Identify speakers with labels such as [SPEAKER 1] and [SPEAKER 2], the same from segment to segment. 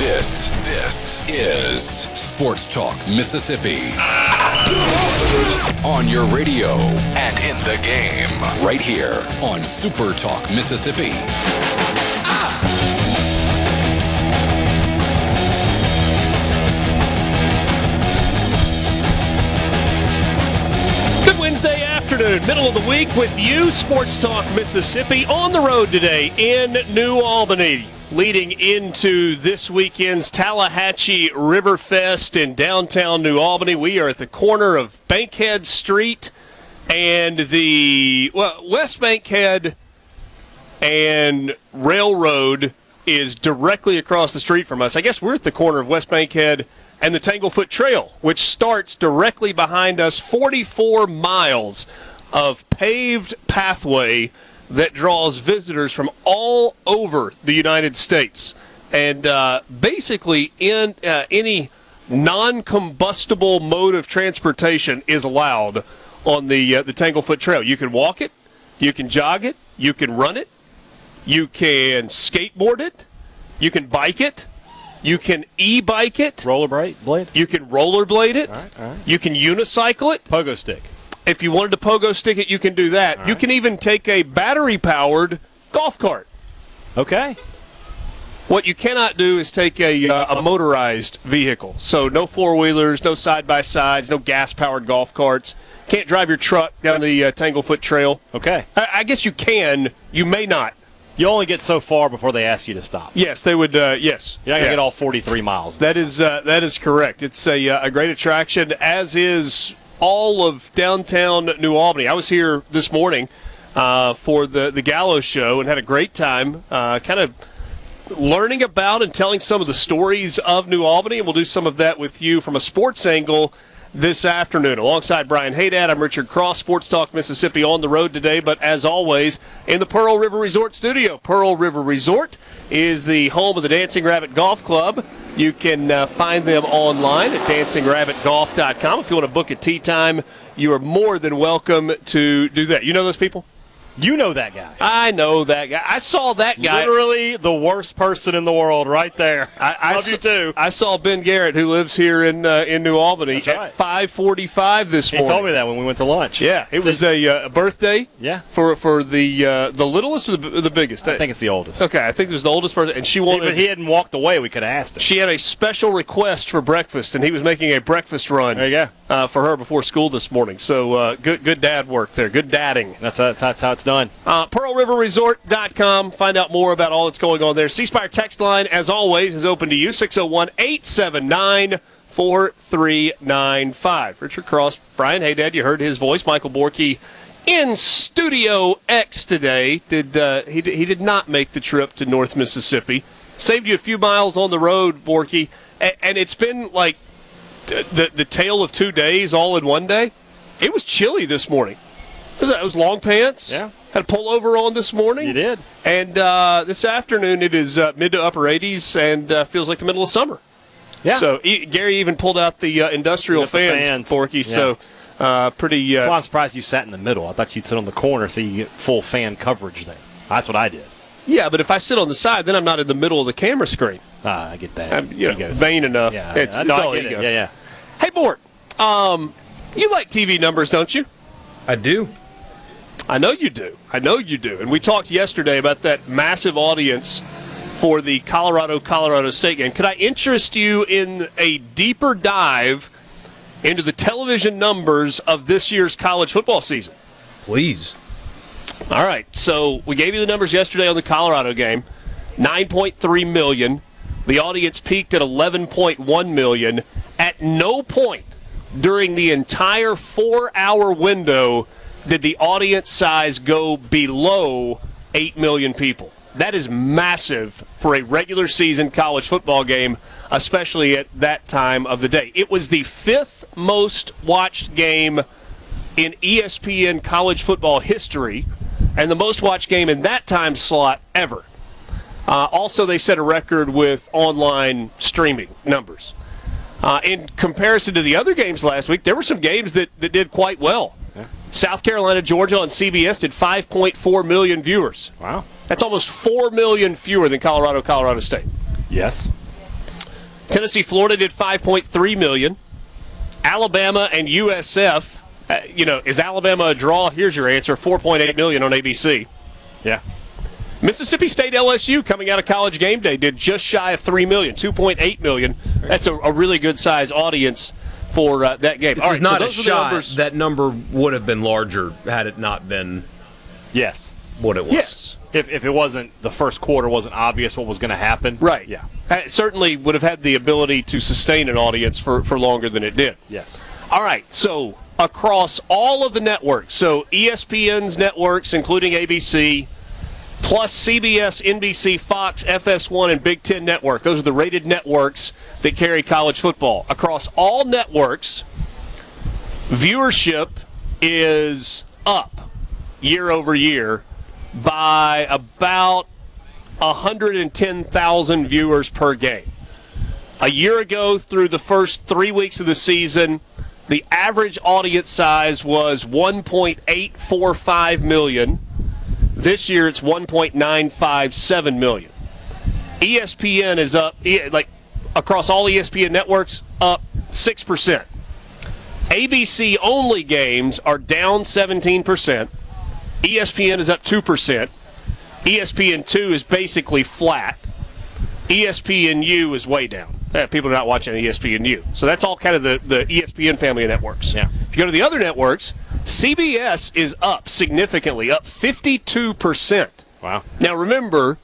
[SPEAKER 1] This, this is Sports Talk Mississippi. On your radio and in the game, right here on Super Talk Mississippi.
[SPEAKER 2] Good Wednesday afternoon, middle of the week with you, Sports Talk Mississippi, on the road today in New Albany, leading into this weekend's Tallahatchie Riverfest in downtown New Albany. We are at the corner of Bankhead Street and the well, West Bankhead and Railroad is directly across the street from us. I guess we're at the corner of West Bankhead and the Tanglefoot Trail, which starts directly behind us, 44 miles of paved pathway that draws visitors from all over the United States. And uh, basically, in uh, any non-combustible mode of transportation is allowed on the uh, the Tanglefoot Trail. You can walk it, you can jog it, you can run it, you can skateboard it, you can bike it, you can e-bike it,
[SPEAKER 3] Rollerblade? Blade?
[SPEAKER 2] you can rollerblade it,
[SPEAKER 3] All right, all right.
[SPEAKER 2] you can unicycle it.
[SPEAKER 3] Pogo stick.
[SPEAKER 2] If you wanted to pogo stick it, you can do that. You can even take a battery-powered golf cart.
[SPEAKER 3] Okay.
[SPEAKER 2] What you cannot do is take a, uh, a motorized vehicle. So no four wheelers, no side by sides, no gas powered golf carts. Can't drive your truck down the uh, Tanglefoot Trail.
[SPEAKER 3] Okay.
[SPEAKER 2] I, I guess you can. You may not.
[SPEAKER 3] You only get so far before they ask you to stop.
[SPEAKER 2] Yes, they would. Uh, yes,
[SPEAKER 3] You're not going to
[SPEAKER 2] Yeah.
[SPEAKER 3] get all 43 miles.
[SPEAKER 2] That is uh, that is correct. It's a, uh, a great attraction, as is all of downtown New Albany. I was here this morning uh, for the the Gallo's show and had a great time. Uh, kind of learning about and telling some of the stories of New Albany, and we'll do some of that with you from a sports angle this afternoon. Alongside Brian Haydad, I'm Richard Cross, Sports Talk Mississippi on the road today, but as always, in the Pearl River Resort studio. Pearl River Resort is the home of the Dancing Rabbit Golf Club. You can uh, find them online at dancingrabbitgolf.com. If you want to book a tee time, you are more than welcome to do that. You know those people?
[SPEAKER 3] You know that guy.
[SPEAKER 2] I know that guy. I saw that guy.
[SPEAKER 3] Literally the worst person in the world right there.
[SPEAKER 2] I, I
[SPEAKER 3] Love
[SPEAKER 2] saw,
[SPEAKER 3] you too.
[SPEAKER 2] I saw Ben Garrett, who lives here in uh, in New Albany,
[SPEAKER 3] That's
[SPEAKER 2] at
[SPEAKER 3] right.
[SPEAKER 2] 5:45 this
[SPEAKER 3] He
[SPEAKER 2] morning.
[SPEAKER 3] He told me that when we went to lunch.
[SPEAKER 2] Yeah, it
[SPEAKER 3] Said-
[SPEAKER 2] was a, uh, birthday.
[SPEAKER 3] Yeah.
[SPEAKER 2] for for the uh, the littlest or the, the biggest.
[SPEAKER 3] I think it's the oldest.
[SPEAKER 2] okay. I think it was the oldest person, and she
[SPEAKER 3] He-
[SPEAKER 2] wanted.
[SPEAKER 3] but he hadn't walked away. We could have asked him.
[SPEAKER 2] she had a special request for breakfast, and he was making a breakfast run.
[SPEAKER 3] There you go.
[SPEAKER 2] Uh, for her before school this morning. So uh, good good dad work there. Good dadding.
[SPEAKER 3] That's, that's, that's how it's done.
[SPEAKER 2] Uh, PearlRiverResort.com. Find out more about all that's going on there. C Spire text line, as always, is open to you 601 879 4395. Richard Cross, Brian Haydad, you heard his voice. Michael Borky in Studio X today. Did uh, he, he did not make the trip to North Mississippi. Saved you a few miles on the road, Borky. And, and it's been like the, the tale of two days all in one day. It was chilly this morning. It was, it was long pants.
[SPEAKER 3] Yeah.
[SPEAKER 2] Had a pullover on this morning.
[SPEAKER 3] You did.
[SPEAKER 2] And uh, this afternoon it is uh, mid to upper 80s and uh, feels like the middle of summer.
[SPEAKER 3] Yeah.
[SPEAKER 2] So e- Gary even pulled out the uh, industrial
[SPEAKER 3] Got the
[SPEAKER 2] fans,
[SPEAKER 3] fans.
[SPEAKER 2] Forky.
[SPEAKER 3] Yeah.
[SPEAKER 2] So uh, pretty.
[SPEAKER 3] That's why
[SPEAKER 2] Uh,
[SPEAKER 3] I'm surprised you sat in the middle. I thought you'd sit on the corner so you get full fan coverage there. That's what I did.
[SPEAKER 2] yeah, but if I sit on the side, then I'm not in the middle of the camera screen.
[SPEAKER 3] Ah, I get that.
[SPEAKER 2] I'm you know, vain enough.
[SPEAKER 3] Yeah,
[SPEAKER 2] it's,
[SPEAKER 3] I,
[SPEAKER 2] it's
[SPEAKER 3] no,
[SPEAKER 2] all
[SPEAKER 3] get
[SPEAKER 2] ego.
[SPEAKER 3] it. Yeah, yeah.
[SPEAKER 2] Hey, Bort. Um, you like TV numbers, don't you?
[SPEAKER 4] I do.
[SPEAKER 2] I know you do. I know you do. And we talked yesterday about that massive audience for the Colorado Colorado State game. Could I interest you in a deeper dive into the television numbers of this year's college football season?
[SPEAKER 5] Please.
[SPEAKER 2] All right. So we gave you the numbers yesterday on the Colorado game. 9.3 million. The audience peaked at 11.1 million. At no point during the entire 4-hour window did the audience size go below 8 million people. That is massive for a regular season college football game, especially at that time of the day. It was the fifth most watched game in ESPN college football history and the most watched game in that time slot ever. Uh, also, they set a record with online streaming numbers. Uh, in comparison to the other games last week, there were some games that, that did quite well. South Carolina, Georgia on CBS did 5.4 million viewers.
[SPEAKER 3] Wow.
[SPEAKER 2] That's almost 4 million fewer than Colorado, Colorado State.
[SPEAKER 3] Yes.
[SPEAKER 2] Tennessee, Florida did 5.3 million. Alabama and USF, uh, you know, is Alabama a draw? Here's your answer 4.8 million on ABC.
[SPEAKER 3] Yeah.
[SPEAKER 2] Mississippi State LSU coming out of college game day did just shy of 3 million, 2.8 million. That's a, a really good size audience for uh, that game.
[SPEAKER 5] This
[SPEAKER 2] All
[SPEAKER 5] is
[SPEAKER 2] right, so
[SPEAKER 5] a
[SPEAKER 2] those
[SPEAKER 5] shot.
[SPEAKER 2] numbers.
[SPEAKER 5] That number would have been larger had it not been
[SPEAKER 3] Yes.
[SPEAKER 5] what it was.
[SPEAKER 2] yes.
[SPEAKER 3] If, if it wasn't the first quarter wasn't obvious what was going to happen.
[SPEAKER 2] Right.
[SPEAKER 3] Yeah.
[SPEAKER 2] It certainly would have had the ability to sustain an audience for, for longer than it did.
[SPEAKER 3] Yes.
[SPEAKER 2] All right, so across all of the networks, so ESPN's networks, including ABC, plus CBS, NBC, Fox, FS1, and Big Ten Network. Those are the rated networks that carry college football. Across all networks, viewership is up year over year by about 110,000 viewers per game. A year ago, through the first three weeks of the season, the average audience size was 1.845 million. This year, it's 1.957 million. ESPN is up, like across all ESPN networks, up six percent. ABC only games are down 17 percent. E ESPN is up two percent. E ESPN two is basically flat. ESPNU is way down. Uh, people are not watching ESPN ESPNU. So that's all kind of the, the ESPN family of networks.
[SPEAKER 3] Yeah.
[SPEAKER 2] If you go to the other networks, CBS is up significantly, up 52%.
[SPEAKER 3] Wow.
[SPEAKER 2] Now remember,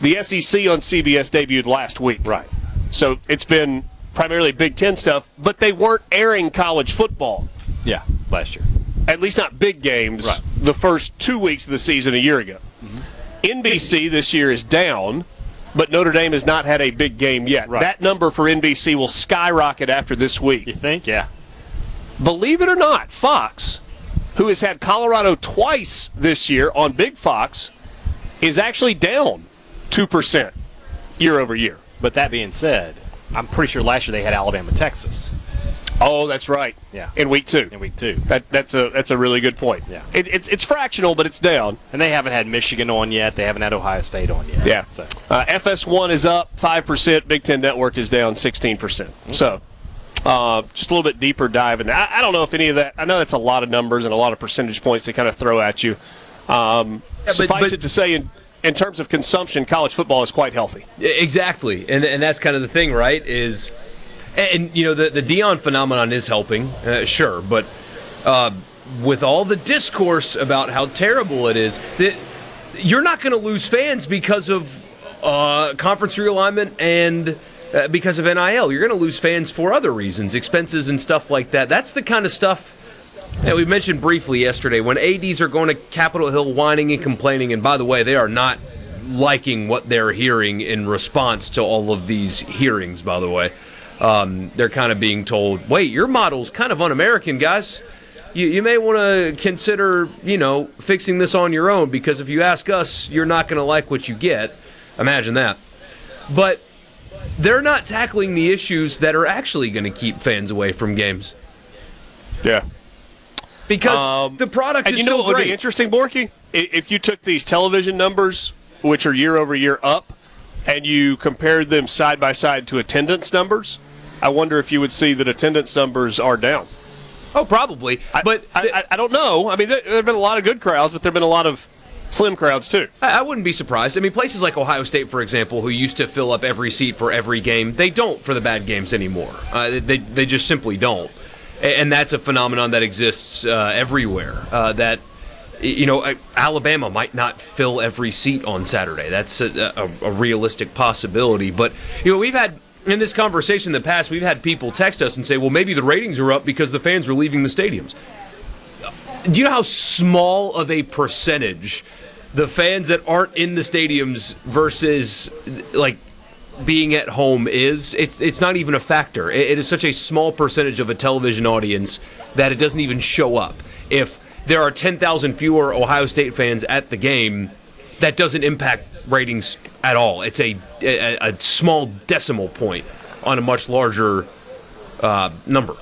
[SPEAKER 2] the SEC on CBS debuted last week.
[SPEAKER 3] Right.
[SPEAKER 2] So it's been primarily Big Ten stuff, but they weren't airing college football,
[SPEAKER 3] Yeah. Last year.
[SPEAKER 2] at least not big games,
[SPEAKER 3] Right.
[SPEAKER 2] the first two weeks of the season a year ago. NBC this year is down, but Notre Dame has not had a big game yet.
[SPEAKER 3] Right.
[SPEAKER 2] That number for NBC will skyrocket after this week.
[SPEAKER 3] You think? Yeah.
[SPEAKER 2] Believe it or not, Fox, who has had Colorado twice this year on Big Fox, is actually down 2% year over year.
[SPEAKER 3] But that being said, I'm pretty sure last year they had Alabama, Texas
[SPEAKER 2] Oh, that's right.
[SPEAKER 3] Yeah.
[SPEAKER 2] In week two.
[SPEAKER 3] in week two.
[SPEAKER 2] That, that's a that's a really good point.
[SPEAKER 3] Yeah.
[SPEAKER 2] It, it's it's fractional, but it's down.
[SPEAKER 3] And they haven't had Michigan on yet. They haven't had Ohio State on yet.
[SPEAKER 2] Yeah.
[SPEAKER 3] So
[SPEAKER 2] Uh, FS1 is up five percent. Big Ten Network is down sixteen percent. So. Uh, just a little bit deeper dive, and I, I don't know if any of that. I know that's a lot of numbers and a lot of percentage points to kind of throw at you. Um,
[SPEAKER 5] but-
[SPEAKER 2] suffice
[SPEAKER 5] but-
[SPEAKER 2] it to say, in in terms of consumption, college football is quite healthy.
[SPEAKER 5] Exactly, and and that's kind of the thing, right? Is and you know the the Deion phenomenon is helping, uh, sure, but uh, with all the discourse about how terrible it is, that you're not going to lose fans because of uh, conference realignment and. Uh, because of NIL, you're going to lose fans for other reasons, expenses and stuff like that. That's the kind of stuff that we mentioned briefly yesterday when ADs are going to Capitol Hill whining and complaining. And by the way, they are not liking what they're hearing in response to all of these hearings, by the way. Um, they're kind of being told, wait, your model's kind of un American, guys. You, you may want to consider, you know, fixing this on your own because if you ask us, you're not going to like what you get. Imagine that. But they're not tackling the issues that are actually going to keep fans away from games
[SPEAKER 2] Yeah.
[SPEAKER 5] because
[SPEAKER 2] Um,
[SPEAKER 5] the product is
[SPEAKER 2] you know
[SPEAKER 5] still
[SPEAKER 2] what would
[SPEAKER 5] great.
[SPEAKER 2] be interesting, Borky? If you took these television numbers, which are year over year up, and you compared them side by side to attendance numbers, I wonder if you would see that attendance numbers are down.
[SPEAKER 5] Oh, probably.
[SPEAKER 2] I-
[SPEAKER 5] but
[SPEAKER 2] I, I, I don't know. I mean, there have been a lot of good crowds, but there have been a lot of slim crowds too.
[SPEAKER 5] I, I wouldn't be surprised. I mean, places like Ohio State, for example, who used to fill up every seat for every game, they don't for the bad games anymore. Uh, they they just simply don't, and that's a phenomenon that exists uh, everywhere. Uh, that you know, uh, Alabama might not fill every seat on Saturday. That's a, a, a realistic possibility. But you know, we've had in this conversation in the past, we've had people text us and say, well, maybe the ratings are up because the fans are leaving the stadiums. Do you know how small of a percentage the fans that aren't in the stadiums versus like being at home is? It's it's not even a factor. it, it is such a small percentage of a television audience that it doesn't even show up. If there are 10,000 fewer Ohio State fans at the game, that doesn't impact ratings at all. It's a, a, a small decimal point on a much larger uh, number.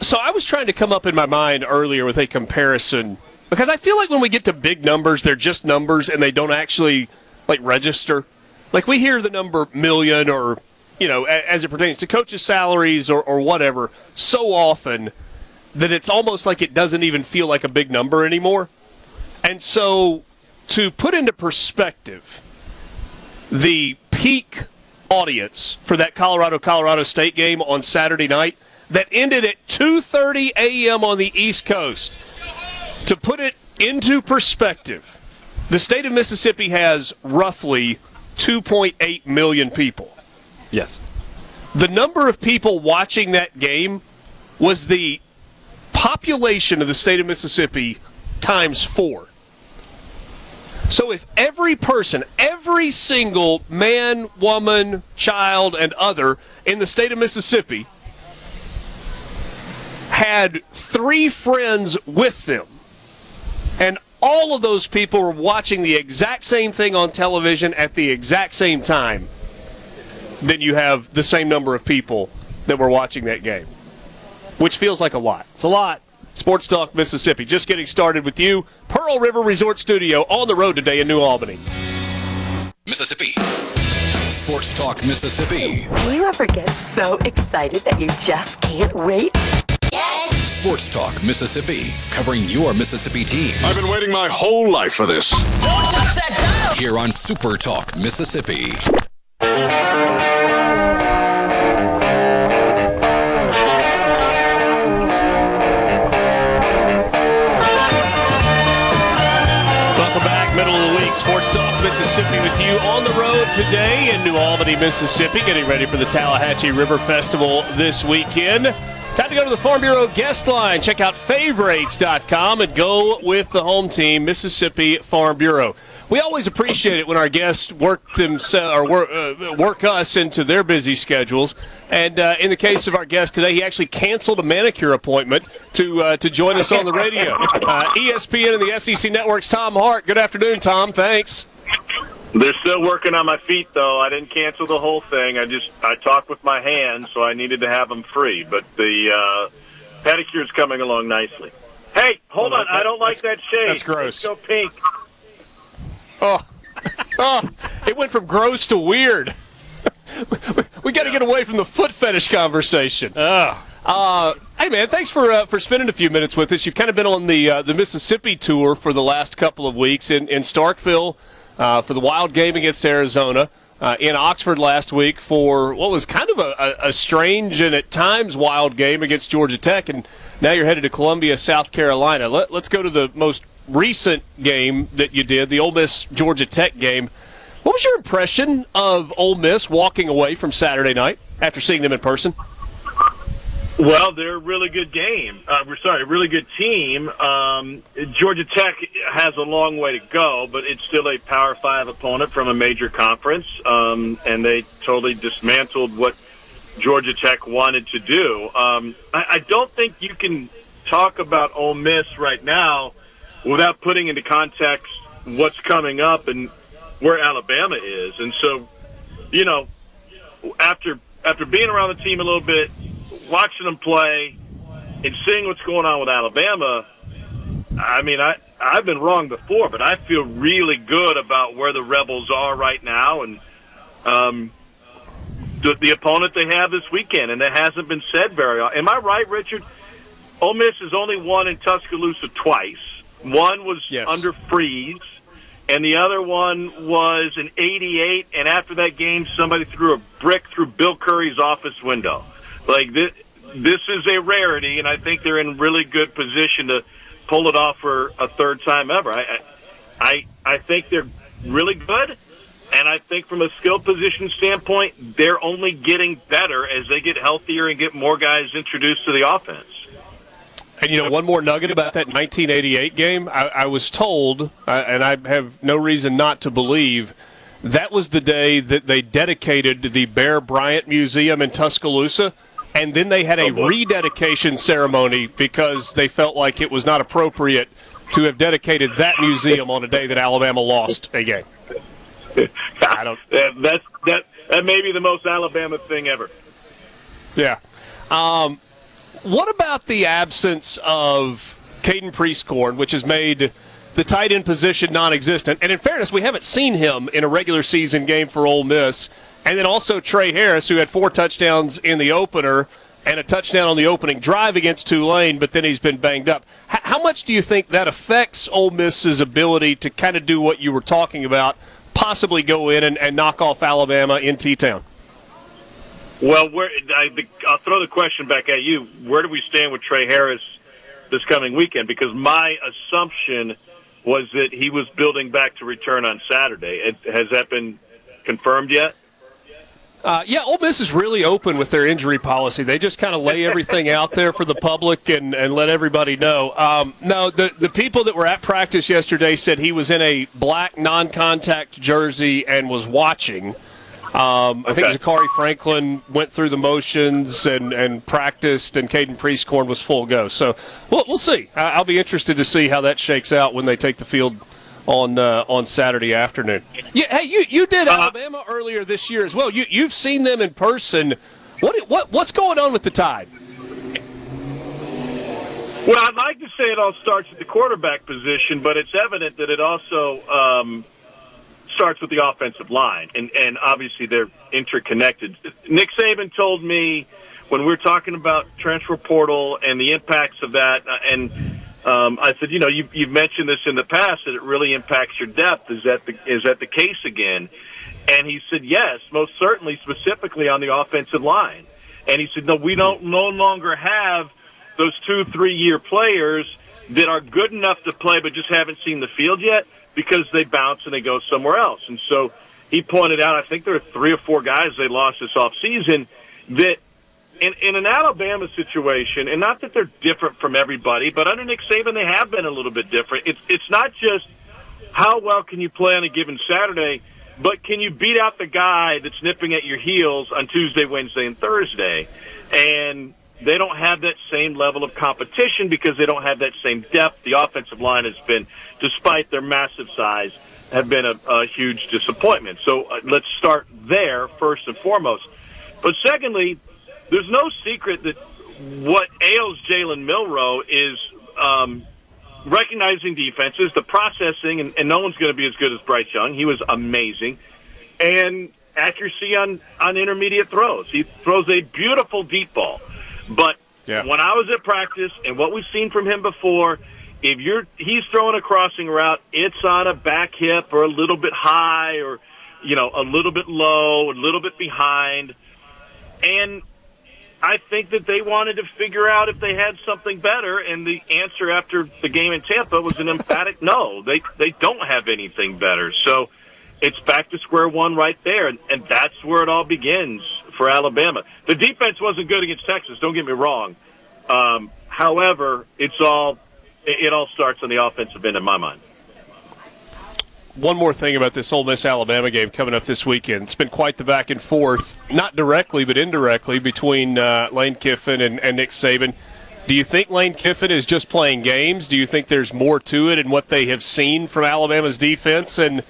[SPEAKER 2] So I was trying to come up in my mind earlier with a comparison because I feel like when we get to big numbers, they're just numbers and they don't actually like register. Like we hear the number million or you know as it pertains to coaches' salaries or, or whatever so often that it's almost like it doesn't even feel like a big number anymore. And so to put into perspective the peak audience for that Colorado Colorado State game on Saturday night that ended at 2:30 a.m. on the East Coast. To put it into perspective, the state of Mississippi has roughly 2.8 million people.
[SPEAKER 3] Yes.
[SPEAKER 2] The number of people watching that game was the population of the state of Mississippi times 4. So if every person, every single man, woman, child, and other in the state of Mississippi had three friends with them, and all of those people were watching the exact same thing on television at the exact same time, then you have the same number of people that were watching that game, which feels like a lot.
[SPEAKER 3] It's a lot.
[SPEAKER 2] Sports Talk Mississippi. Just getting started with you. Pearl River Resort Studio on the road today in New Albany.
[SPEAKER 1] Mississippi. Sports Talk Mississippi.
[SPEAKER 6] Do you ever get so excited that you just can't wait? Yes.
[SPEAKER 1] Sports Talk Mississippi. Covering your Mississippi teams.
[SPEAKER 7] I've been waiting my whole life for this.
[SPEAKER 8] Don't touch that dial.
[SPEAKER 1] Here on Super Talk Mississippi.
[SPEAKER 2] Sports Talk Mississippi with you on the road today in New Albany, Mississippi, getting ready for the Tallahatchie River Festival this weekend. Time to go to the Farm Bureau guest line. Check out favorites.com and go with the home team, Mississippi Farm Bureau. We always appreciate it when our guests work themselves or work, uh, work us into their busy schedules. And uh, in the case of our guest today, he actually canceled a manicure appointment to uh, to join us on the radio. Uh, ESPN and the SEC Network's Tom Hart. Good afternoon, Tom. Thanks.
[SPEAKER 9] They're still working on my feet, though. I didn't cancel the whole thing. I just I talked with my hands, so I needed to have them free. But the uh, pedicure's coming along nicely. Hey, hold on! I don't like that shade.
[SPEAKER 2] that's gross.
[SPEAKER 9] Let's go pink.
[SPEAKER 2] Oh, oh it went from gross to weird. we got to get away from the foot fetish conversation. Uh, hey man, thanks for uh, for spending a few minutes with us. You've kind of been on the uh, the Mississippi tour for the last couple of weeks in in Starkville uh, for the Wild game against Arizona. Uh, in Oxford last week for what was kind of a, a, strange and at times wild game against Georgia Tech, and now you're headed to Columbia, South Carolina. Let, let's go to the most recent game that you did, the Ole Miss Georgia Tech game. What was your impression of Ole Miss walking away from Saturday night after seeing them in person?
[SPEAKER 9] Well, they're a really good game. Uh, we're sorry, really good team. Um, Georgia Tech has a long way to go, but it's still a Power Five opponent from a major conference, um, and they totally dismantled what Georgia Tech wanted to do. Um, I, I don't think you can talk about Ole Miss right now without putting into context what's coming up and where Alabama is, and so you know, after after being around the team a little bit, watching them play, and seeing what's going on with Alabama, I mean, I I've been wrong before, but I feel really good about where the Rebels are right now, and um, the, the opponent they have this weekend, and that hasn't been said very. Am I right, Richard? Ole Miss has only won in Tuscaloosa twice. One was
[SPEAKER 2] Yes.
[SPEAKER 9] under Freeze, and the other one was an 88. And after that game, somebody threw a brick through Bill Curry's office window. Like this, this is a rarity, and I think they're in really good position to pull it off for a third time ever. I, I, I think they're really good. And I think from a skill position standpoint, they're only getting better as they get healthier and get more guys introduced to the offense.
[SPEAKER 2] And you know, one more nugget about that 1988 game. I, I was told, uh, and I have no reason not to believe, that was the day that they dedicated the Bear Bryant Museum in Tuscaloosa. And then they had a oh, rededication ceremony because they felt like it was not appropriate to have dedicated that museum on a day that Alabama lost a game.
[SPEAKER 9] I don't. That's that. That may be the most Alabama thing ever.
[SPEAKER 2] Yeah. Um, what about the absence of Caden Prieskorn, which has made the tight end position non-existent? And in fairness, we haven't seen him in a regular season game for Ole Miss. And then also Tre Harris, who had four touchdowns in the opener and a touchdown on the opening drive against Tulane, but then he's been banged up. H- how much do you think that affects Ole Miss's ability to kind of do what you were talking about, possibly go in and, and knock off Alabama in T-Town?
[SPEAKER 9] Well, where, I, will throw the question back at you. Where do we stand with Tre Harris this coming weekend? Because my assumption was that he was building back to return on Saturday. It, has that been confirmed yet?
[SPEAKER 2] Uh, yeah, Ole Miss is really open with their injury policy. They just kind of lay everything out there for the public and, and let everybody know. Um, no, the, the people that were at practice yesterday said he was in a black non contact jersey and was watching. Um, I think Zakhari Franklin went through the motions and, and practiced, and Caden Prieskorn was full go. So we'll, we'll see. I'll be interested to see how that shakes out when they take the field on uh, on Saturday afternoon. Yeah, hey, you you did uh, Alabama earlier this year as well. You you've seen them in person. What what what's going on with the Tide?
[SPEAKER 9] Well, I'd like to say it all starts at the quarterback position, but it's evident that it also um, starts with the offensive line, and and obviously they're interconnected. Nick Saban told me when we were talking about transfer portal and the impacts of that, uh, and um, I said, you know, you, you've mentioned this in the past that it really impacts your depth. Is that the, is that the case again? And he said, yes, most certainly, specifically on the offensive line. And he said, no, we don't no longer have those two, three year players that are good enough to play but just haven't seen the field yet because they bounce and they go somewhere else. And so he pointed out, I think there are three or four guys they lost this off season that in, in an Alabama situation, and not that they're different from everybody, but under Nick Saban, they have been a little bit different. It's it's not just how well can you play on a given Saturday, but can you beat out the guy that's nipping at your heels on Tuesday, Wednesday, and Thursday? And they don't have that same level of competition because they don't have that same depth. The offensive line has been, despite their massive size, have been a, a huge disappointment. So uh, let's start there first and foremost. But secondly, there's no secret that what ails Jalen Milroe is um, recognizing defenses, the processing, and, and no one's going to be as good as Bryce Young. He was amazing, and accuracy on on intermediate throws. He throws a beautiful deep ball, but yeah. when I was at practice and what we've seen from him before. If you're he's throwing a crossing route, it's on a back hip or a little bit high or you know a little bit low, a little bit behind, and I think that they wanted to figure out if they had something better, and the answer after the game in Tampa was an emphatic no. They they don't have anything better. So it's back to square one right there, and, and that's where it all begins for Alabama. The defense wasn't good against Texas. Don't get me wrong. Um, however, it's all it, all starts on the offensive end in my mind
[SPEAKER 2] one more thing about this Ole Miss Alabama game coming up this weekend. It's been quite the back and forth, not directly but indirectly, between uh, Lane Kiffin and, and Nick Saban. Do you think Lane Kiffin is just playing games? Do you think there's more to it in what they have seen from Alabama's defense? And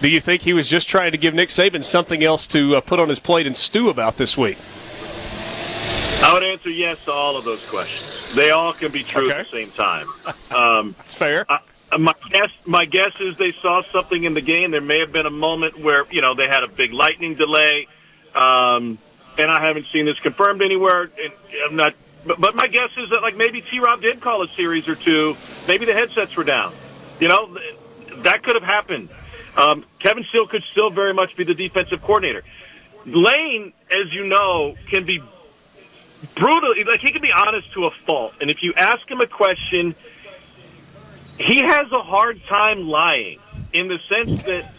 [SPEAKER 2] do you think he was just trying to give Nick Saban something else to uh, put on his plate and stew about this week?
[SPEAKER 9] I would answer yes to all of those questions. They all can be true okay. at the same time.
[SPEAKER 2] Um, That's fair.
[SPEAKER 9] I, my guess, my guess is they saw something in the game. There may have been a moment where you know they had a big lightning delay, um, and I haven't seen this confirmed anywhere. And I'm not, but, but my guess is that like maybe T. Rob did call a series or two. Maybe the headsets were down. You know, that could have happened. Um, Kevin Steele could still very much be the defensive coordinator. Lane, as you know, can be brutal. Like he can be honest to a fault, and if you ask him a question, he has a hard time lying in the sense that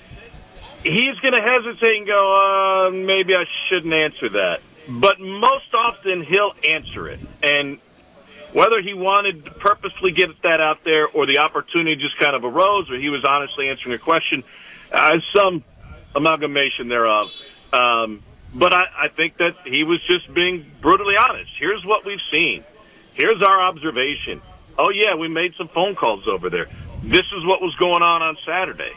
[SPEAKER 9] he's going to hesitate and go, uh, maybe I shouldn't answer that. But most often he'll answer it, and whether he wanted to purposely get that out there or the opportunity just kind of arose, or he was honestly answering a question, uh, some amalgamation thereof. Um, but I, I think that he was just being brutally honest. Here's what we've seen. Here's our observation. Oh yeah, we made some phone calls over there. This is what was going on on Saturday.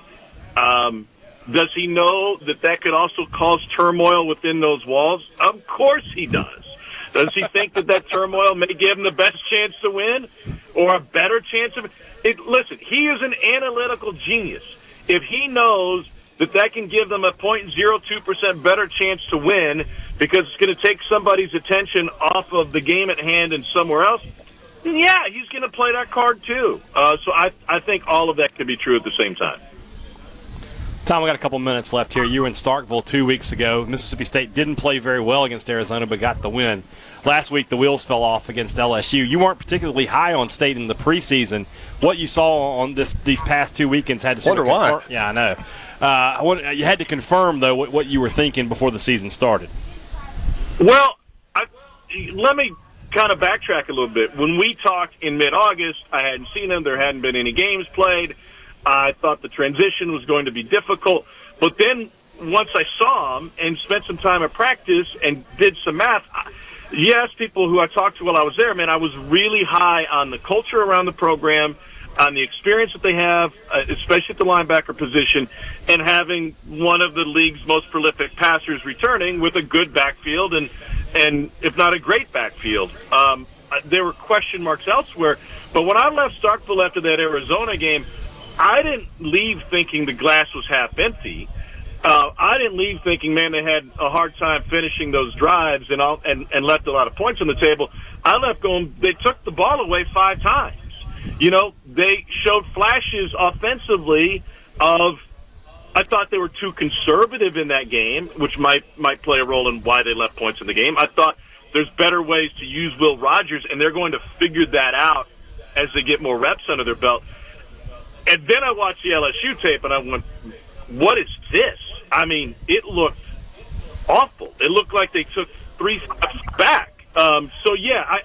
[SPEAKER 9] Um, does he know that that could also cause turmoil within those walls? Of course he does. Does he think that that turmoil may give him the best chance to win or a better chance of it? Listen, he is an analytical genius. If he knows that that can give them a 0.02% better chance to win because it's going to take somebody's attention off of the game at hand and somewhere else, then yeah, he's going to play that card too. Uh, so I, I think all of that could be true at the same time.
[SPEAKER 3] Tom, we got a couple minutes left here. You were in Starkville two weeks ago. Mississippi State didn't play very well against Arizona, but got the win. Last week, the wheels fell off against LSU. You weren't particularly high on State in the preseason. What you saw on this these past two weekends had to
[SPEAKER 4] wonder why.
[SPEAKER 3] Yeah, I know. Uh, want, you had to confirm though what, what, you were thinking before the season started.
[SPEAKER 9] Well, I, let me kind of backtrack a little bit. When we talked in mid-August, I hadn't seen them. There hadn't been any games played. I thought the transition was going to be difficult. But then once I saw him and spent some time at practice and did some math, yes, people who I talked to while I was there, man, I was really high on the culture around the program, on the experience that they have, uh, especially at the linebacker position, and having one of the league's most prolific passers returning with a good backfield and, and if not a great backfield. Um, uh, there were question marks elsewhere. But when I left Starkville after that Arizona game, I didn't leave thinking the glass was half empty. Uh, I didn't leave thinking, man, they had a hard time finishing those drives and all, and, and left a lot of points on the table. I left going, they took the ball away five times. You know, they showed flashes offensively of, I thought they were too conservative in that game, which might, might play a role in why they left points in the game. I thought there's better ways to use Will Rogers, and they're going to figure that out as they get more reps under their belt. And then I watched the LSU tape and I went, what is this? I mean, it looked awful. It looked like they took three steps back. Um, so, yeah, I,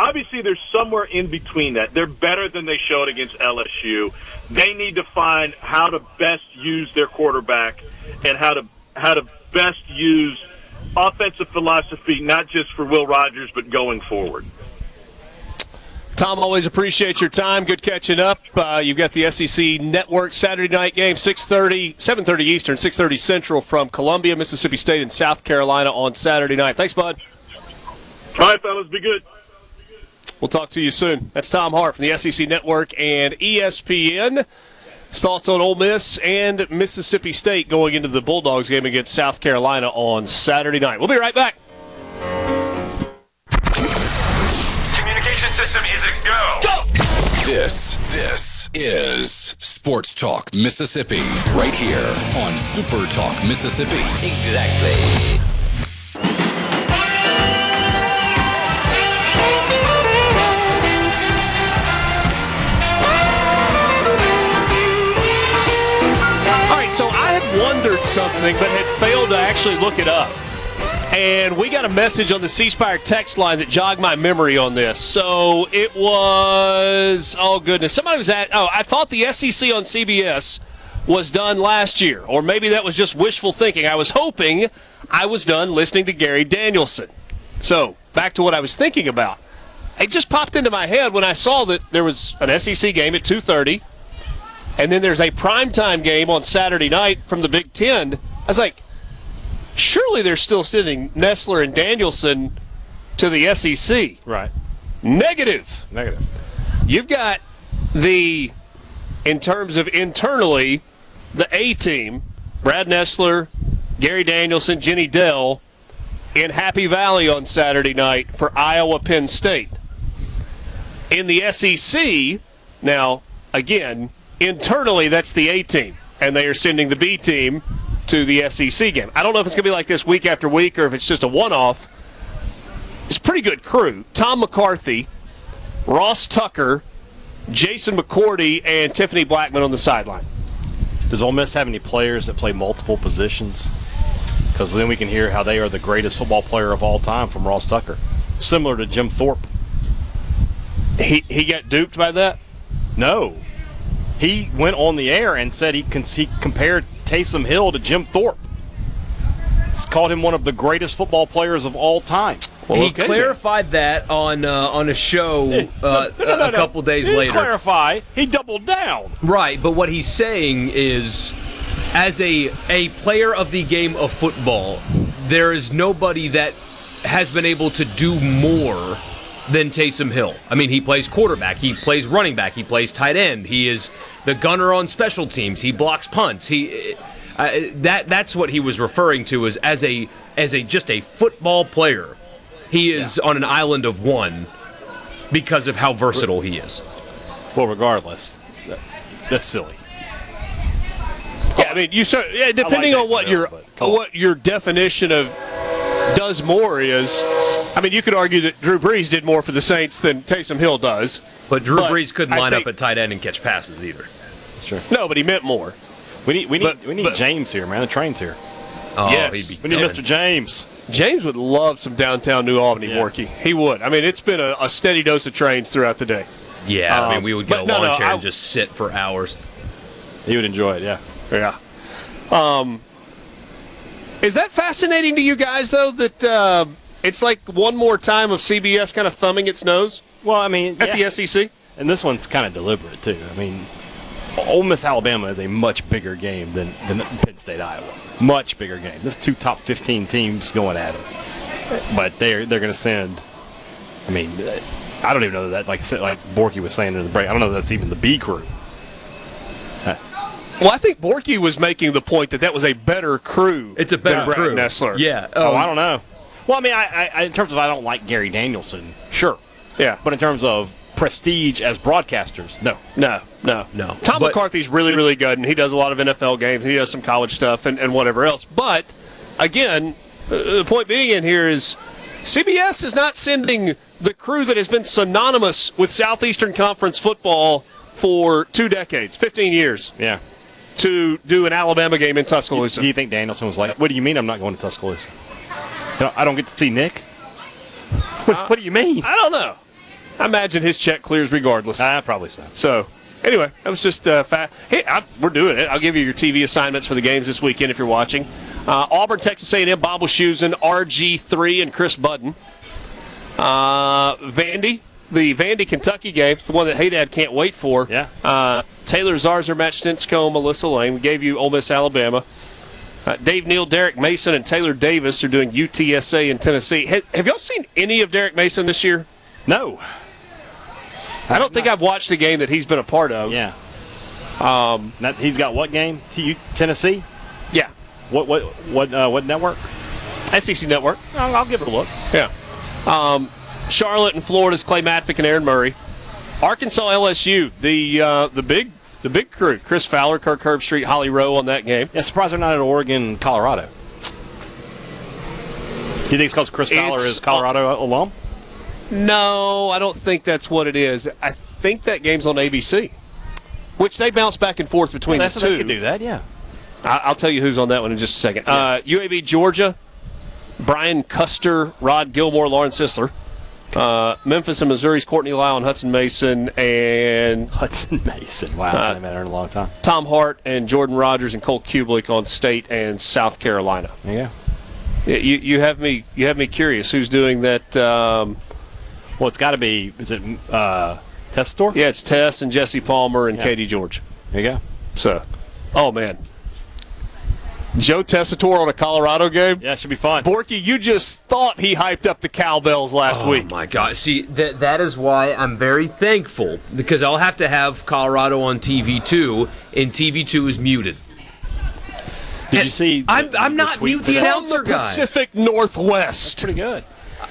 [SPEAKER 9] obviously there's somewhere in between that. They're better than they showed against LSU. They need to find how to best use their quarterback and how to how to best use offensive philosophy, not just for Will Rogers, but going forward.
[SPEAKER 2] Tom, always appreciate your time. Good catching up. Uh, you've got the SEC Network Saturday night game, 6.30, 7.30 Eastern, 6.30 Central from Columbia, Mississippi State, and South Carolina on Saturday night. Thanks, bud.
[SPEAKER 9] All right, fellas. Be good.
[SPEAKER 2] We'll talk to you soon. That's Tom Hart from the SEC Network and ESPN. His thoughts on Ole Miss and Mississippi State going into the Bulldogs game against South Carolina on Saturday night. We'll be right back.
[SPEAKER 1] Communication system is a go. Go! This, this is Sports Talk Mississippi, right here on Super Talk Mississippi.
[SPEAKER 10] Exactly.
[SPEAKER 2] Wondered something but had failed to actually look it up. And we got a message on the C text line that jogged my memory on this. So it was, oh goodness, somebody was at, oh, I thought the SEC on CBS was done last year, or maybe that was just wishful thinking. I was hoping I was done listening to Gary Danielson. So back to what I was thinking about. It just popped into my head when I saw that there was an SEC game at 2:30, and then there's a primetime game on Saturday night from the Big Ten. I was like, surely they're still sending Nessler and Danielson to the SEC.
[SPEAKER 3] Right.
[SPEAKER 2] Negative.
[SPEAKER 3] Negative.
[SPEAKER 2] You've got the, in terms of internally, the A team, Brad Nessler, Gary Danielson, Jenny Dell, in Happy Valley on Saturday night for Iowa Penn State. In the SEC, now, again, internally, that's the A team. and they are sending the B team to the SEC game. I don't know if it's going to be like this week after week or if it's just a one off. It's a pretty good crew. Tom McCarthy, Ross Tucker, Jason McCourty, and Tiffany Blackmon on the sideline.
[SPEAKER 3] Does Ole Miss have any players that play multiple positions? Because then we can hear how they are the greatest football player of all time from Ross Tucker, similar to Jim Thorpe.
[SPEAKER 2] He he got duped by that.
[SPEAKER 3] No, he went on the air and said he, con- he compared Taysom Hill to Jim Thorpe. It's called him one of the greatest football players of all time.
[SPEAKER 5] he okay, clarified then. that on uh, on a show uh, no, no, no, a couple days
[SPEAKER 3] he
[SPEAKER 5] later.
[SPEAKER 3] Clarify. He doubled down.
[SPEAKER 5] Right, but what he's saying is, as a a player of the game of football, there is nobody that has been able to do more than Taysom Hill. I mean, he plays quarterback, he plays running back, he plays tight end, he is the gunner on special teams, he blocks punts. He uh, that that's what he was referring to as as a as a just a football player. He is yeah. on an island of one because of how versatile he is.
[SPEAKER 3] Well, regardless, that's silly.
[SPEAKER 2] Yeah, I mean, you so yeah, depending like on what your what your definition of does more is. I mean, you could argue that Drew Brees did more for the Saints than Taysom Hill does.
[SPEAKER 5] But Drew but Brees couldn't line up at tight end and catch passes either.
[SPEAKER 3] That's true.
[SPEAKER 2] No, but he meant more.
[SPEAKER 3] We need we need but, we need but, James here, man. The train's here.
[SPEAKER 2] Oh, yes.
[SPEAKER 3] we need Mr. James.
[SPEAKER 2] James would love some downtown New Albany, yeah. Borky. He would. I mean, it's been a, a, steady dose of trains throughout the day.
[SPEAKER 5] Yeah, um, I mean, um, we would get a lawn no, chair I, and just sit for hours.
[SPEAKER 3] He would enjoy it, yeah.
[SPEAKER 2] Yeah. Um, is that fascinating to you guys, though, that uh, it's like one more time of CBS kind of thumbing its nose?
[SPEAKER 3] Well, I mean,
[SPEAKER 2] at
[SPEAKER 3] yeah.
[SPEAKER 2] the SEC?
[SPEAKER 3] And this one's kind of deliberate, too. I mean, Ole Miss Alabama is a much bigger game than, than Penn State Iowa. Much bigger game. This two top 15 teams going at it. But they're they're going to send. I mean, I don't even know that. Like like Borky was saying in the break, I don't know that that's even the B crew.
[SPEAKER 2] Well, I think Borky was making the point that that was a better crew.
[SPEAKER 5] It's a better crew.
[SPEAKER 2] Nessler.
[SPEAKER 5] Yeah.
[SPEAKER 3] Oh, I don't know. Well, I mean, I, I, in terms of I don't like Gary Danielson, sure.
[SPEAKER 2] Yeah.
[SPEAKER 3] But in terms of prestige as broadcasters, no.
[SPEAKER 2] No, no, no. Tom but, McCarthy's really, really good, and he does a lot of NFL games. He does some college stuff and, and whatever else. But, again, uh, the point being in here is CBS is not sending the crew that has been synonymous with Southeastern Conference football for two decades, 15 years.
[SPEAKER 3] Yeah
[SPEAKER 2] to do an Alabama game in Tuscaloosa.
[SPEAKER 3] Do you think Danielson was like, "What do you mean I'm not going to Tuscaloosa? I don't get to see Nick." What, what do you mean?
[SPEAKER 2] I don't know. I imagine his check clears regardless.
[SPEAKER 3] Uh, probably so.
[SPEAKER 2] So, anyway, that was just uh, fat. Hey, I, we're doing it. I'll give you your TV assignments for the games this weekend if you're watching. Uh, Auburn, Texas A&M, Bob Wischusen, RG3, and Kris Budden. Uh, Vandy, the Vandy Kentucky game, the one that Hey Dad can't wait for.
[SPEAKER 3] Yeah.
[SPEAKER 2] Uh, Taylor Zarzour, Matt Stinchcomb, Melissa Lane. We gave you Ole Miss, Alabama. Uh, Dave Neal, Derek Mason, and Taylor Davis are doing UTSA in Tennessee. Have, have y'all seen any of Derek Mason this year?
[SPEAKER 3] No.
[SPEAKER 2] I don't think I've watched a game that he's been a part of.
[SPEAKER 3] Yeah. Um, he's got what game? T- Tennessee.
[SPEAKER 2] Yeah.
[SPEAKER 3] What what what uh, what network?
[SPEAKER 2] SEC Network.
[SPEAKER 3] I'll, I'll give it a look.
[SPEAKER 2] Yeah. Um, Charlotte and Florida's Clay Matvick and Aaron Murray. Arkansas LSU, the uh, the big the big crew. Chris Fowler, Kirk Herbstreit, Holly Rowe on that game.
[SPEAKER 3] Yeah, surprised they're not at Oregon, Colorado. Do you think it's because Chris Fowler it's, is Colorado uh, alum?
[SPEAKER 2] No, I don't think that's what it is. I think that game's on ABC, which they bounce back and forth between
[SPEAKER 3] well,
[SPEAKER 2] the two.
[SPEAKER 3] They could do that, yeah.
[SPEAKER 2] I, will tell you who's on that one in just a second. Yeah. Uh, UAB Georgia, Brian Custer, Rod Gilmore, Lauren Sisler. Uh, Memphis and Missouri's Courtney Lyle and Hudson Mason and
[SPEAKER 3] Hudson Mason. Wow, uh, I haven't met in a long time.
[SPEAKER 2] Tom Hart and Jordan Rogers and Cole Cubelic on State and South Carolina.
[SPEAKER 3] Yeah.
[SPEAKER 2] You you have me you have me curious. Who's doing that? Um,
[SPEAKER 3] well, it's got to be. Is it uh, Tessitore?
[SPEAKER 2] Yeah, it's Tess and Jesse Palmer and yeah. Katie George.
[SPEAKER 3] There you go.
[SPEAKER 2] So, oh man, Joe Tessitore on a Colorado game.
[SPEAKER 3] Yeah, it should be fun.
[SPEAKER 2] Borky, you just thought he hyped up the cowbells last
[SPEAKER 5] oh,
[SPEAKER 2] week.
[SPEAKER 5] Oh my God! See, that that is why I'm very thankful because I'll have to have Colorado on TV two, and TV two is muted.
[SPEAKER 3] Did and you see?
[SPEAKER 5] I'm, I'm not mute the announcer
[SPEAKER 2] guy. Pacific Northwest.
[SPEAKER 3] That's pretty good.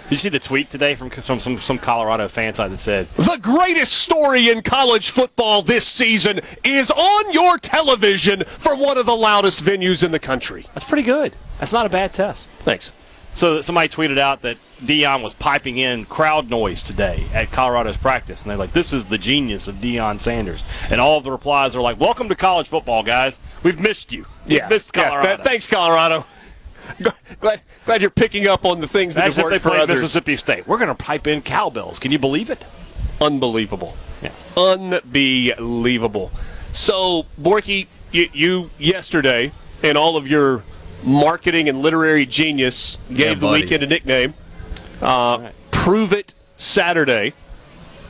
[SPEAKER 3] Did you see the tweet today from, from some, some Colorado fan side that said,
[SPEAKER 2] The greatest story in college football this season is on your television from one of the loudest venues in the country.
[SPEAKER 3] That's pretty good. That's not a bad test.
[SPEAKER 2] Thanks.
[SPEAKER 3] So somebody tweeted out that Deion was piping in crowd noise today at Colorado's practice, and they're like, "This is the genius of Deion Sanders." And all of the replies are like, "Welcome to college football, guys. We've missed you. We've
[SPEAKER 2] Yeah.
[SPEAKER 3] missed Colorado."
[SPEAKER 2] Yeah, th- thanks, Colorado. Glad, glad you're picking up on the things that
[SPEAKER 3] That's
[SPEAKER 2] have worked
[SPEAKER 3] they
[SPEAKER 2] for
[SPEAKER 3] played
[SPEAKER 2] others.
[SPEAKER 3] Mississippi State. We're going to pipe in cowbells. Can you believe it?
[SPEAKER 2] Unbelievable.
[SPEAKER 3] Yeah.
[SPEAKER 2] Unbelievable. So, Borky, you, you yesterday, and all of your marketing and literary genius, gave
[SPEAKER 5] Yeah,
[SPEAKER 2] the
[SPEAKER 5] buddy.
[SPEAKER 2] weekend a nickname. Uh, Prove it Saturday.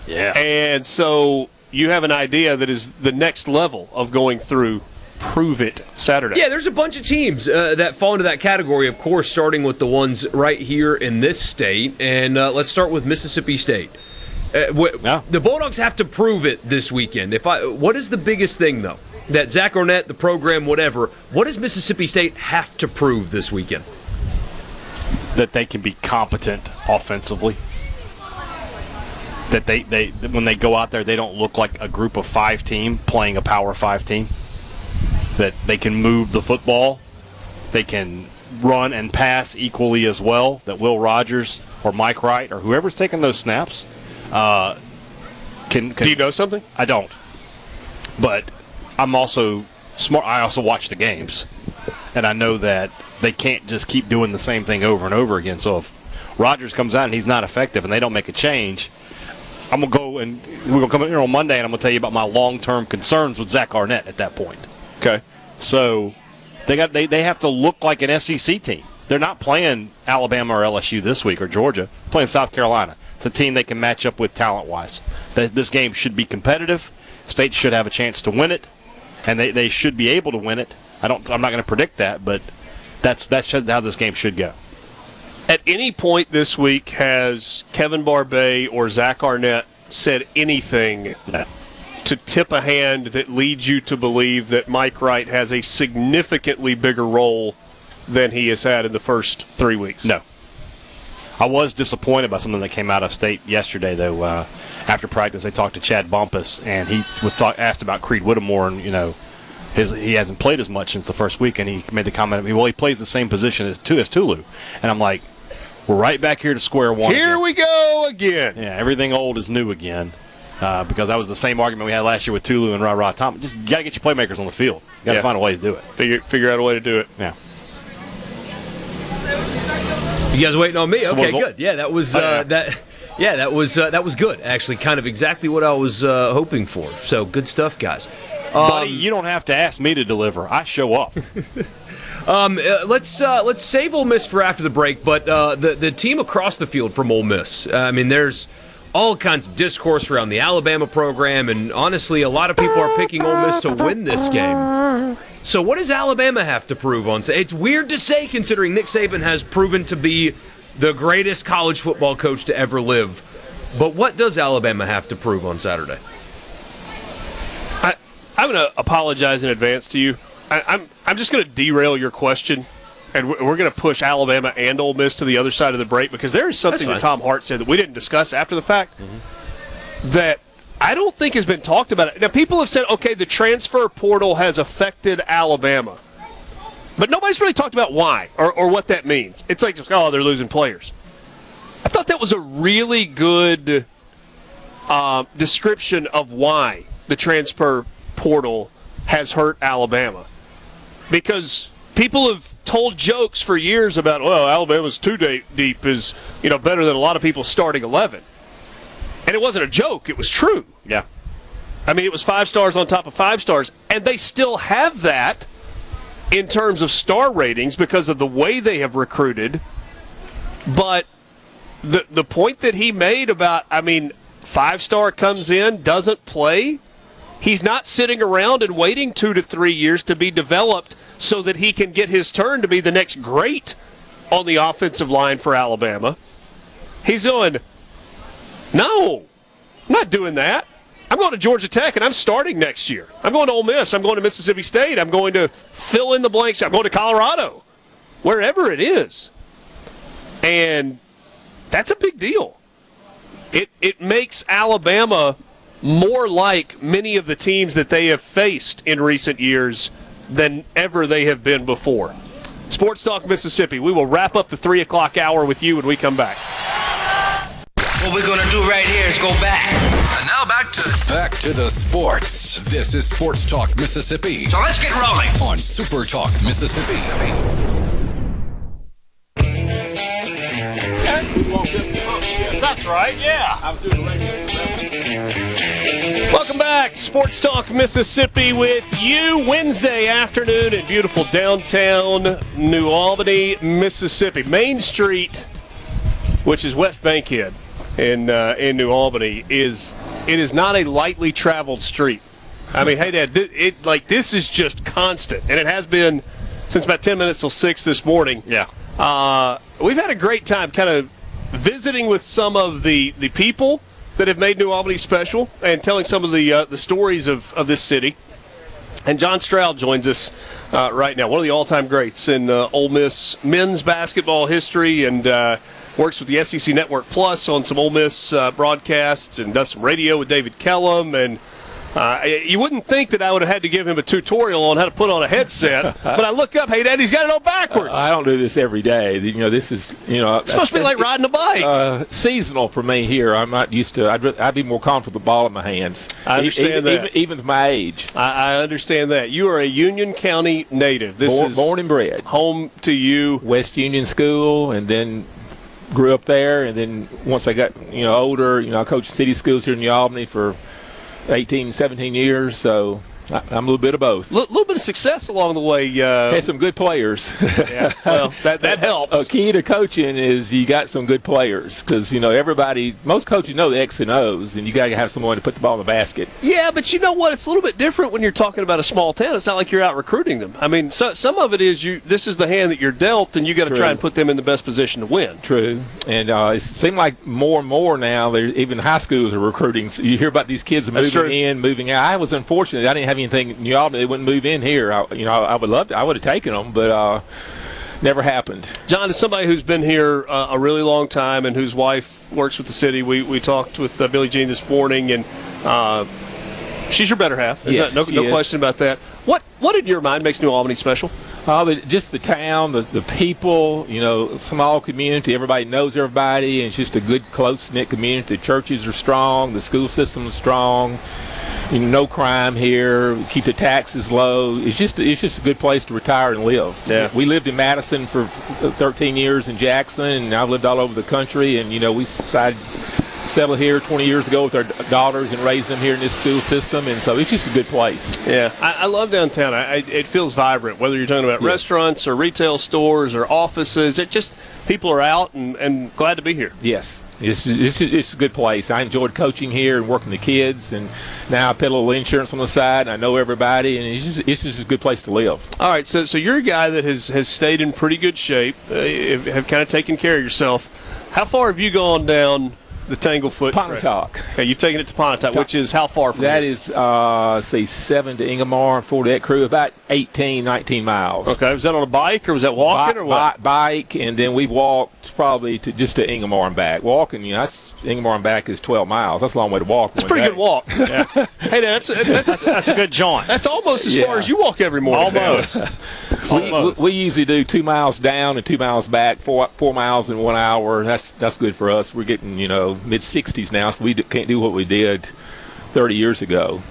[SPEAKER 3] Yeah.
[SPEAKER 2] And so you have an idea that is the next level of going through Prove It Saturday.
[SPEAKER 5] Yeah, there's a bunch of teams uh, that fall into that category, of course, starting with the ones right here in this state. And uh, let's start with Mississippi State. Uh, wh-
[SPEAKER 3] Yeah.
[SPEAKER 5] The Bulldogs have to prove it this weekend. If I, What is the biggest thing, though? That Zach Arnett, the program, whatever, what does Mississippi State have to prove this weekend?
[SPEAKER 3] that they can be competent offensively. That they, they when they go out there, they don't look like a group of five team playing a power five team. That they can move the football, they can run and pass equally as well. That Will Rogers or Mike Wright or whoever's taking those snaps uh, can, can.
[SPEAKER 2] Do you know something?
[SPEAKER 3] I don't, but I'm also smart. I also watch the games, and I know that they can't just keep doing the same thing over and over again. So if Rogers comes out and he's not effective, and they don't make a change, I'm gonna go and we're gonna come in here on Monday, and I'm gonna tell you about my long-term concerns with Zach Arnett at that point.
[SPEAKER 2] Okay.
[SPEAKER 3] So they got they, they have to look like an SEC team. They're not playing Alabama or LSU this week or Georgia. They're playing South Carolina. It's a team they can match up with talent wise. This game should be competitive. State should have a chance to win it, and they, they should be able to win it. I don't. I'm not going to predict that, but that's that's how this game should go.
[SPEAKER 2] At any point this week, has Kevin Barbay or Zach Arnett said anything to tip a hand that leads you to believe that Mike Wright has a significantly bigger role than he has had in the first three weeks?
[SPEAKER 3] No. I was disappointed by something that came out of state yesterday, though. Uh, after practice, they talked to Chad Bumphis, and he was talk, asked about Creed Whittemore, and you know, his, he hasn't played as much since the first week, and he made the comment, well, he plays the same position as, as Tulu, and I'm like, we're right back here to square one.
[SPEAKER 2] Here
[SPEAKER 3] again.
[SPEAKER 2] we go again.
[SPEAKER 3] Yeah, everything old is new again. Uh, because that was the same argument we had last year with Tulu and Rara Thomas. Just got to get your playmakers on the field. Got to
[SPEAKER 2] Yeah.
[SPEAKER 3] find a way to do it.
[SPEAKER 2] Figure figure out a way to do it.
[SPEAKER 3] Yeah.
[SPEAKER 5] You guys waiting on me?
[SPEAKER 3] So
[SPEAKER 5] okay, good. Yeah, that was
[SPEAKER 3] Oh,
[SPEAKER 5] uh,
[SPEAKER 3] yeah.
[SPEAKER 5] that. Yeah, that was uh, that was good. Actually, kind of exactly what I was uh, hoping for. So good stuff, guys.
[SPEAKER 3] Buddy, you don't have to ask me to deliver. I show up.
[SPEAKER 5] Um, uh, let's uh, let's save Ole Miss for after the break. But uh, the the team across the field from Ole Miss. Uh, I mean, there's all kinds of discourse around the Alabama program, and honestly, a lot of people are picking Ole Miss to win this game. So, what does Alabama have to prove on? It's weird to say, considering Nick Saban has proven to be the greatest college football coach to ever live. But what does Alabama have to prove on Saturday?
[SPEAKER 2] I, I'm going to apologize in advance to you. I, I'm I'm just going to derail your question, and we're, going to push Alabama and Ole Miss to the other side of the break because there is something that Tom Hart said that we didn't discuss after the fact that I don't think has been talked about. Now people have said, okay, the transfer portal has affected Alabama, but nobody's really talked about why or, or what that means. It's like, oh, they're losing players. I thought that was a really good uh, description of why the transfer portal has hurt Alabama. Because people have told jokes for years about, well, Alabama's two deep is you know better than a lot of people starting eleven, and it wasn't a joke; it was true.
[SPEAKER 3] yeah.
[SPEAKER 2] I mean, it was five stars on top of five stars, and they still have that in terms of star ratings because of the way they have recruited. But the the point that he made about, I mean, five star comes in, doesn't play. He's not sitting around and waiting two to three years to be developed so that he can get his turn to be the next great on the offensive line for Alabama. He's going, no, I'm not doing that. I'm going to Georgia Tech and I'm starting next year. I'm going to Ole Miss. I'm going to Mississippi State. I'm going to fill in the blanks. I'm going to Colorado, wherever it is. And That's a big deal. It it makes Alabama more like many of the teams that they have faced in recent years than ever they have been before. Sports Talk Mississippi. We will wrap up the three o'clock hour with you when we come back.
[SPEAKER 10] What we're gonna do right here is go back.
[SPEAKER 1] And now back to back to the sports. This is Sports Talk Mississippi
[SPEAKER 10] So let's get rolling.
[SPEAKER 1] on Super Talk Mississippi.
[SPEAKER 3] That's right. Yeah. I was doing radio.
[SPEAKER 2] Welcome back, Sports Talk Mississippi with you Wednesday afternoon in beautiful downtown New Albany, Mississippi. Main Street, which is West Bankhead in uh, in New Albany, is it is not a lightly traveled street. I mean, hey, Dad, th- it like this is just constant, and it has been since about ten minutes till six this morning.
[SPEAKER 3] Yeah.
[SPEAKER 2] Uh, we've had a great time, kind of visiting with some of the the people that have made New Albany special and telling some of the uh, the stories of, of this city. And John Stroud joins us uh, right now, one of the all-time greats in uh, Ole Miss men's basketball history, and uh, works with the SEC Network Plus on some Ole Miss uh, broadcasts and does some radio with David Kellum. And uh, you wouldn't think that I would have had to give him a tutorial on how to put on a headset, but I look up, hey, Dad, he's got it all backwards.
[SPEAKER 11] I don't do this every day. You know, this is you know
[SPEAKER 2] it's supposed to be like riding a bike.
[SPEAKER 11] uh, seasonal for me here. I'm not used to. I'd, I'd be more comfortable with the ball in my hands.
[SPEAKER 2] I understand
[SPEAKER 11] even,
[SPEAKER 2] that.
[SPEAKER 11] Even, even with my age,
[SPEAKER 2] I, I understand that. You are a Union County native. This
[SPEAKER 11] born,
[SPEAKER 2] is
[SPEAKER 11] born and bred.
[SPEAKER 2] home to you.
[SPEAKER 11] West Union School, and then grew up there. And then once I got you know older, you know, I coached city schools here in New Albany for 18, 17 years. So I'm a little bit of both.
[SPEAKER 2] A little bit of success along the way. Uh,
[SPEAKER 11] Had some good players.
[SPEAKER 2] yeah, well, that, that helps.
[SPEAKER 11] A key to coaching is you got some good players because you know everybody. Most coaches know the X and O's, and you got to have someone to put the ball in the basket.
[SPEAKER 2] Yeah, but you know what? It's a little bit different when you're talking about a small town. It's not like you're out recruiting them. I mean, so, some of it is you. This is the hand that you're dealt, and you got to try and put them in the best position to win.
[SPEAKER 11] True, and uh, it seems like more and more now. Even high schools are recruiting. So you hear about these kids
[SPEAKER 2] That's
[SPEAKER 11] moving
[SPEAKER 2] true.
[SPEAKER 11] in, moving out. I was unfortunate. I didn't have anything in New Albany. They wouldn't move in here. I, you know, I would love to. I would have taken them, but uh, never happened.
[SPEAKER 2] John, as somebody who's been here uh, a really long time and whose wife works with the city, we, we talked with uh, Billie Jean this morning, and uh, she's your better half.
[SPEAKER 11] Yes,
[SPEAKER 2] no, no,
[SPEAKER 11] is.
[SPEAKER 2] question about that. What what in your mind makes New Albany special?
[SPEAKER 11] The, just the town, the, the people, you know, small community. Everybody knows everybody, and it's just a good, close knit community. The churches are strong, the school system is strong. You know, no crime here. Keep the taxes low. It's just it's just a good place to retire and live.
[SPEAKER 2] Yeah.
[SPEAKER 11] We lived in Madison for 13 years in Jackson, and I've lived all over the country. And you know, we decided to settle here 20 years ago with our daughters and raised them here in this school system. And so it's just a good place.
[SPEAKER 2] Yeah, I, I love downtown. I, I, it feels vibrant. Whether you're talking about
[SPEAKER 11] Yes.
[SPEAKER 2] restaurants or retail stores or offices, it just people are out and, and glad to be here.
[SPEAKER 11] Yes, it's, it's, it's a good place. I enjoyed coaching here and working the kids, and now I put a little insurance on the side, and I know everybody, and it's just, it's just a good place to live.
[SPEAKER 2] All right, so so you're a guy that has has stayed in pretty good shape, uh, have, have kind of taken care of yourself. How far have you gone down the Tanglefoot? Trail?
[SPEAKER 11] Pontotoc.
[SPEAKER 2] Okay, you've taken it to Pontotoc, which is how far from
[SPEAKER 11] That
[SPEAKER 2] here?
[SPEAKER 11] is, uh, say, seven to Ingomar, four to Ecru, about 18, 19 miles.
[SPEAKER 2] Okay, was that on a bike or was that walking
[SPEAKER 11] Bi-
[SPEAKER 2] or what?
[SPEAKER 11] bi- bike, and then we walked probably to just to Ingomar and back. Walking, you know, that's Ingomar and back is 12 miles. That's a long way to walk.
[SPEAKER 2] That's a pretty good walk. Yeah. hey, that's that's,
[SPEAKER 3] That's a good jaunt.
[SPEAKER 2] that's almost as far as you walk every morning.
[SPEAKER 3] Almost.
[SPEAKER 11] We, we,
[SPEAKER 3] Almost.
[SPEAKER 11] we usually do two miles down and two miles back, four four miles in one hour. That's that's good for us. We're getting you know mid 60s now, so we d- can't do what we did 30 years ago.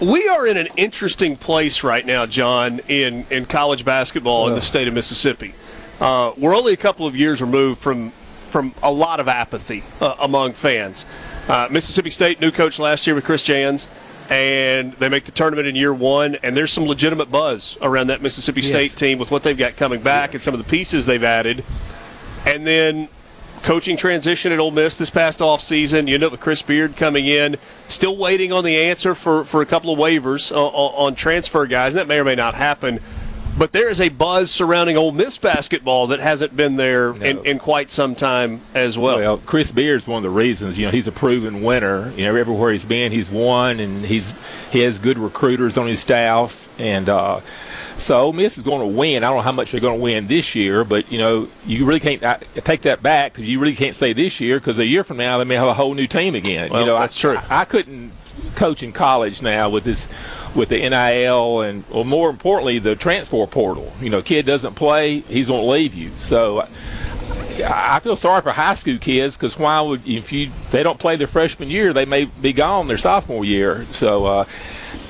[SPEAKER 2] We are in an interesting place right now, John, in, in college basketball in the state of Mississippi. Uh, we're only a couple of years removed from from a lot of apathy uh, among fans. Uh, Mississippi State new coach last year with Chris Jans, and they make the tournament in year one. And there's some legitimate buzz around that Mississippi State team with what they've got coming back and some of the pieces they've added. And then coaching transition at Ole Miss this past offseason. You up with Chris Beard coming in, still waiting on the answer for, for a couple of waivers on, on transfer guys. And that may or may not happen. But there is a buzz surrounding Ole Miss basketball that hasn't been there in, in quite some time as well.
[SPEAKER 11] Well, Chris Beard's one of the reasons. You know, he's a proven winner. You know, everywhere he's been, he's won, and he's he has good recruiters on his staff, and uh, so Ole Miss is going to win. I don't know how much they're going to win this year, but you know, you really can't I, take that back because you really can't say this year because a year from now they may have a whole new team again.
[SPEAKER 2] Well,
[SPEAKER 11] you know,
[SPEAKER 2] that's
[SPEAKER 11] I,
[SPEAKER 2] true.
[SPEAKER 11] I, I couldn't coach in college now with this with the NIL and or more importantly the transfer portal. You know, kid doesn't play, he's going to leave you. So I feel sorry for high school kids because why would if you they don't play their freshman year, they may be gone their sophomore year. So uh,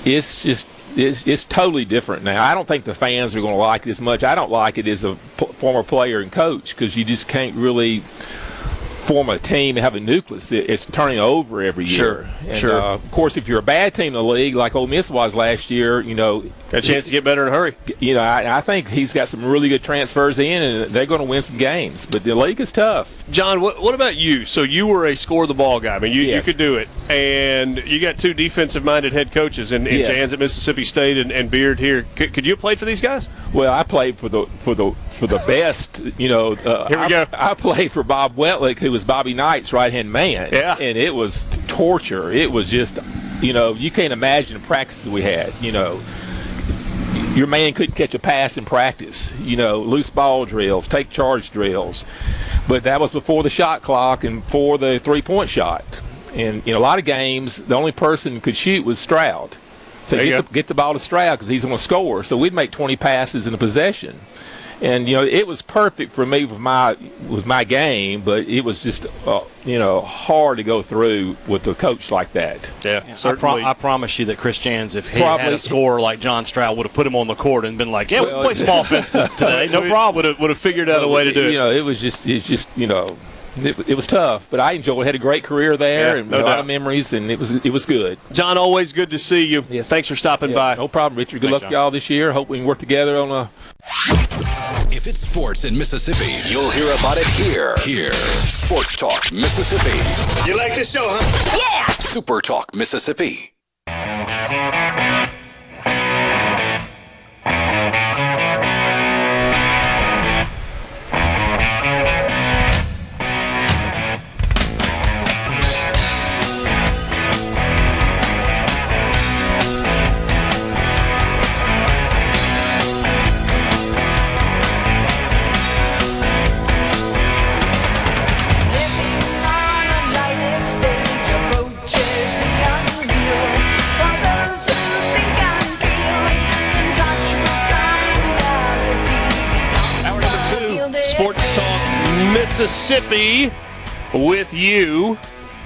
[SPEAKER 11] it's just it's, it's totally different now. I don't think the fans are going to like it as much. I don't like it as a p- former player and coach because you just can't really form a team and have a nucleus. It, it's turning over every year.
[SPEAKER 2] Sure,
[SPEAKER 11] And,
[SPEAKER 2] sure.
[SPEAKER 11] Uh, of course, if you're a bad team in the league, like Ole Miss was last year, you know,
[SPEAKER 2] Got a chance to get better in a hurry.
[SPEAKER 11] you know, I, I think he's got some really good transfers in, and they're going to win some games. But the league is tough.
[SPEAKER 2] John, what, what about you? So you were a score the ball guy. I mean, you,
[SPEAKER 11] Yes.
[SPEAKER 2] you could do it, and you got two defensive minded head coaches in, in
[SPEAKER 11] Yes.
[SPEAKER 2] Jans at Mississippi State and, and Beard here. Could, could you have played for these guys?
[SPEAKER 11] Well, I played for the for the for the best. You know, uh,
[SPEAKER 2] Here we
[SPEAKER 11] I,
[SPEAKER 2] go.
[SPEAKER 11] I played for Bob Weltlich, who was Bobby Knight's right hand man.
[SPEAKER 2] Yeah.
[SPEAKER 11] and it was torture. It was just, you know, you can't imagine the practices we had. You know. Your man couldn't catch a pass in practice. You know, loose ball drills, take charge drills, but that was before the shot clock and for the three point shot. And in a lot of games, the only person who could shoot was Stroud. So get the, get the ball to Stroud because he's going to score. So we'd make 20 passes in a possession, and you know it was perfect for me with my with my game. But it was just uh, you know hard to go through with a coach like that.
[SPEAKER 2] Yeah,
[SPEAKER 3] I, pro- I promise you that Chris Jans, if he
[SPEAKER 11] Probably-
[SPEAKER 3] had a score like John Stroud, would have put him on the court and been like, "Yeah,
[SPEAKER 11] Well,
[SPEAKER 3] we'll play small offense today, no problem."
[SPEAKER 2] Would have, would have figured out a way to do it.
[SPEAKER 11] You know, it was just it's just you know. It, it was tough, but I enjoyed. Had a great career there,
[SPEAKER 2] Yeah,
[SPEAKER 11] and
[SPEAKER 2] no
[SPEAKER 11] a lot of memories, and it was it was good.
[SPEAKER 2] John, always good to see you.
[SPEAKER 11] Yes.
[SPEAKER 2] Thanks for stopping
[SPEAKER 11] Yeah,
[SPEAKER 2] by.
[SPEAKER 11] no problem, Richard. Good
[SPEAKER 3] Thanks,
[SPEAKER 11] luck
[SPEAKER 3] John.
[SPEAKER 11] to y'all this year. Hope we can work together on a
[SPEAKER 1] If it's sports in Mississippi, you'll hear about it here. Here. Sports Talk Mississippi.
[SPEAKER 10] You like this show, huh?
[SPEAKER 6] Yeah!
[SPEAKER 1] Super Talk Mississippi.
[SPEAKER 2] Mississippi with you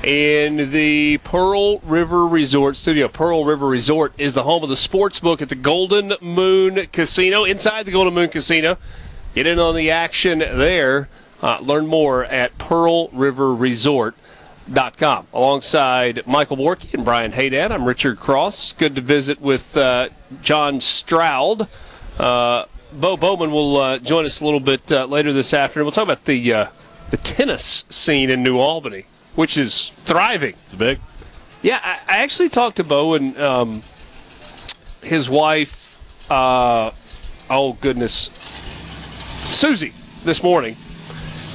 [SPEAKER 2] in the Pearl River Resort studio. Pearl River Resort is the home of the sports book at the Golden Moon Casino. Inside the Golden Moon Casino, get in on the action there. Uh, learn more at Pearl River Resort. Dot com. Alongside Michael Borky and Brian Haydad, I'm Richard Cross. Good to visit with uh, John Stroud. Uh, Bo Bowman will uh, join us a little bit uh, later this afternoon. We'll talk about the uh, the tennis scene in New Albany, which is thriving.
[SPEAKER 3] It's big.
[SPEAKER 2] Yeah, I, I actually talked to Bo and um, his wife. Uh, oh goodness, Susie, this morning,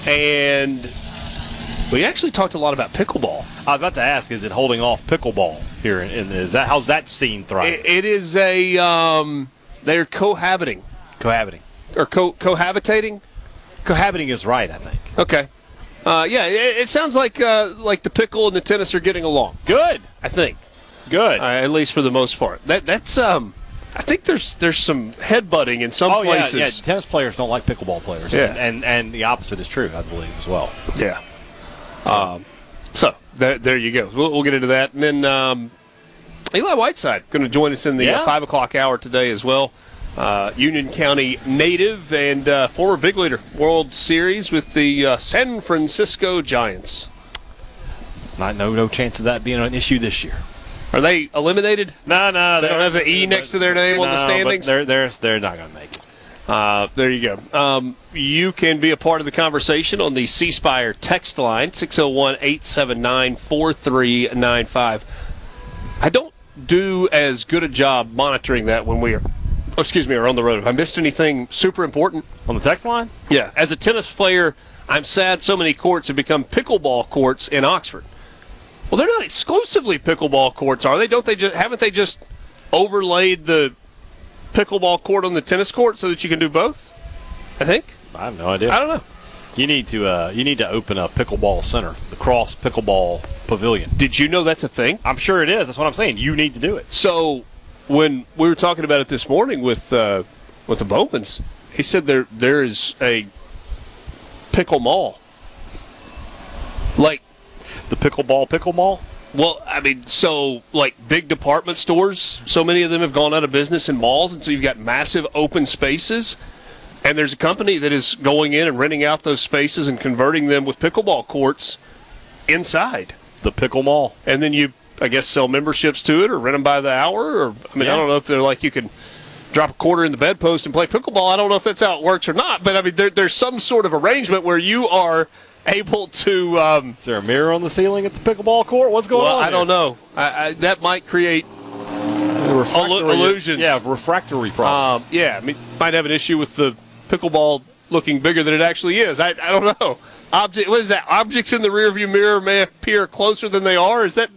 [SPEAKER 2] and we actually talked a lot about pickleball.
[SPEAKER 3] I was about to ask, is it holding off pickleball here? In, in, is that how's that scene thriving?
[SPEAKER 2] It, it is a um, they're cohabiting
[SPEAKER 3] Cohabiting.
[SPEAKER 2] or co- cohabitating.
[SPEAKER 3] Cohabiting is right, I think.
[SPEAKER 2] Okay. Uh, yeah, it, it sounds like uh, like the pickle and the tennis are getting along.
[SPEAKER 3] Good.
[SPEAKER 2] I think,
[SPEAKER 3] Good.
[SPEAKER 2] uh, at least for the most part. That that's um, I think there's there's some headbutting in some
[SPEAKER 3] oh yeah,
[SPEAKER 2] places.
[SPEAKER 3] yeah. Tennis players don't like pickleball players.
[SPEAKER 2] Yeah.
[SPEAKER 3] And, and and the opposite is true, I believe, as well.
[SPEAKER 2] Yeah. Um, so there, there you go. We'll, we'll get into that, and then um, Eli Whiteside going to join us in the
[SPEAKER 3] Yeah.
[SPEAKER 2] uh, five o'clock hour today as well. Uh, Union County native and uh, former big leader World Series with the uh, San Francisco Giants.
[SPEAKER 3] Not no no chance of that being an issue this year.
[SPEAKER 2] Are they eliminated?
[SPEAKER 3] No, no,
[SPEAKER 2] They don't have the E next to their name on the standings?
[SPEAKER 3] They're they're they're not going to make it.
[SPEAKER 2] Uh, there you go. Um, you can be a part of the conversation on the C Spire text line, 601 879 4395. I don't do as good a job monitoring that when we are oh, excuse me, or on the road. Have I missed anything super important?
[SPEAKER 3] On the text line?
[SPEAKER 2] Yeah. As a tennis player, I'm sad so many courts have become pickleball courts in Oxford. Well, they're not exclusively pickleball courts, are they? Don't they just haven't they just overlaid the pickleball court on the tennis court so that you can do both? I think.
[SPEAKER 3] I have no idea.
[SPEAKER 2] I don't know.
[SPEAKER 3] You need to uh, you need to open a pickleball center, the Cross Pickleball Pavilion.
[SPEAKER 2] Did you know that's a thing?
[SPEAKER 3] I'm sure it is. That's what I'm saying. You need to do it.
[SPEAKER 2] So when we were talking about it this morning with uh, with the Bowmans, he said there there is a pickle mall, like
[SPEAKER 3] the pickleball pickle mall.
[SPEAKER 2] Well, I mean, so like big department stores, so many of them have gone out of business in malls, and so you've got massive open spaces. And there's a company that is going in and renting out those spaces and converting them with pickleball courts inside
[SPEAKER 3] the pickle mall.
[SPEAKER 2] And then you, I guess, sell memberships to it or rent them by the hour. Or I mean,
[SPEAKER 3] Yeah.
[SPEAKER 2] I don't know if they're like you can drop a quarter in the bedpost and play pickleball. I don't know if that's how it works or not. But I mean, there, there's some sort of arrangement where you are able to. Um,
[SPEAKER 3] Is there a mirror on the ceiling at the pickleball court? What's going
[SPEAKER 2] well,
[SPEAKER 3] on?
[SPEAKER 2] I don't know. I, I, that might create illusions.
[SPEAKER 3] Yeah, refractory problems.
[SPEAKER 2] Um, yeah, I mean, might have an issue with the pickleball looking bigger than it actually is. I, I don't know. Object, what is that? Objects in the rearview mirror may appear closer than they are. Is that?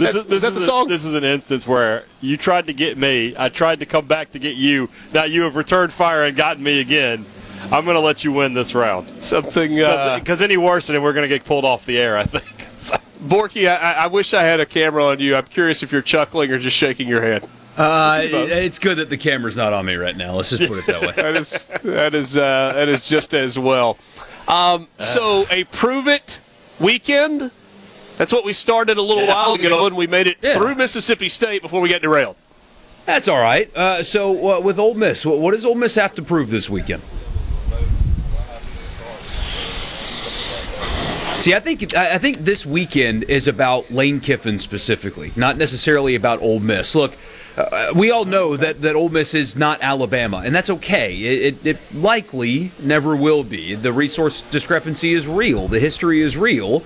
[SPEAKER 2] Is
[SPEAKER 3] This
[SPEAKER 2] that,
[SPEAKER 3] is, this
[SPEAKER 2] is that
[SPEAKER 3] is
[SPEAKER 2] the
[SPEAKER 3] a-
[SPEAKER 2] song?
[SPEAKER 3] this is an instance where you tried to get me. I tried to come back to get you. Now you have returned fire and gotten me again. I'm going to let you win this round.
[SPEAKER 2] Something
[SPEAKER 3] because any worse than it, we're going to get pulled off the air. I think.
[SPEAKER 2] Borky, I, I- I wish I had a camera on you. I'm curious if you're chuckling or just shaking your head.
[SPEAKER 5] Uh, it's good that the camera's not on me right now. Let's just put it that way.
[SPEAKER 2] that is that is uh, that is just as well. Um, so a prove it weekend. That's what we started a little
[SPEAKER 5] Yeah.
[SPEAKER 2] while ago, and we made it
[SPEAKER 5] Yeah.
[SPEAKER 2] through Mississippi State before we got derailed.
[SPEAKER 5] That's all right. Uh, so uh, with Ole Miss, what, what does Ole Miss have to prove this weekend? See, I think I think this weekend is about Lane Kiffin specifically, not necessarily about Ole Miss. Look, uh, we all know that that Ole Miss is not Alabama, and that's okay. It, it, it likely never will be. The resource discrepancy is real. The history is real,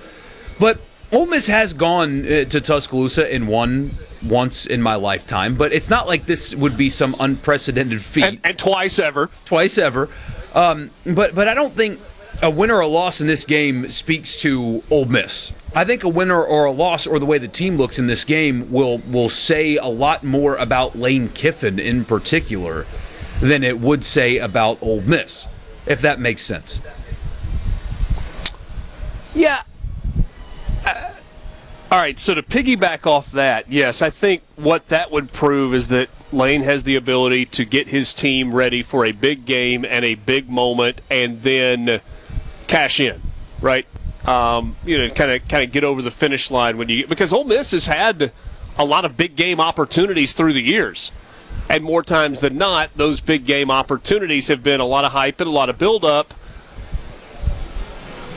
[SPEAKER 5] but Ole Miss has gone uh, to Tuscaloosa and won once in my lifetime. But it's not like this would be some unprecedented feat.
[SPEAKER 2] And, and twice ever.
[SPEAKER 5] Twice ever. Um, but but I don't think a win or a loss in this game speaks to Ole Miss. I think a winner or a loss or the way the team looks in this game will will say a lot more about Lane Kiffin in particular than it would say about Ole Miss, if that makes sense.
[SPEAKER 2] Yeah. All right, so to piggyback off that, yes, I think what that would prove is that Lane has the ability to get his team ready for a big game and a big moment and then cash in, right? Um, you know, kind of kind of get over the finish line when you because Ole Miss has had a lot of big game opportunities through the years. And more times than not, those big game opportunities have been a lot of hype and a lot of build up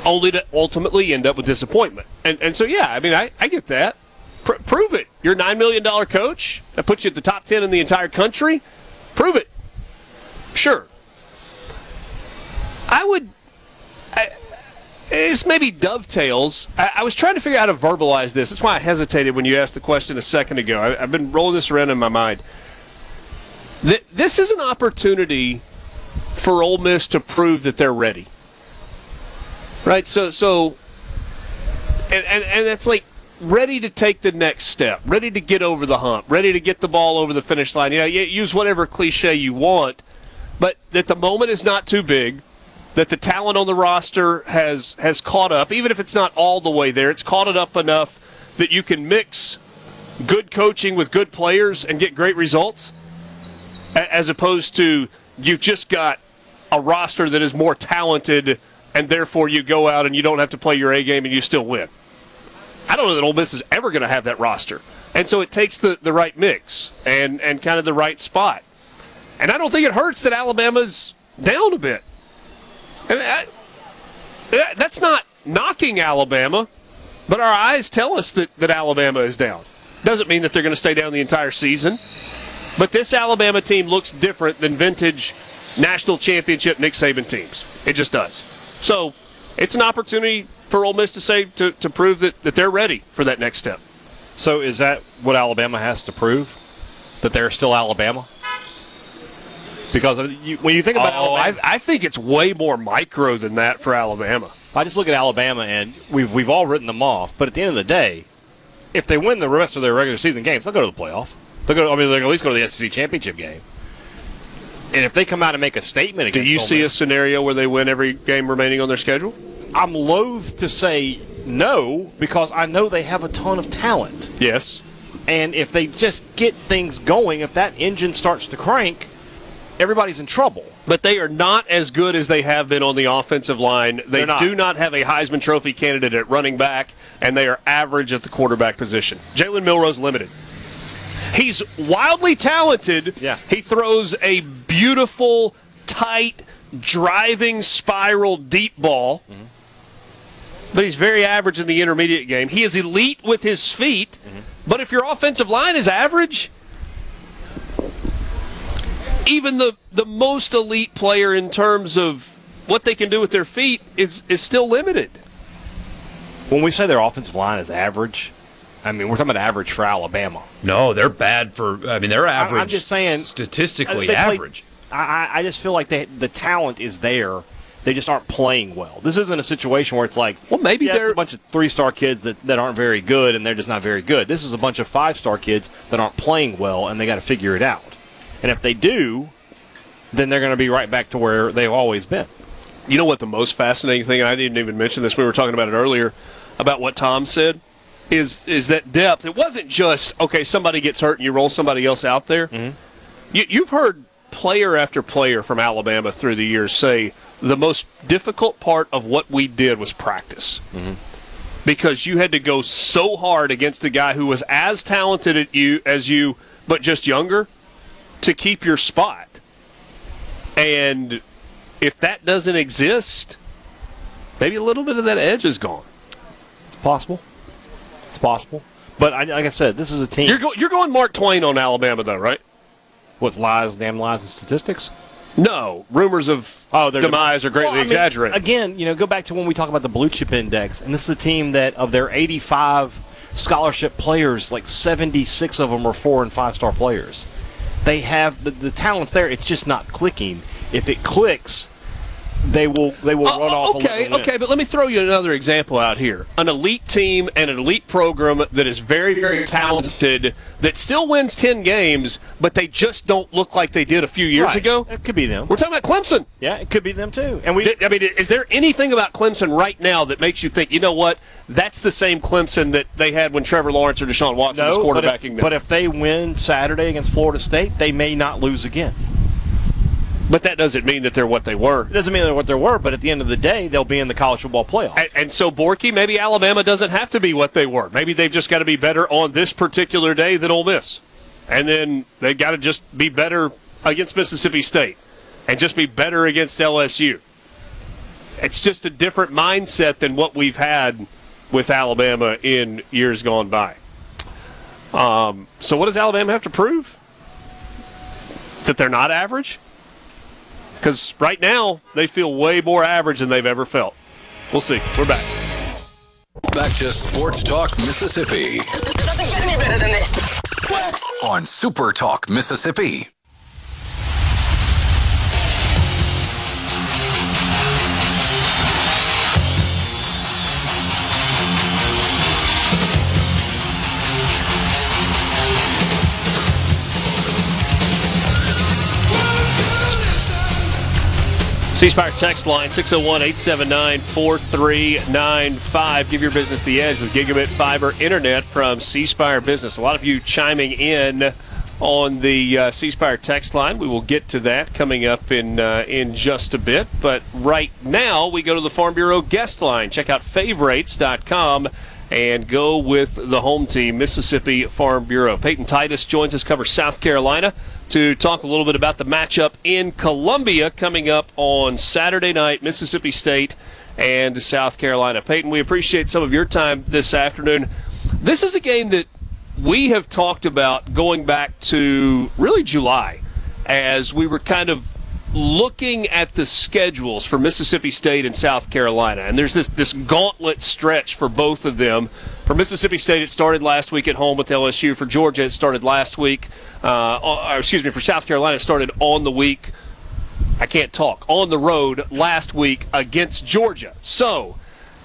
[SPEAKER 2] only to ultimately end up with disappointment. And and so yeah, I mean I, I get that. Pr- prove it. You're a nine million dollar coach that puts you at the top ten in the entire country. Prove it. Sure. I would. I, this maybe dovetails. I, I was trying to figure out how to verbalize this. That's why I hesitated when you asked the question a second ago. I, I've been rolling this around in my mind. Th- this is an opportunity for Ole Miss to prove that they're ready. Right? So, so, and, and, and it's like ready to take the next step, ready to get over the hump, ready to get the ball over the finish line. You know, you use whatever cliche you want, but that the moment is not too big, that the talent on the roster has has caught up, even if it's not all the way there, it's caught it up enough that you can mix good coaching with good players and get great results, as opposed to you've just got a roster that is more talented, and therefore you go out and you don't have to play your A game and you still win. I don't know that Ole Miss is ever going to have that roster, and so it takes the, the right mix and and kind of the right spot. And I don't think it hurts that Alabama's down a bit. And uh, that- that's not knocking Alabama, but our eyes tell us that, that Alabama is down. Doesn't mean that they're going to stay down the entire season. But this Alabama team looks different than vintage national championship Nick Saban teams. It just does. So it's an opportunity for Ole Miss to say to, to prove that, that they're ready for that next step.
[SPEAKER 3] So is that what Alabama has to prove? That they're still Alabama? Because you, when you think about
[SPEAKER 2] oh,
[SPEAKER 3] Alabama,
[SPEAKER 2] I, I think it's way more micro than that for Alabama.
[SPEAKER 3] I just look at Alabama and we've we've all written them off. But at the end of the day, if they win the rest of their regular season games, they'll go to the playoff. They'll go. I mean, they'll at least go to the SEC championship game. And if they come out and make a statement
[SPEAKER 2] Do you see a scenario where they win every game remaining on their schedule?
[SPEAKER 3] I'm loath to say no because I know they have a ton of talent.
[SPEAKER 2] Yes.
[SPEAKER 3] And if they just get things going, if that engine starts to crank, everybody's in trouble.
[SPEAKER 2] But they are not as good as they have been on the offensive line. They
[SPEAKER 3] not.
[SPEAKER 2] do not have a Heisman Trophy candidate at running back, and they are average at the quarterback position. Jalen Milroe's limited. He's wildly talented.
[SPEAKER 3] Yeah.
[SPEAKER 2] He throws a beautiful, tight, driving spiral deep ball.
[SPEAKER 3] Mm-hmm.
[SPEAKER 2] But he's very average in the intermediate game. He is elite with his feet.
[SPEAKER 3] Mm-hmm.
[SPEAKER 2] But if your offensive line is average, even the the most elite player in terms of what they can do with their feet is is still limited.
[SPEAKER 3] When we say their offensive line is average, I mean we're talking about average for Alabama.
[SPEAKER 5] No, they're bad for. I mean, they're average.
[SPEAKER 3] I'm just saying
[SPEAKER 5] statistically uh,
[SPEAKER 3] they play-
[SPEAKER 5] average.
[SPEAKER 3] I, I- I just feel like they, the talent is there. They just aren't playing well. This isn't a situation where it's like,
[SPEAKER 2] well, maybe
[SPEAKER 3] yeah, it's
[SPEAKER 2] they're-
[SPEAKER 3] a bunch of three-star kids that, that aren't very good, and they're just not very good. This is a bunch of five-star kids that aren't playing well, and they got to figure it out. And if they do, then they're going to be right back to where they've always been.
[SPEAKER 2] You know what the most fascinating thing? I didn't even mention this. We were talking about it earlier about what Tom said. Is is that depth? It wasn't just okay. Somebody gets hurt and you roll somebody else out there. Mm-hmm. You, you've heard player after player from Alabama through the years say the most difficult part of what we did was practice. Mm-hmm. Because you had to go so hard against a guy who was as talented at you as you, but just younger, to keep your spot. And if that doesn't exist, maybe a little bit of that edge is gone.
[SPEAKER 3] It's possible. It's possible. But I, like I said, this is a team.
[SPEAKER 2] You're, go, you're going Mark Twain on Alabama, though, right?
[SPEAKER 3] With lies, damn lies, and statistics?
[SPEAKER 2] No, rumors of
[SPEAKER 3] oh, their
[SPEAKER 2] demise are greatly
[SPEAKER 3] Well, I mean,
[SPEAKER 2] exaggerated.
[SPEAKER 3] Again, you know, go back to when we talk about the blue chip index, and this is a team that of their 85 scholarship players, like 76 of them are four and five star players. They have the, the talents there. It's just not clicking. If it clicks, they will they will oh, run oh, off.
[SPEAKER 2] Oh, Okay,
[SPEAKER 3] 11
[SPEAKER 2] okay, but let me throw you another example out here. An elite team and an elite program that is very, very talented that still wins 10 games, but they just don't look like they did a few years
[SPEAKER 3] Right.
[SPEAKER 2] ago.
[SPEAKER 3] It could be them.
[SPEAKER 2] We're talking about Clemson.
[SPEAKER 3] Yeah, it could be them too. And we,
[SPEAKER 2] I mean, is there anything about Clemson right now that makes you think, you know what, that's the same Clemson that they had when Trevor Lawrence or Deshaun Watson was
[SPEAKER 3] no, but
[SPEAKER 2] quarterbacking
[SPEAKER 3] if,
[SPEAKER 2] them?
[SPEAKER 3] but if they win Saturday against Florida State, they may not lose again.
[SPEAKER 2] But that doesn't mean that they're what they were.
[SPEAKER 3] It doesn't mean they're what they were, but at the end of the day, they'll be in the college football playoff.
[SPEAKER 2] And, and so, Borky, maybe Alabama doesn't have to be what they were. Maybe they've just got to be better on this particular day than Ole Miss. And then they've got to just be better against Mississippi State and just be better against LSU. It's just a different mindset than what we've had with Alabama in years gone by. Um, so, what does Alabama have to prove? That they're not average? Because right now, they feel way more average than they've ever felt. We'll see. We're back.
[SPEAKER 1] Back to Sports Talk Mississippi
[SPEAKER 6] Doesn't get any better than this.
[SPEAKER 1] on Super Talk Mississippi.
[SPEAKER 2] C Spire text line 601 879 4395. Give your business the edge with gigabit fiber internet from C Spire Business. A lot of you chiming in on the uh, C Spire text line. We will get to that coming up in uh, in just a bit. But right now, we go to the Farm Bureau guest line. Check out favorites.com and go with the home team, Mississippi Farm Bureau. Peyton Titus joins us, cover South Carolina, to talk a little bit about the matchup in Columbia coming up on Saturday night, Mississippi State and South Carolina. Peyton, we appreciate some of your time this afternoon. This is a game that we have talked about going back to really July as we were kind of looking at the schedules for Mississippi State and South Carolina, and there's this, this gauntlet stretch for both of them. For Mississippi State, it started last week at home with LSU. For Georgia, it started last week. Uh, or, excuse me, for South Carolina, it started on the week. I can't talk. On the road last week against Georgia. So,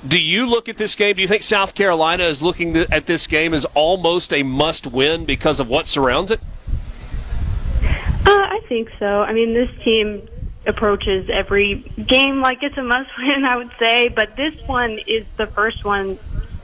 [SPEAKER 2] do you look at this game? Do you think South Carolina is looking at this game as almost a must win because of what surrounds it?
[SPEAKER 12] Uh, I think so. I mean, this team approaches every game like it's a must win, I would say, but this one is the first one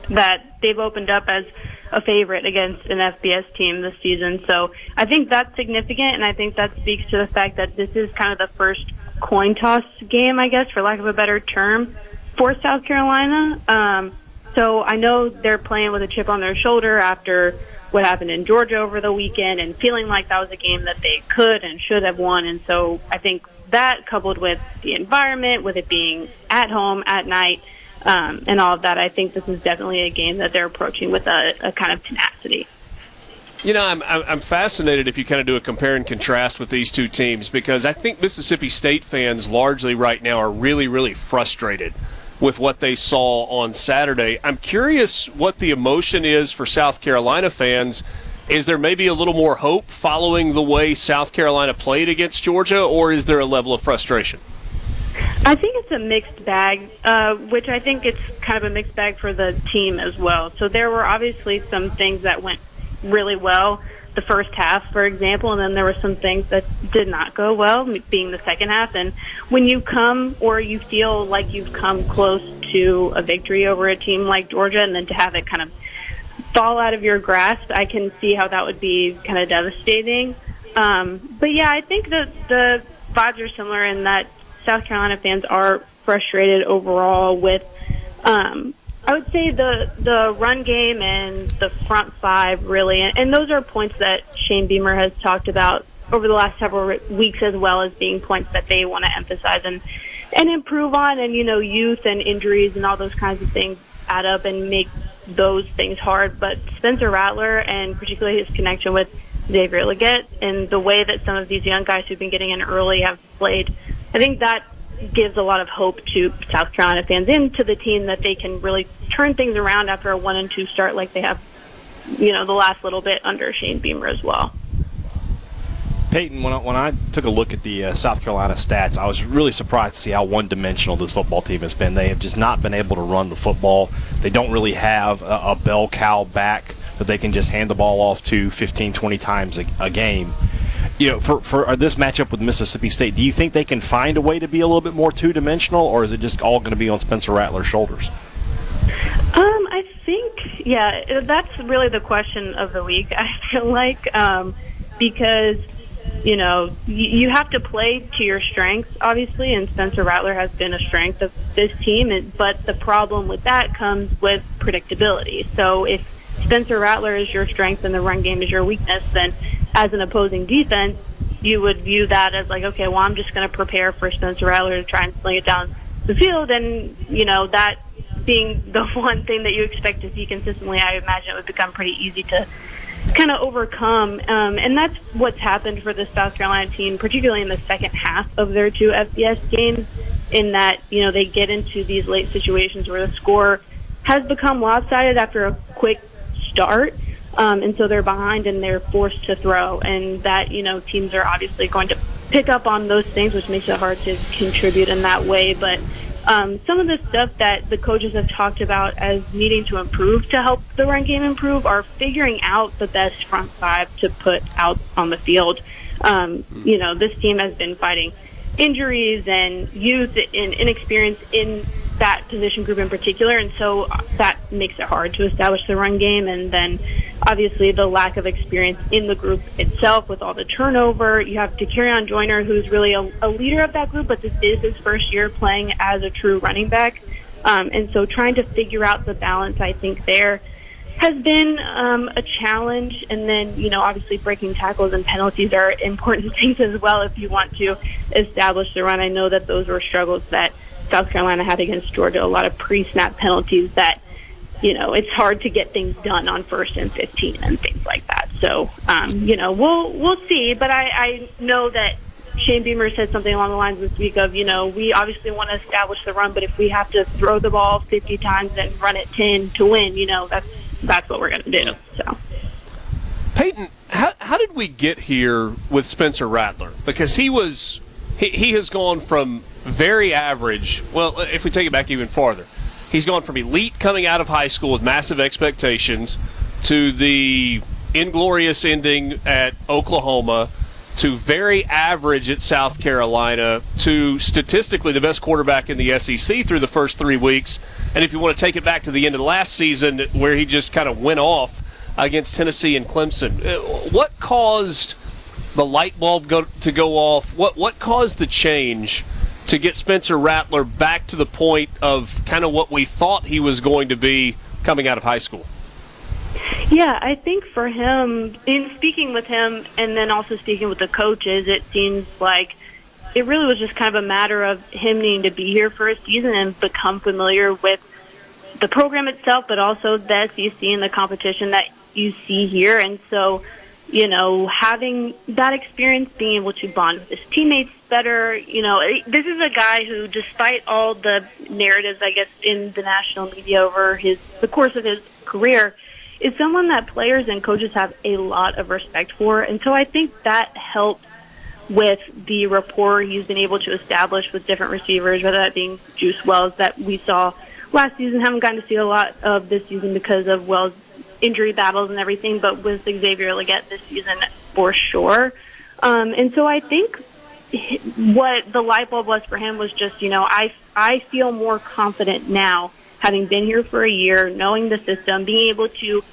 [SPEAKER 12] that they've opened up as a favorite against an FBS team this season. So I think that's significant, and I think that speaks to the fact that this is kind of the first coin toss game, I guess, for lack of a better term, for South Carolina. Um, so I know they're playing with a chip on their shoulder after what happened in Georgia over the weekend and feeling like that was a game that they could and should have won. And so I think that coupled with the environment, with it being at home at night, um, and all of that, I think this is definitely a game that they're approaching with a, a kind of tenacity.
[SPEAKER 2] You know, I'm, I'm fascinated if you kind of do a compare and contrast with these two teams because I think Mississippi State fans largely right now are really, really frustrated with what they saw on Saturday. I'm curious what the emotion is for South Carolina fans. Is there maybe a little more hope following the way South Carolina played against Georgia, or is there a level of frustration?
[SPEAKER 12] I think it's a mixed bag, uh, which I think it's kind of a mixed bag for the team as well. So there were obviously some things that went really well the first half, for example, and then there were some things that did not go well, being the second half. And when you come or you feel like you've come close to a victory over a team like Georgia, and then to have it kind of fall out of your grasp, I can see how that would be kind of devastating. Um, but yeah, I think that the vibes are similar in that South Carolina fans are frustrated overall with. Um, I would say the the run game and the front five really, and those are points that Shane Beamer has talked about over the last several weeks as well as being points that they want to emphasize and and improve on. And you know, youth and injuries and all those kinds of things add up and make those things hard. But Spencer Rattler and particularly his connection with Xavier Legette and the way that some of these young guys who've been getting in early have played I think that gives a lot of hope to South Carolina fans and to the team that they can really turn things around after a one and two start like they have, you know, the last little bit under Shane Beamer as well.
[SPEAKER 3] Peyton, when I, when I took a look at the uh, South Carolina stats, I was really surprised to see how one dimensional this football team has been. They have just not been able to run the football. They don't really have a, a bell cow back that they can just hand the ball off to 15, 20 times a, a game you know, for, for this matchup with Mississippi State, do you think they can find a way to be a little bit more two dimensional, or is it just all going to be on Spencer Rattler's shoulders?
[SPEAKER 12] Um, I think, yeah, that's really the question of the week. I feel like um, because you know you have to play to your strengths, obviously, and Spencer Rattler has been a strength of this team. But the problem with that comes with predictability. So if Spencer Rattler is your strength and the run game is your weakness, then as an opposing defense, you would view that as like, okay, well, I'm just going to prepare for Spencer Rattler to try and sling it down the field, and you know that being the one thing that you expect to see consistently, I imagine it would become pretty easy to kind of overcome. Um, and that's what's happened for the South Carolina team, particularly in the second half of their two FBS games, in that, you know, they get into these late situations where the score has become lopsided after a quick start. Um, and so they're behind and they're forced to throw. And that, you know, teams are obviously going to pick up on those things, which makes it hard to contribute in that way. But um, some of the stuff that the coaches have talked about as needing to improve to help the run game improve are figuring out the best front five to put out on the field. Um, you know, this team has been fighting injuries and youth and inexperience in that position group in particular, and so that makes it hard to establish the run game. And then, obviously, the lack of experience in the group itself with all the turnover. You have on Joyner, who's really a, a leader of that group, but this is his first year playing as a true running back, um, and so trying to figure out the balance, I think there has been um, a challenge. And then, you know, obviously breaking tackles and penalties are important things as well if you want to establish the run. I know that those were struggles that South Carolina had against Georgia, a lot of pre-snap penalties that, you know, it's hard to get things done on first and 15 and things like that. So, um, you know, we'll we'll see. But I, I know that Shane Beamer said something along the lines this week of, you know, we obviously want to establish the run, but if we have to throw the ball 50 times and run it 10 to win, you know, that's that's what we're going to do. So.
[SPEAKER 2] Peyton, how, how did we get here with Spencer Rattler? Because he was he, he has gone from very average. Well, if we take it back even farther, he's gone from elite coming out of high school with massive expectations to the inglorious ending at Oklahoma to very average at South Carolina to statistically the best quarterback in the SEC through the first three weeks. And if you want to take it back to the end of the last season where he just kind of went off against Tennessee and Clemson, uh, what caused the light bulb go, to go off? What what caused the change to get Spencer Rattler back to the point of kind of what we thought he was going to be coming out of high school?
[SPEAKER 12] Yeah, I think for him, in speaking with him and then also speaking with the coaches, it seems like it really was just kind of a matter of him needing to be here for a season and become familiar with the program itself, but also the SEC and the competition that you see here. And so, you know, having that experience, being able to bond with his teammates better, you know, this is a guy who, despite all the narratives, I guess, in the national media over his the course of his career, is someone that players and coaches have a lot of respect for. And so I think that helps with the rapport he's been able to establish with different receivers, whether that being Juice Wells that we saw last season, haven't gotten to see a lot of this season because of Wells' injury battles and everything, but with Xavier Legette this season for sure. Um, and so I think what the light bulb was for him was just, you know, I, I feel more confident now having been here for a year, knowing the system, being able to,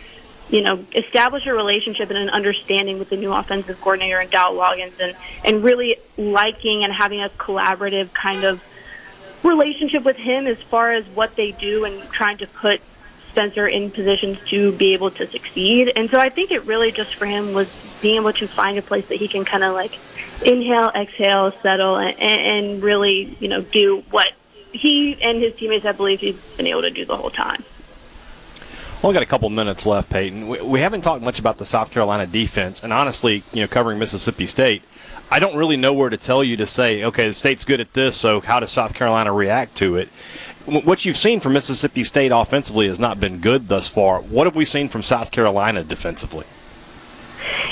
[SPEAKER 12] you know, establish a relationship and an understanding with the new offensive coordinator and Dowell Loggins and, and really liking and having a collaborative kind of relationship with him as far as what they do and trying to put Spencer in positions to be able to succeed. And so I think it really just for him was being able to find a place that he can kind of like inhale, exhale, settle, and, and really, you know, do what he and his teammates, I believe, he's been able to do the whole time.
[SPEAKER 3] Only got a couple minutes left, Peyton. We, we haven't talked much about the South Carolina defense, and honestly, you know, covering Mississippi State, I don't really know where to tell you to say, okay, the state's good at this, so how does South Carolina react to it? What you've seen from Mississippi State offensively has not been good thus far. What have we seen from South Carolina defensively?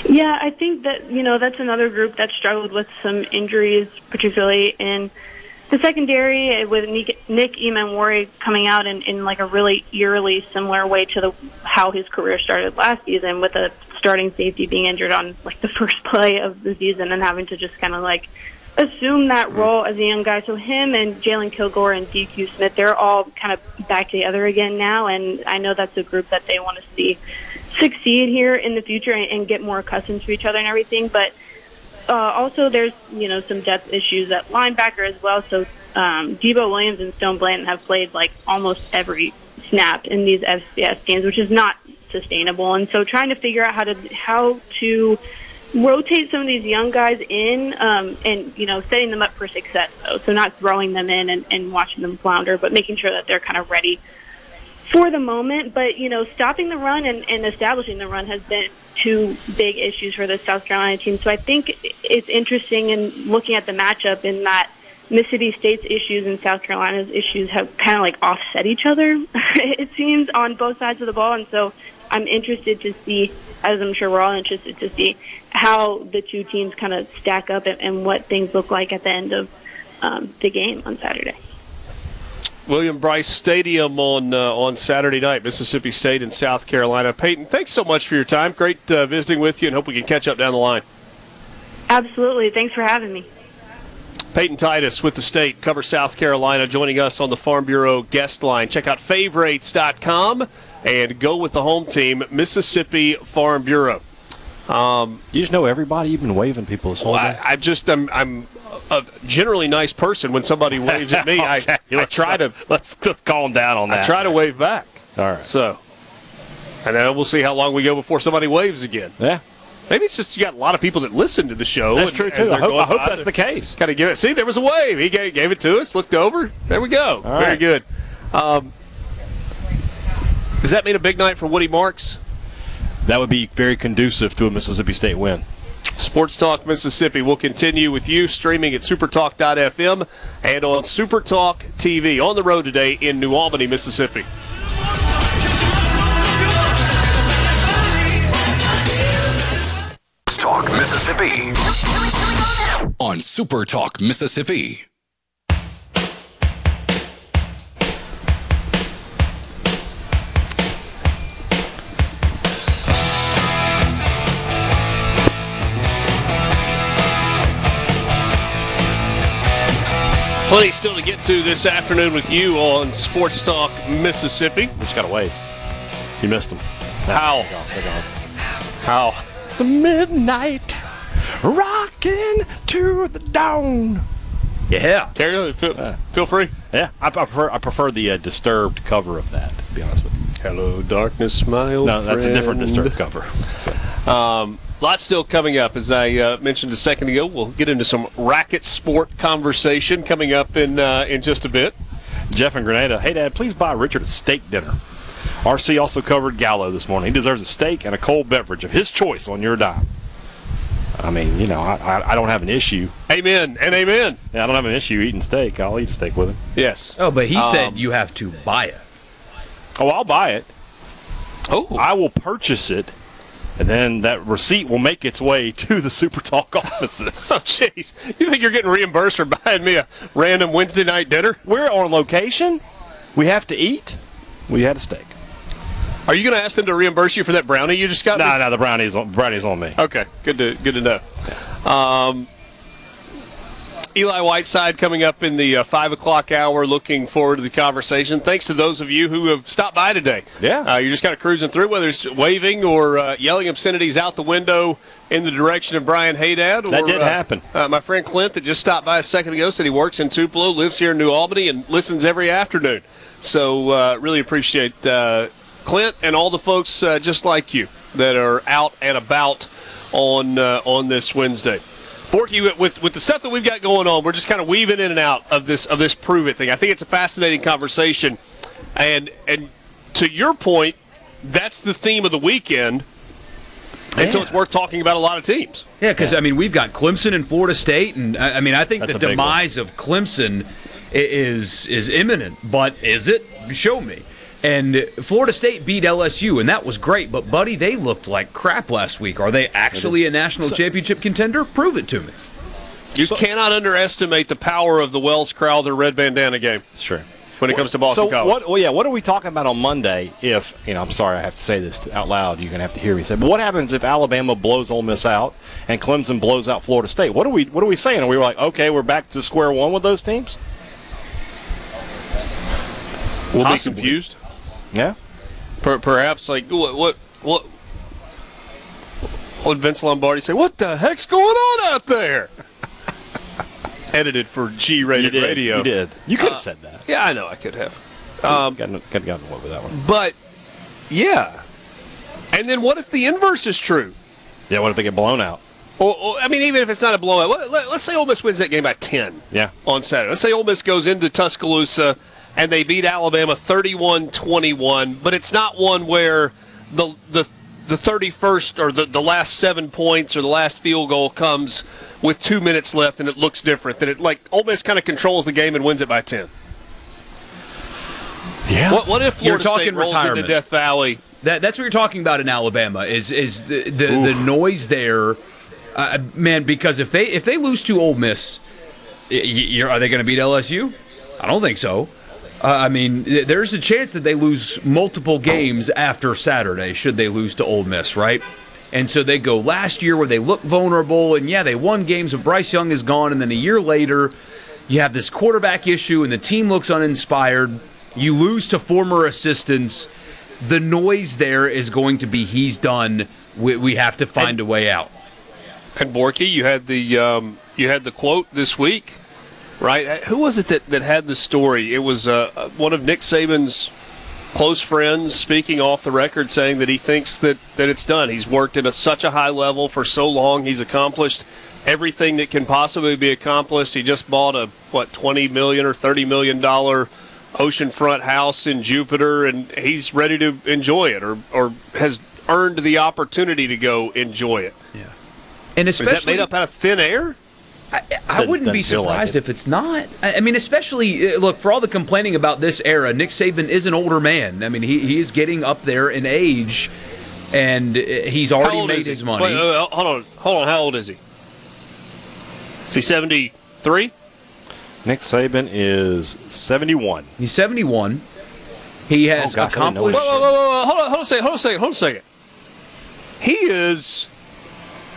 [SPEAKER 12] Yeah, I think that you know that's another group that struggled with some injuries, particularly in the secondary with Nick, Nick Emmanwori coming out in, in like a really eerily similar way to the how his career started last season, with a starting safety being injured on like the first play of the season and having to just kind of like assume that role as a young guy. So him and Jalen Kilgore and DQ Smith, they're all kind of back together again now, and I know that's a group that they want to see succeed here in the future and, and get more accustomed to each other and everything. But uh, also, there's you know some depth issues at linebacker as well. So um, Debo Williams and Stone Blanton have played like almost every snap in these FCS games, which is not sustainable. And so, trying to figure out how to how to rotate some of these young guys in um, and you know setting them up for success though. So not throwing them in and, and watching them flounder but making sure that they're kind of ready for the moment. But you know stopping the run and, and establishing the run has been two big issues for the south carolina team. So i think it's interesting in looking at the matchup in that mississippi state's issues and south carolina's issues have kind of like offset each other it seems on both sides of the ball. And so i'm interested to see as i'm sure we're all interested to see how the two teams kind of stack up and, and, what things look like at the end of um, the game on Saturday.
[SPEAKER 2] William Brice Stadium on uh, on Saturday night, Mississippi State and South Carolina. Peyton, thanks so much for your time. Great uh, visiting with you, and hope we can catch up down the line.
[SPEAKER 12] Absolutely. Thanks for having me.
[SPEAKER 2] Peyton Titus with the state, cover South Carolina, joining us on the Farm Bureau guest line. Check out favorites.com and go with the home team, Mississippi Farm Bureau.
[SPEAKER 3] Um, you just know everybody. You've been waving people this whole day.
[SPEAKER 2] I, I just I'm I'm a generally nice person. When somebody waves at me, okay, I, I try to
[SPEAKER 3] let's let's calm down on that.
[SPEAKER 2] I try to wave back.
[SPEAKER 3] All right.
[SPEAKER 2] So, and then we'll see how long we go before somebody waves again.
[SPEAKER 3] Yeah.
[SPEAKER 2] Maybe it's just you got a lot of people that listen to the show.
[SPEAKER 3] That's true too. I hope, I hope that's the case.
[SPEAKER 2] Kind of give it. See, there was a wave. He gave, gave it to us. Looked over. There we go. All Very right. good. Um, does that mean a big night for Woody Marks?
[SPEAKER 3] that would be very conducive to a Mississippi State win.
[SPEAKER 2] Sports Talk Mississippi will continue with you streaming at supertalk.fm and on Supertalk TV on the road today in New Albany, Mississippi.
[SPEAKER 1] Talk Mississippi on Supertalk Mississippi.
[SPEAKER 2] Plenty still to get to this afternoon with you on Sports Talk Mississippi.
[SPEAKER 3] We just got to wait. You missed them.
[SPEAKER 2] How? How?
[SPEAKER 3] The midnight rocking to the dawn.
[SPEAKER 4] Yeah.
[SPEAKER 2] Carry on. Feel, feel free.
[SPEAKER 3] Yeah, I, I prefer I prefer the uh, disturbed cover of that. To be honest with you.
[SPEAKER 2] Hello, darkness, my old
[SPEAKER 3] No, that's a different disturbed cover. So.
[SPEAKER 2] Um, lots still coming up. As I uh, mentioned a second ago, we'll get into some racket sport conversation coming up in uh, in just a bit.
[SPEAKER 3] Jeff and Grenada, hey Dad, please buy Richard a steak dinner. RC also covered Gallo this morning. He deserves a steak and a cold beverage of his choice on your dime. I mean, you know, I, I, I don't have an issue.
[SPEAKER 2] Amen and amen.
[SPEAKER 3] Yeah, I don't have an issue eating steak. I'll eat a steak with him.
[SPEAKER 2] Yes.
[SPEAKER 5] Oh, but he
[SPEAKER 2] Um,
[SPEAKER 5] said you have to buy it.
[SPEAKER 3] Oh, I'll buy it.
[SPEAKER 2] Oh,
[SPEAKER 3] I will purchase it, and then that receipt will make its way to the Super Talk offices.
[SPEAKER 2] Oh, jeez. You think you're getting reimbursed for buying me a random Wednesday night dinner?
[SPEAKER 3] We're on location. We have to eat. We had a steak.
[SPEAKER 2] Are you going to ask them to reimburse you for that brownie you just got?
[SPEAKER 3] No,
[SPEAKER 2] me?
[SPEAKER 3] no, the brownie's on, brownie's on me.
[SPEAKER 2] Okay, good to good to know. Um, Eli Whiteside coming up in the uh, five o'clock hour. Looking forward to the conversation. Thanks to those of you who have stopped by today.
[SPEAKER 3] Yeah.
[SPEAKER 2] uh, you're just kind of cruising through, whether it's waving or uh, yelling obscenities out the window in the direction of Brian Haydad. Or,
[SPEAKER 3] That did
[SPEAKER 2] uh,
[SPEAKER 3] happen.
[SPEAKER 2] Uh, my friend Clint that just stopped by a second ago said he works in Tupelo, lives here in New Albany, and listens every afternoon. So uh, really appreciate uh, Clint and all the folks uh, just like you that are out and about on uh, on this Wednesday. Borky, with- with with the stuff that we've got going on, we're just kind of weaving in and out of this of this prove it thing. I think it's a fascinating conversation, and and to your point, that's the theme of the weekend, and so it's worth talking about a lot of teams.
[SPEAKER 5] Yeah, because I mean we've got Clemson and Florida State, and I I mean I think
[SPEAKER 3] That's
[SPEAKER 5] the
[SPEAKER 3] a big one.
[SPEAKER 5] demise of Clemson is is imminent. But is it? Show me. And Florida State beat LSU, and that was great. But buddy, they looked like crap last week. Are they actually a national championship contender? Prove it to me.
[SPEAKER 2] You cannot underestimate the power of the Wells Crowther red bandana game
[SPEAKER 3] It's true.
[SPEAKER 2] when it comes to Boston
[SPEAKER 3] so
[SPEAKER 2] College.
[SPEAKER 3] what? Well, yeah. What are we talking about on Monday? If you know, I'm sorry, I have to say this out loud. You're gonna have to hear me say. But what happens if Alabama blows Ole Miss out and Clemson blows out Florida State? What are we? What are we saying? Are we like, okay, we're back to square one with those teams?
[SPEAKER 2] We'll
[SPEAKER 5] Possibly.
[SPEAKER 2] be confused.
[SPEAKER 3] Yeah.
[SPEAKER 2] Per- perhaps like what what what would Vince Lombardi say? What the heck's going on out there? Edited for G-rated
[SPEAKER 3] You
[SPEAKER 2] radio.
[SPEAKER 3] You did. You could have
[SPEAKER 2] Uh,
[SPEAKER 3] said that.
[SPEAKER 2] Yeah, I know I could have.
[SPEAKER 3] Um, got got gotten away with that one.
[SPEAKER 2] But yeah. And then what if the inverse is true?
[SPEAKER 3] Yeah. What if they get blown out?
[SPEAKER 2] Or, or, I mean, even if it's not a blowout, let, let's say Ole Miss wins that game by ten.
[SPEAKER 3] Yeah.
[SPEAKER 2] on Saturday. Let's say Ole Miss goes into Tuscaloosa and they beat Alabama 31-21, but it's not one where the the the 31st or the, the last seven points or the last field goal comes with two minutes left and it looks different. Then it like Ole Miss kind of controls the game and wins it by 10.
[SPEAKER 3] Yeah.
[SPEAKER 2] What, what if
[SPEAKER 5] You're
[SPEAKER 2] Florida
[SPEAKER 5] talking
[SPEAKER 2] State rolls
[SPEAKER 5] retirement.
[SPEAKER 2] into Death Valley?
[SPEAKER 5] That, that's what you're talking about in Alabama. Is is the the, the noise there, uh, man? Because if they if they lose to Ole Miss, y- y- are they going to beat LSU? I don't think so. Uh, I mean, there's a chance that they lose multiple games after Saturday. Should they lose to Ole Miss, right? And so they go last year where they look vulnerable, and yeah, they won games, but Bryce Young is gone, and then a year later, you have this quarterback issue, and the team looks uninspired. You lose to former assistants. The noise there is going to be he's done. We, we have to find a way out.
[SPEAKER 2] And Borky, you had the um, you had the quote this week, right? Uh, Who was it that, that had the story? It was uh, uh, one of Nick Saban's close friends speaking off the record, saying that he thinks that, that it's done. He's worked at a, such a high level for so long. He's accomplished everything that can possibly be accomplished. He just bought a what twenty million or thirty million dollar oceanfront house in Jupiter, and he's ready to enjoy it, or or has earned the opportunity to go enjoy it.
[SPEAKER 5] Yeah.
[SPEAKER 2] And
[SPEAKER 5] especially, Is
[SPEAKER 2] that made up out of thin air?
[SPEAKER 5] I, I
[SPEAKER 3] Doesn't-
[SPEAKER 5] wouldn't be
[SPEAKER 3] doesn't like
[SPEAKER 5] surprised
[SPEAKER 3] it.
[SPEAKER 5] if it's not. I I mean, especially uh, look for all the complaining about this era. Nick Saban is an older man. I mean, he, he is getting up there in age, and uh, he's already made
[SPEAKER 2] is he?
[SPEAKER 5] his money.
[SPEAKER 2] Wait, wait, wait, hold on, hold on. How old is he? Is he seventy three?
[SPEAKER 3] Nick Saban is 71.
[SPEAKER 5] He's seventy one. He has
[SPEAKER 3] Oh, gosh, I didn't know
[SPEAKER 5] accomplished.
[SPEAKER 2] Whoa, whoa, whoa, whoa, hold on, hold on a second, hold on a second, hold on a second. He is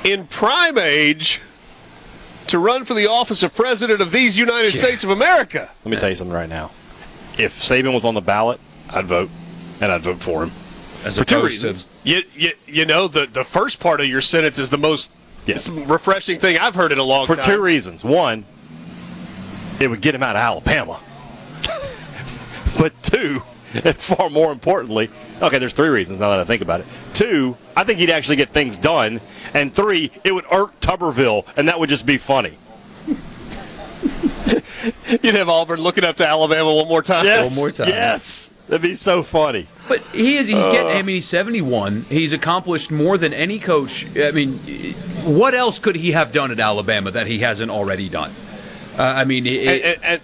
[SPEAKER 2] in prime age to run for the office of president of these United States of America.
[SPEAKER 3] Let me tell you something right now. If Saban was on the ballot, I'd vote, and I'd vote for him.
[SPEAKER 5] as
[SPEAKER 2] For two reasons. You, you, you know, the, the first part of your sentence is the most
[SPEAKER 3] Yes.
[SPEAKER 2] refreshing thing I've heard in a long time.
[SPEAKER 3] For two reasons. One, it would get him out of Alabama. but two, and far more importantly, okay, there's three reasons now that I think about it. Two, I think he'd actually get things done. And three, it would irk Tuberville, and that would just be funny.
[SPEAKER 2] You'd have Auburn looking up to Alabama one more time.
[SPEAKER 3] Yes,
[SPEAKER 5] One more time.
[SPEAKER 3] Yes, that'd be so funny.
[SPEAKER 5] But he is. He's
[SPEAKER 2] Uh.
[SPEAKER 5] getting. I mean, he's seventy-one. He's accomplished more than any coach. I mean, what else could he have done at Alabama that he hasn't already done? Uh, I mean, it,
[SPEAKER 2] and, and, and,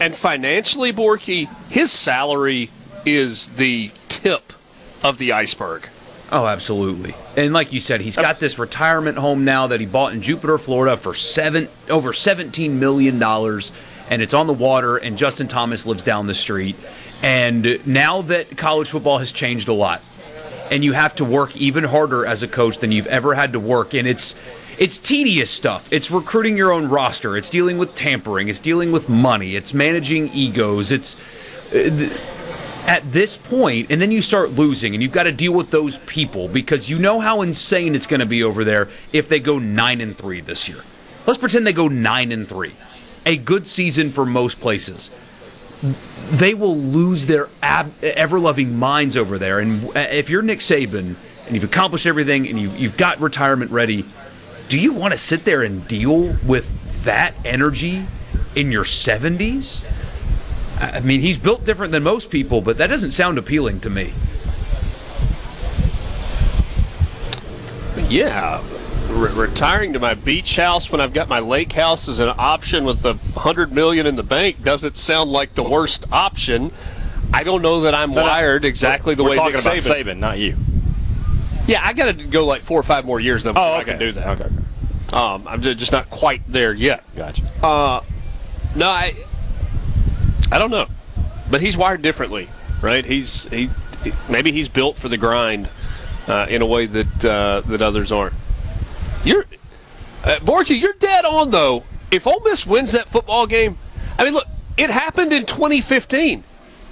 [SPEAKER 2] and financially, Borky, his salary is the tip of the iceberg.
[SPEAKER 5] Oh, absolutely. And like you said, he's got this retirement home now that he bought in Jupiter, Florida, for seven over seventeen million dollars, and it's on the water. And Justin Thomas lives down the street. And now that college football has changed a lot, and you have to work even harder as a coach than you've ever had to work and it's it's tedious stuff it's recruiting your own roster it's dealing with tampering it's dealing with money it's managing egos it's uh, th- at this point and then you start losing and you've got to deal with those people because you know how insane it's going to be over there if they go 9 and 3 this year let's pretend they go 9 and 3 a good season for most places they will lose their ab- ever-loving minds over there. And if you're Nick Saban and you've accomplished everything and you've, you've got retirement ready, do you want to sit there and deal with that energy in your 70s? I I mean, he's built different than most people, but that doesn't sound appealing to me.
[SPEAKER 2] Yeah. Re- retiring to my beach house when I've got my lake house as an option with the hundred million in the bank doesn't sound like the worst option. I don't know that I'm
[SPEAKER 3] No, no.
[SPEAKER 2] wired exactly the
[SPEAKER 3] We're
[SPEAKER 2] way
[SPEAKER 3] talking
[SPEAKER 2] Nick
[SPEAKER 3] about
[SPEAKER 2] Saban.
[SPEAKER 3] Saban, not you.
[SPEAKER 2] Yeah, I got to go like four or five more years though before I can do that.
[SPEAKER 3] Okay.
[SPEAKER 2] Um, I'm just not quite there yet.
[SPEAKER 3] Gotcha.
[SPEAKER 2] Uh, no, I, I don't know, but he's wired differently, right? He's he, maybe he's built for the grind uh, in a way that uh, that others aren't. You're, uh, Borgie, you're dead on though. If Ole Miss wins that football game, I mean, look, it happened in 2015.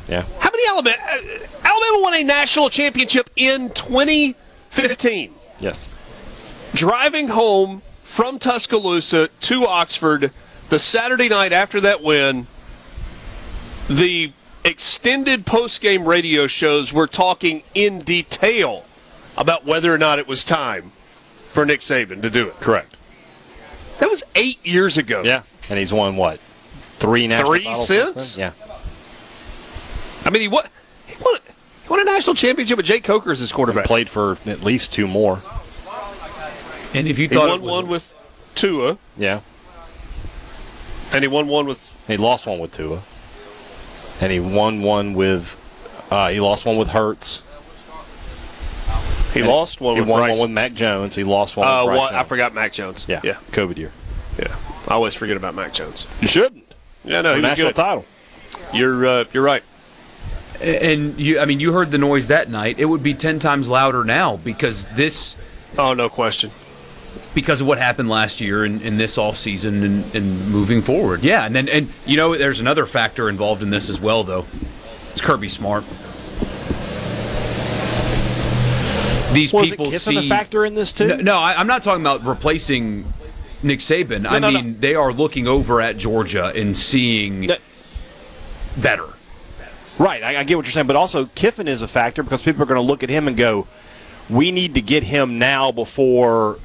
[SPEAKER 3] Yeah.
[SPEAKER 2] How many Alabama? Uh, Alabama won a national championship in 2015
[SPEAKER 3] Yes.
[SPEAKER 2] driving home from Tuscaloosa to Oxford the Saturday night after that win, the extended post-game radio shows were talking in detail about whether or not it was time for Nick Saban to do it.
[SPEAKER 3] Correct.
[SPEAKER 2] That was eight years ago.
[SPEAKER 3] Yeah. And he's won what? Three national
[SPEAKER 2] Three
[SPEAKER 3] titles
[SPEAKER 2] since?
[SPEAKER 3] then?
[SPEAKER 2] I mean, he won, he won, he won a national championship with Jake Coker as his
[SPEAKER 3] Yeah.
[SPEAKER 2] quarterback.
[SPEAKER 3] Played for at least two more.
[SPEAKER 5] And if you
[SPEAKER 2] He
[SPEAKER 5] thought
[SPEAKER 2] won
[SPEAKER 5] it was
[SPEAKER 2] one with Tua,
[SPEAKER 3] Yeah.
[SPEAKER 2] and he won one with
[SPEAKER 3] He lost one with Tua. And he won one with uh, he lost one with Hurts.
[SPEAKER 2] he
[SPEAKER 3] And
[SPEAKER 2] lost one
[SPEAKER 3] He
[SPEAKER 2] with
[SPEAKER 3] won
[SPEAKER 2] Bryce.
[SPEAKER 3] one with Mac Jones. He lost one
[SPEAKER 2] uh,
[SPEAKER 3] with Bryce
[SPEAKER 2] what, I forgot Mac Jones.
[SPEAKER 3] Yeah.
[SPEAKER 2] yeah,
[SPEAKER 3] COVID year.
[SPEAKER 2] yeah. I always forget about Mac Jones.
[SPEAKER 3] You shouldn't.
[SPEAKER 2] Yeah, no,
[SPEAKER 3] For
[SPEAKER 2] he was
[SPEAKER 3] national
[SPEAKER 2] good.
[SPEAKER 3] title.
[SPEAKER 2] You're uh, you're right.
[SPEAKER 5] and you I mean you heard the noise that night. It would be 10 times louder now because this
[SPEAKER 2] Oh, no question.
[SPEAKER 5] Because of what happened last year and, and this off season and, and moving forward. Yeah, and then and you know there's another factor involved in this as well though. It's Kirby Smart. These
[SPEAKER 3] Was it
[SPEAKER 5] people
[SPEAKER 3] Kiffin
[SPEAKER 5] see
[SPEAKER 3] a factor in this too?
[SPEAKER 5] No, no I, I'm not talking about replacing Nick Saban. I
[SPEAKER 3] no, no.
[SPEAKER 5] mean they are looking over at Georgia and seeing better.
[SPEAKER 3] Right, I, I get what you're saying, but also Kiffin is a factor because people are going to look at him and go, "We need to get him now before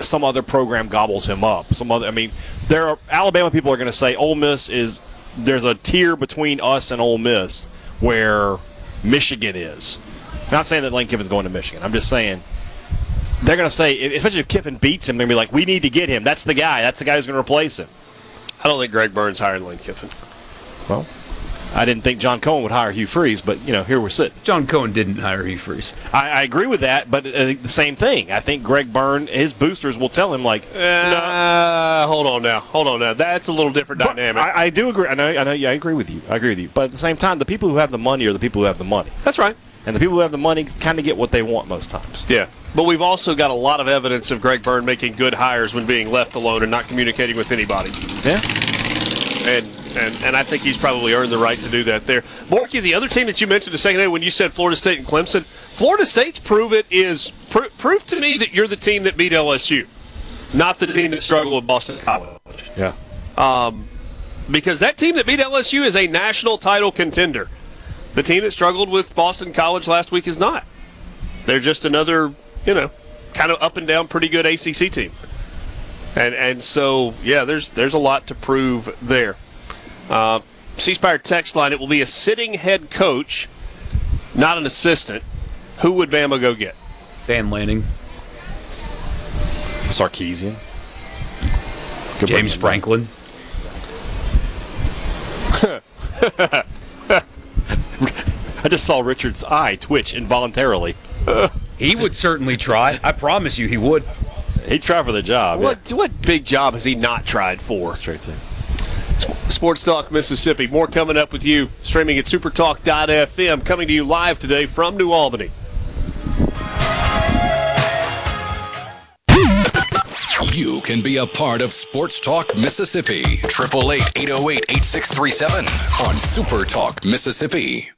[SPEAKER 3] some other program gobbles him up." Some other, I mean, there are Alabama people are going to say Ole Miss is there's a tier between us and Ole Miss where Michigan is. I'm not saying that Lane Kiffin's going to Michigan. I'm just saying they're going to say, especially if Kiffin beats him, they're going to be like, we need to get him. That's the guy. That's the guy who's going to replace him.
[SPEAKER 2] I don't think Greg Byrne hired Lane Kiffin.
[SPEAKER 3] Well, I didn't think John Cohen would hire Hugh Freeze, but you know, here we're sitting.
[SPEAKER 5] John Cohen didn't hire Hugh Freeze.
[SPEAKER 3] I, I agree with that, but uh, the same thing. I think Greg Byrne, his boosters will tell him like,
[SPEAKER 2] Uh, hold on now. Hold on now. That's a little different dynamic.
[SPEAKER 3] I, I do agree. I know. I know. Yeah, I agree with you. I agree with you. But at the same time, the people who have the money are the people who have the money,
[SPEAKER 2] That's right.
[SPEAKER 3] and the people who have the money kind of get what they want most times.
[SPEAKER 2] Yeah. But we've also got a lot of evidence of Greg Byrne making good hires when being left alone and not communicating with anybody.
[SPEAKER 3] Yeah.
[SPEAKER 2] And and, and I think he's probably earned the right to do that there. Borky, the other team that you mentioned a second ago when you said Florida State and Clemson, Florida State's prove it is pr- proof to me that you're the team that beat LSU, not the team that struggled with Boston College.
[SPEAKER 3] Yeah.
[SPEAKER 2] Um, because that team that beat LSU is a national title contender. The team that struggled with Boston College last week is not. They're just another, you know, kind of up and down, pretty good ACC team. And and so yeah, there's there's a lot to prove there. Uh, C Spire text line: It will be a sitting head coach, not an assistant. Who would Bama go get?
[SPEAKER 5] Dan Lanning,
[SPEAKER 3] Sarkisian. Good
[SPEAKER 5] James Franklin.
[SPEAKER 3] I just saw Richard's eye twitch involuntarily.
[SPEAKER 5] He would certainly try. I promise you, he would.
[SPEAKER 3] He'd try for the job.
[SPEAKER 2] What what big job has he not tried for?
[SPEAKER 3] Straight to.
[SPEAKER 2] Sports Talk Mississippi. More coming up with you. Streaming at supertalk.fm. Coming to you live today from New Albany.
[SPEAKER 1] You can be a part of Sports Talk Mississippi. 888 808 8637 on Super Talk Mississippi.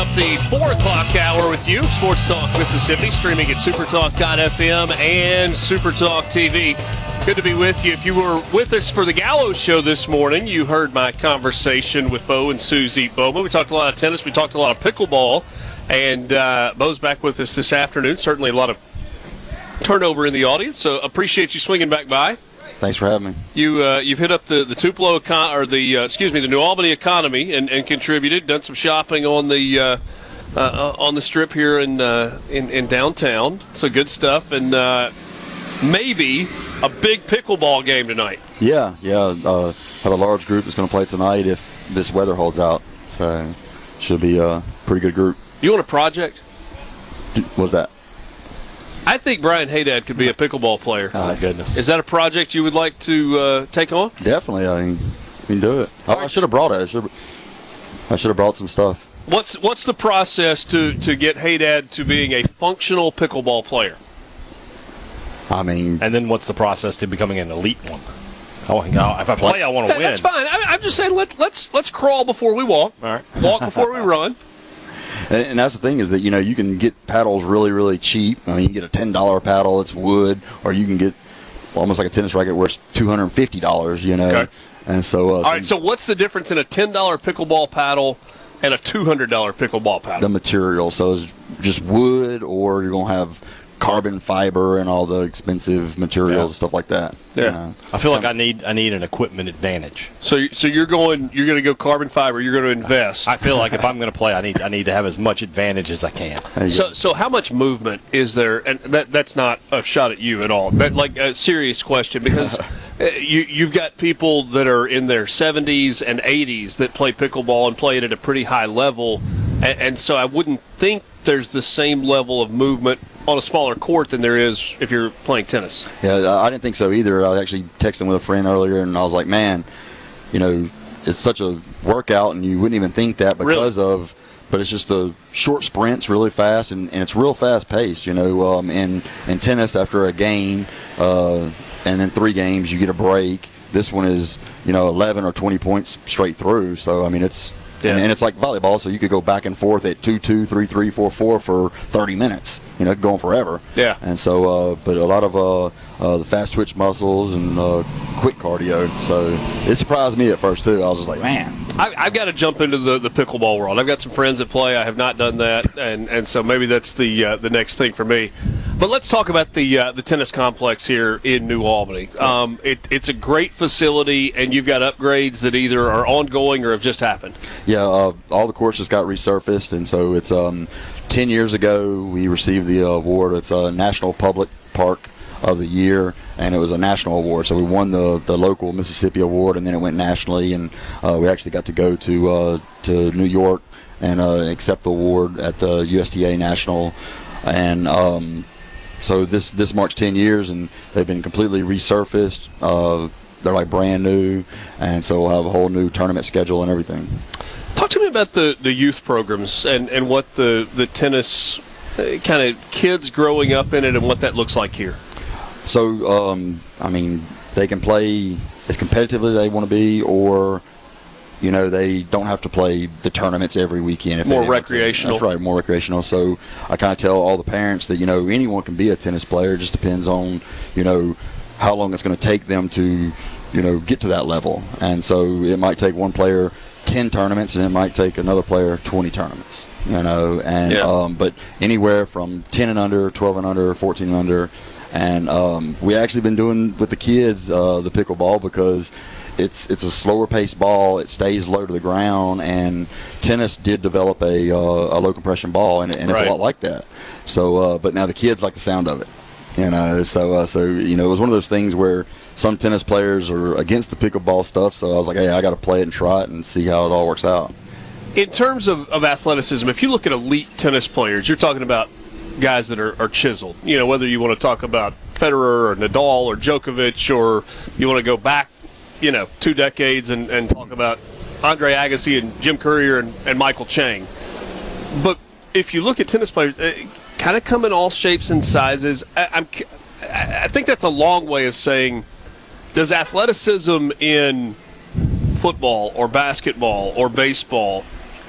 [SPEAKER 2] Up the 4 o'clock hour with you, Sports Talk Mississippi, streaming at supertalk.fm and Supertalk TV. Good to be with you. If you were with us for the Gallo's show this morning, you heard my conversation with Bo and Susie Bowman. We talked a lot of tennis, we talked a lot of pickleball, and uh, Bo's back with us this afternoon. Certainly a lot of turnover in the audience, so appreciate you swinging back by.
[SPEAKER 13] Thanks for having me.
[SPEAKER 2] You uh, you've hit up the the Tupelo econ- or the uh, excuse me the New Albany economy and, and contributed. Done some shopping on the uh, uh, on the strip here in, uh, in in downtown. So good stuff, and uh, maybe a big pickleball game tonight.
[SPEAKER 13] Yeah, yeah. Uh, have a large group that's going to play tonight if this weather holds out. So should be a pretty good group.
[SPEAKER 2] You want a project?
[SPEAKER 13] What's that?
[SPEAKER 2] I think Brian Haydad could be a pickleball player.
[SPEAKER 13] Oh, my goodness.
[SPEAKER 2] Is that a project you would like to uh, take on?
[SPEAKER 13] Definitely, I mean, we can do it. Oh, I should have brought it. I should. I should have brought some stuff.
[SPEAKER 2] What's what's the process to, to get Haydad to being a functional pickleball player?
[SPEAKER 13] I mean,
[SPEAKER 3] and then what's the process to becoming an elite one? Oh, if I play, I want to
[SPEAKER 2] That-
[SPEAKER 3] win.
[SPEAKER 2] That's fine. I, I'm just saying let let's let's crawl before we walk.
[SPEAKER 3] All right.
[SPEAKER 2] Walk before we run.
[SPEAKER 13] And, and that's the thing is that you know you can get paddles really really cheap. I mean, you can get a ten dollar paddle, it's wood, or you can get almost like a tennis racket where it's two hundred and fifty dollars. You know,
[SPEAKER 2] Okay.
[SPEAKER 13] and so uh,
[SPEAKER 2] All right. So what's the difference in a ten dollar pickleball paddle and a two hundred dollar pickleball paddle?
[SPEAKER 13] the material. So it's just wood, or you're gonna have carbon fiber and all the expensive materials
[SPEAKER 3] Yeah.
[SPEAKER 13] and stuff like that.
[SPEAKER 2] Yeah.
[SPEAKER 13] you know.
[SPEAKER 3] I feel like I need I need an equipment advantage.
[SPEAKER 2] So you- so you're going you're going to go carbon fiber. You're going to invest.
[SPEAKER 3] I feel like if I'm going to play, I need I need to have as much advantage as I can.
[SPEAKER 2] So, so how much movement is there? And that that's not a shot at you at all. That like a serious question because uh, you you've got people that are in their 70s and 80s that play pickleball and play it at a pretty high level, and, and so I wouldn't think there's the same level of movement on a smaller court than there is if you're playing tennis.
[SPEAKER 13] Yeah, I didn't think so either. I was actually texting with a friend earlier, and I was like, man, you know, it's such a workout, and you wouldn't even think that because of. But it's just the short sprints, really fast, and, and it's real fast paced. You know, um, in in tennis, after a game, uh, and then three games, you get a break. This one is, you know, 11 or 20 points straight through. So I mean, it's
[SPEAKER 2] Yeah.
[SPEAKER 13] and, and it's like volleyball, so you could go back and forth at two two, three three, four four for 30 minutes. You know, going forever.
[SPEAKER 2] Yeah.
[SPEAKER 13] And so, uh, but a lot of uh, uh, the fast twitch muscles and uh, quick cardio. So it surprised me at first too. I was just like, man.
[SPEAKER 2] I, I've got to jump into the, the pickleball world. I've got some friends that play. I have not done that, and, and so maybe that's the uh, the next thing for me. But let's talk about the uh, the tennis complex here in New Albany. Um, it, it's a great facility, and you've got upgrades that either are ongoing or have just happened.
[SPEAKER 13] Yeah, uh, all the courses got resurfaced, and so it's um, ten years ago we received the award. It's a National Public Park of the year, and it was a national award. So we won the, the local Mississippi award, and then it went nationally, and uh, we actually got to go to uh, to New York and uh, accept the award at the USTA National, and um, so this this marks 10 years, and they've been completely resurfaced. Uh, they're like brand new, and so we'll have a whole new tournament schedule and everything.
[SPEAKER 2] Talk to me about the, the youth programs and, and what the the tennis uh, kind of kids growing up in it and what that looks like here.
[SPEAKER 13] So, um, I mean, they can play as competitively as they want to be, or you know, they don't have to play the tournaments every weekend. If
[SPEAKER 2] more recreational.
[SPEAKER 13] That's right, more recreational. So I kind of tell all the parents that you know anyone can be a tennis player. It just depends on you know how long it's going to take them to you know get to that level. And so it might take one player 10 tournaments and it might take another player 20 tournaments you know and yeah. um, but anywhere from 10 and under 12 and under 14 and under and um, we actually been doing with the kids uh, the pickleball because it's it's a slower paced ball. It stays low to the ground, and tennis did develop a, uh, a low compression ball, and, and it's right. a lot like that. So, uh, but now the kids like the sound of it, you know. So, uh, so you know, it was one of those things where some tennis players are against the pickleball stuff. So I was like, hey, I got to play it and try it and see how it all works out.
[SPEAKER 2] In terms of, of athleticism, if you look at elite tennis players, you're talking about guys that are, are chiseled. You know, whether you want to talk about Federer or Nadal or Djokovic, or you want to go back, you know, two decades and, and talk about Andre Agassi and Jim Courier and, and Michael Chang. But if you look at tennis players, uh, kind of come in all shapes and sizes. I, I'm, I think that's a long way of saying, does athleticism in football or basketball or baseball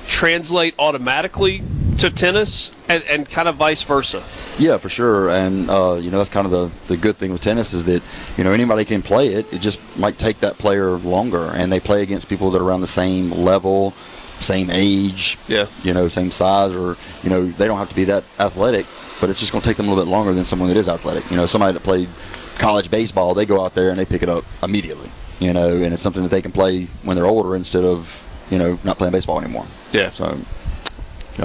[SPEAKER 2] translate automatically to tennis and, and kind of vice versa?
[SPEAKER 13] Yeah, for sure. And, uh, you know, that's kind of the, the good thing with tennis is that, you know, anybody can play it. It just might take that player longer. And they play against people that are around the same level, same age,
[SPEAKER 2] yeah.
[SPEAKER 13] you know, same size, or, you know, they don't have to be that athletic, but it's just going to take them a little bit longer than someone that is athletic. You know, somebody that played college baseball, they go out there and they pick it up immediately, you know, and it's something that they can play when they're older instead of, you know, not playing baseball anymore.
[SPEAKER 2] Yeah.
[SPEAKER 13] So,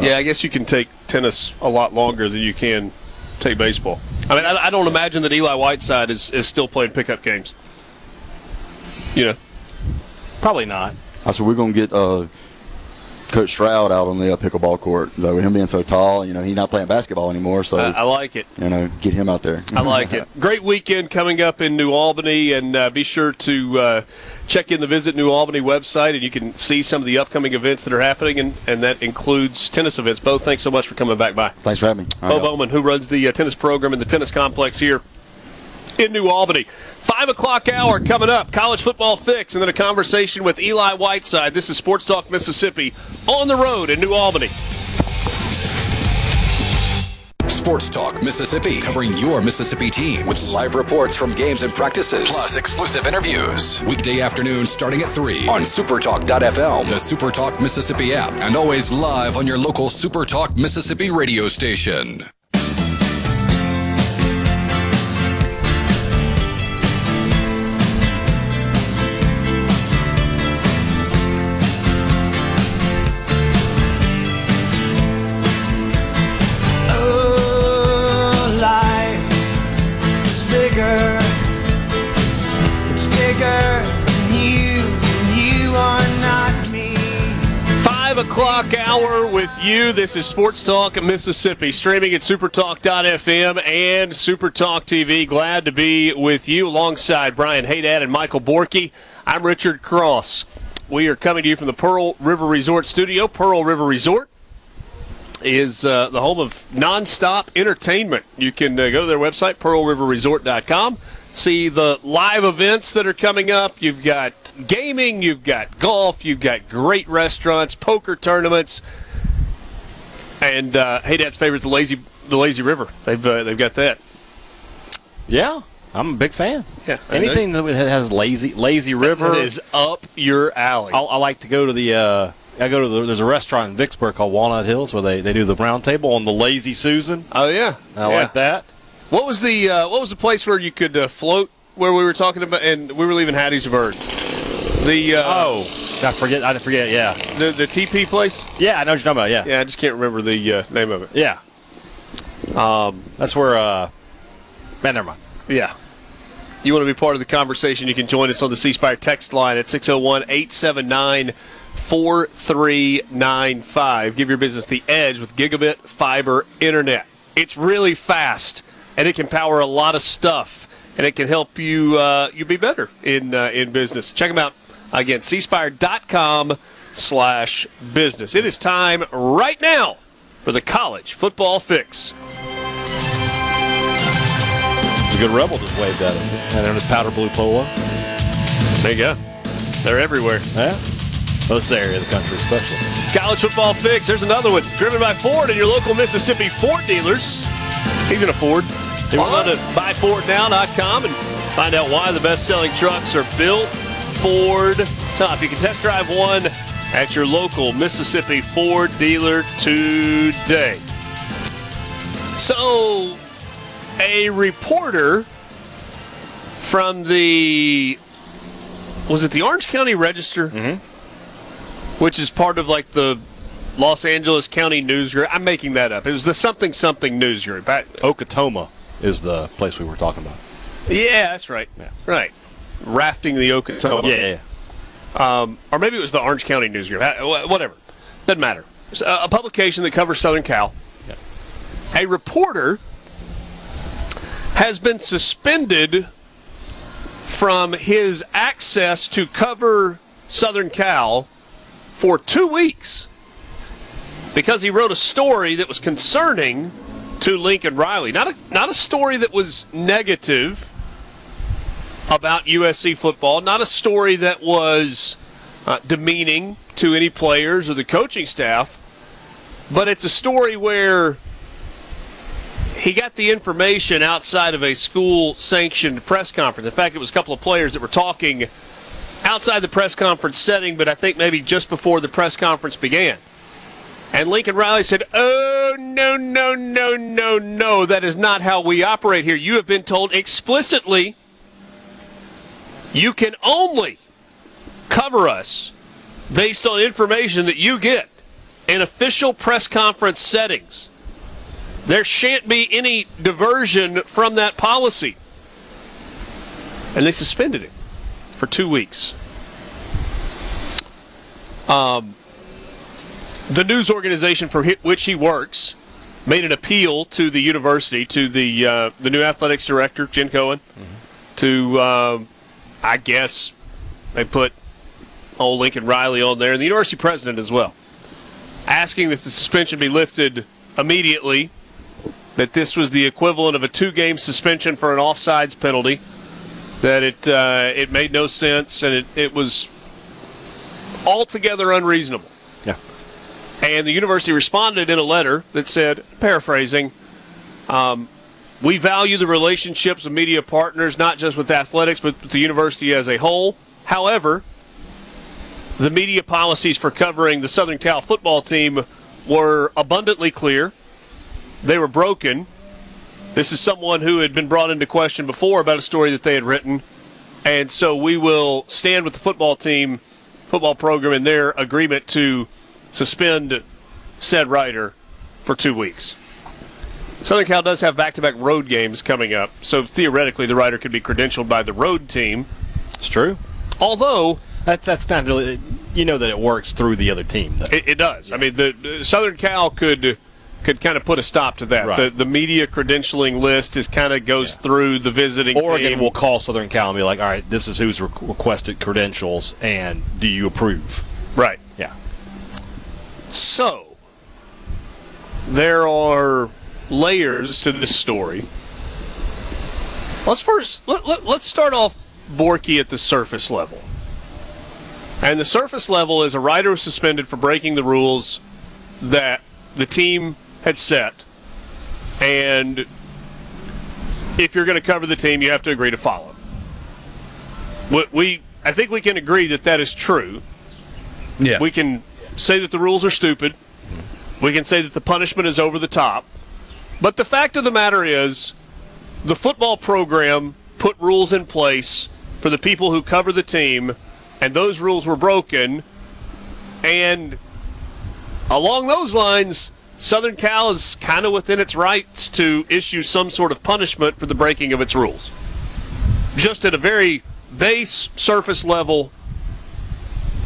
[SPEAKER 2] yeah, I guess you can take tennis a lot longer than you can take baseball. I mean, I, I don't imagine that Eli Whiteside is, is still playing pickup games. You know,
[SPEAKER 3] probably not.
[SPEAKER 13] I said we're gonna get uh, Coach Stroud out on the uh, pickleball court. Though him being so tall, you know, he's not playing basketball anymore. So
[SPEAKER 2] I, I like it.
[SPEAKER 13] You know, get him out there.
[SPEAKER 2] I like it. Great weekend coming up in New Albany, and uh, be sure to uh, check in the Visit New Albany website, and you can see some of the upcoming events that are happening, and, and that includes tennis events. Bo, thanks so much for coming back by.
[SPEAKER 13] Thanks for having me.
[SPEAKER 2] Bo Bowman, who runs the uh, tennis program in the tennis complex here in New Albany. Five o'clock hour coming up. College football fix, and then a conversation with Eli Whiteside. This is Sports Talk Mississippi on the road in New Albany.
[SPEAKER 1] Sports Talk Mississippi, covering your Mississippi team with live reports from games and practices, plus exclusive interviews. Weekday afternoon starting at 3 on supertalk.fm, the Supertalk Mississippi app, and always live on your local Supertalk Mississippi radio station.
[SPEAKER 2] O'clock hour with you. This is Sports Talk Mississippi, streaming at supertalk.fm and Supertalk TV. Glad to be with you alongside Brian Haydad and Michael Borky. I'm Richard Cross. We are coming to you from the Pearl River Resort studio. Pearl River Resort is uh, the home of nonstop entertainment. You can uh, go to their website, pearlriverresort.com, see the live events that are coming up. You've got gaming, you've got golf, you've got great restaurants, poker tournaments, and uh, hey, Dad's favorite, the lazy the lazy river. They've uh, they've got that.
[SPEAKER 3] Yeah, I'm a big fan.
[SPEAKER 2] Yeah,
[SPEAKER 3] anything that has lazy lazy river
[SPEAKER 2] is up your alley.
[SPEAKER 3] I, I like to go to the. Uh, I go to the, there's a restaurant in Vicksburg called Walnut Hills where they, they do the round table on the Lazy Susan.
[SPEAKER 2] Oh yeah,
[SPEAKER 3] I
[SPEAKER 2] yeah.
[SPEAKER 3] like that.
[SPEAKER 2] What was the uh, what was the place where you could uh, float? Where we were talking about, and we were leaving Hattiesburg. The uh,
[SPEAKER 3] oh, I forget. I forget. Yeah,
[SPEAKER 2] the the TP place.
[SPEAKER 3] Yeah, I know what you're talking about. Yeah,
[SPEAKER 2] yeah. I just can't remember the uh, name of it.
[SPEAKER 3] Yeah,
[SPEAKER 2] um,
[SPEAKER 3] that's where. Uh, man, never mind.
[SPEAKER 2] Yeah. You want to be part of the conversation? You can join us on the C Spire text line at 601 879 4395. Give your business the edge with gigabit fiber internet. It's really fast and it can power a lot of stuff and it can help you uh, you be better in uh, in business. Check them out again, cspire.com slash business. It is time right now for the college football fix.
[SPEAKER 3] A good rebel just waved at us. And in his powder blue polo.
[SPEAKER 2] There you go. They're everywhere.
[SPEAKER 3] Yeah. This area of the country, especially.
[SPEAKER 2] College football fix. There's another one. Driven by Ford and your local Mississippi Ford dealers. He's in a Ford. You want to buyfordnow.com and find out why the best-selling trucks are built Ford Tough. You can test drive one at your local Mississippi Ford dealer today. So, a reporter from the was it the Orange County Register,
[SPEAKER 3] mm-hmm.
[SPEAKER 2] which is part of like the Los Angeles County News Group. I'm making that up. It was the something something News Group. I,
[SPEAKER 3] Okatoma is the place we were talking about.
[SPEAKER 2] Yeah, that's right.
[SPEAKER 3] Yeah.
[SPEAKER 2] Right. Rafting the Okatoma.
[SPEAKER 3] Yeah, yeah.
[SPEAKER 2] Um, or maybe it was the Orange County News Group. Whatever. Doesn't matter. It's a, a publication that covers Southern Cal.
[SPEAKER 3] Yeah.
[SPEAKER 2] A reporter has been suspended from his access to cover Southern Cal for two weeks because he wrote a story that was concerning to Lincoln Riley. Not a, not a story that was negative about USC football, not a story that was uh, demeaning to any players or the coaching staff, but it's a story where he got the information outside of a school sanctioned press conference. In fact, it was a couple of players that were talking outside the press conference setting, but I think maybe just before the press conference began. And Lincoln Riley said, Oh, no, no, no, no, no. That is not how we operate here. You have been told explicitly you can only cover us based on information that you get in official press conference settings. There shan't be any diversion from that policy. And they suspended him for two weeks. Um, the news organization for which he works made an appeal to the university, to the uh, the new athletics director, Jen Cohen, mm-hmm. to uh, I guess they put old Lincoln Riley on there, and the university president as well, asking that the suspension be lifted immediately. That this was the equivalent of a two-game suspension for an offsides penalty. That it uh, it made no sense, and it, it was altogether unreasonable.
[SPEAKER 3] Yeah.
[SPEAKER 2] And the university responded in a letter that said, paraphrasing, um, we value the relationships of media partners, not just with athletics, but with the university as a whole. However, the media policies for covering the Southern Cal football team were abundantly clear. They were broken. This is someone who had been brought into question before about a story that they had written. And so we will stand with the football team, football program, in their agreement to suspend said writer for two weeks. Southern Cal does have back-to-back road games coming up, so theoretically the writer could be credentialed by the road team.
[SPEAKER 3] It's true.
[SPEAKER 2] Although
[SPEAKER 3] that's that's not really, you know that it works through the other team.
[SPEAKER 2] It, it, does. I mean, the, the, Southern Cal could could kind of put a stop to that.
[SPEAKER 3] Right.
[SPEAKER 2] The, the media credentialing list is kind of goes yeah. through the visiting.
[SPEAKER 3] Oregon
[SPEAKER 2] team.
[SPEAKER 3] will call Southern Cal and be like, "All right, this is who's re- requested credentials, and do you approve?"
[SPEAKER 2] Right.
[SPEAKER 3] Yeah.
[SPEAKER 2] So there are layers to this story. Let's first let, let, let's start off Borky at the surface level. And the surface level is a writer was suspended for breaking the rules that the team had set. And if you're going to cover the team, you have to agree to follow. We, we I think we can agree that that is true.
[SPEAKER 5] Yeah.
[SPEAKER 2] We can say that the rules are stupid. We can say that the punishment is over the top. But the fact of the matter is, the football program put rules in place for the people who cover the team, and those rules were broken. And along those lines, Southern Cal is kind of within its rights to issue some sort of punishment for the breaking of its rules. Just at a very base surface level,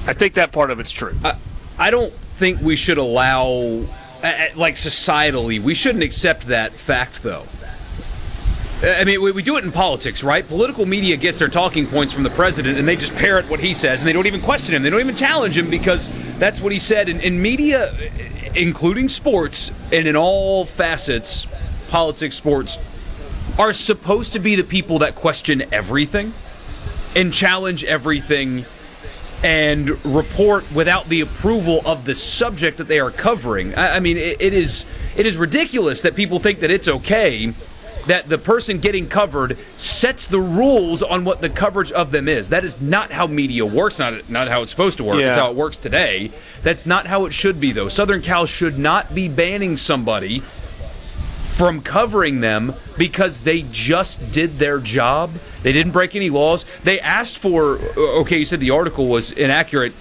[SPEAKER 2] I think that part of it's true.
[SPEAKER 5] I, I don't think we should allow, like societally, we shouldn't accept that fact, though. I mean, we, we do it in politics, right? Political media gets their talking points from the president and they just parrot what he says and they don't even question him. They don't even challenge him because that's what he said. And, and media, including sports and in all facets, politics, sports, are supposed to be the people that question everything and challenge everything and report without the approval of the subject that they are covering. I, I mean, it, it is it is ridiculous that people think that it's okay that the person getting covered sets the rules on what the coverage of them is. That is not how media works. Not not how it's supposed to work.
[SPEAKER 2] Yeah.
[SPEAKER 5] It's how it works today. That's not how it should be, though. Southern Cal should not be banning somebody from covering them because they just did their job. They didn't break any laws. They asked for, uh, okay, you said the article was inaccurate.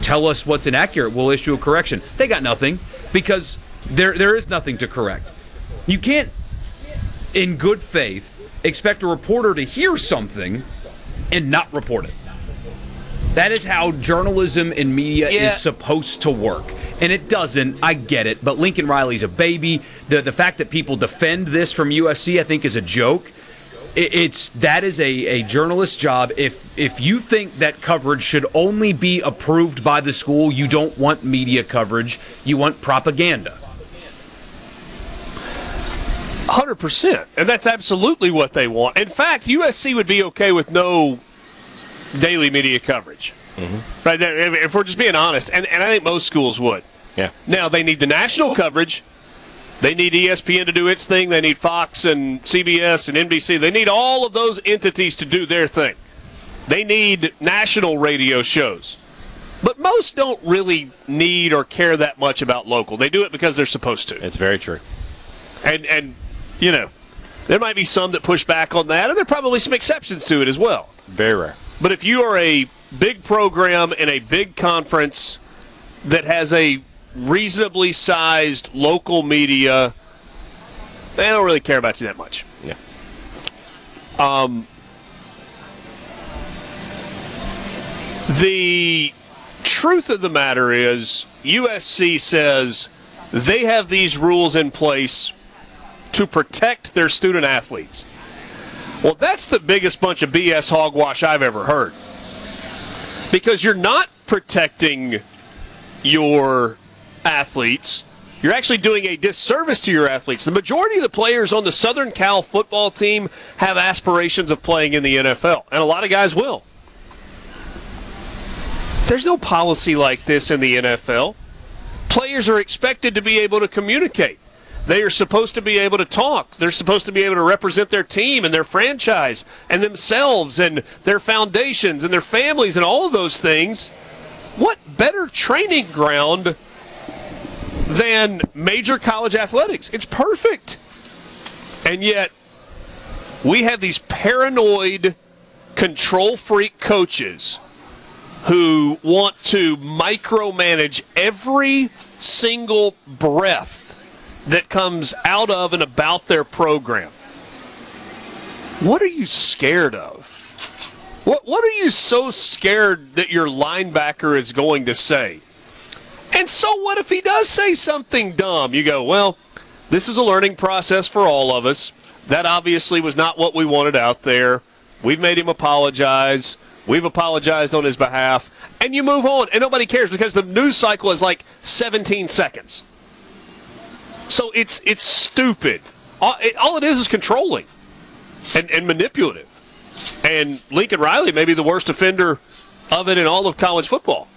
[SPEAKER 5] Tell us what's inaccurate. We'll issue a correction. They got nothing because there there is nothing to correct. You can't, in good faith, expect a reporter to hear something and not report it. That is how journalism and media
[SPEAKER 2] Yeah.
[SPEAKER 5] is supposed to work. And it doesn't. I get it. But Lincoln Riley's a baby. The the fact that people defend this from USC, I think, is a joke. It, it's that is a, a journalist's job. If if you think that coverage should only be approved by the school, you don't want media coverage. You want propaganda.
[SPEAKER 2] Hundred percent, and that's absolutely what they want. In fact, USC would be okay with no daily media coverage. Mm-hmm. Right? If if we're just being honest, and, and I think most schools would.
[SPEAKER 3] Yeah.
[SPEAKER 2] Now they need the national coverage. They need ESPN to do its thing. They need Fox and CBS and NBC. They need all of those entities to do their thing. They need national radio shows. But most don't really need or care that much about local. They do it because they're supposed to.
[SPEAKER 3] It's very true.
[SPEAKER 2] And and you know, there might be some that push back on that, and there are probably some exceptions to it as well.
[SPEAKER 3] Very rare.
[SPEAKER 2] But if you are a big program in a big conference that has a reasonably sized local media, they don't really care about you that much.
[SPEAKER 3] Yeah.
[SPEAKER 2] Um, the truth of the matter is, USC says they have these rules in place to protect their student athletes. Well, that's the biggest bunch of BS hogwash I've ever heard. Because you're not protecting your athletes. You're actually doing a disservice to your athletes. The majority of the players on the Southern Cal football team have aspirations of playing in the NFL, and a lot of guys will. There's no policy like this in the NFL. Players are expected to be able to communicate. They are supposed to be able to talk. They're supposed to be able to represent their team and their franchise and themselves and their foundations and their families and all of those things. What better training ground than major college athletics? It's perfect. And yet, we have these paranoid, control freak coaches who want to micromanage every single breath that comes out of and about their program. What are you scared of? What what are you so scared that your linebacker is going to say? And so what if he does say something dumb? You go, "Well, this is a learning process for all of us. That obviously was not what we wanted out there. We've made him apologize. We've apologized on his behalf." And you move on, and nobody cares because the news cycle is like 17 seconds. So it's it's stupid. All it, all it is is controlling and, and manipulative. And Lincoln Riley may be the worst offender of it in all of college football.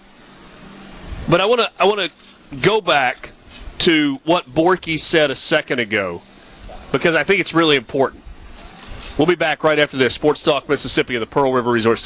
[SPEAKER 2] But I want to I want to go back to what Borky said a second ago because I think it's really important. We'll be back right after this. Sports Talk Mississippi and the Pearl River Resort.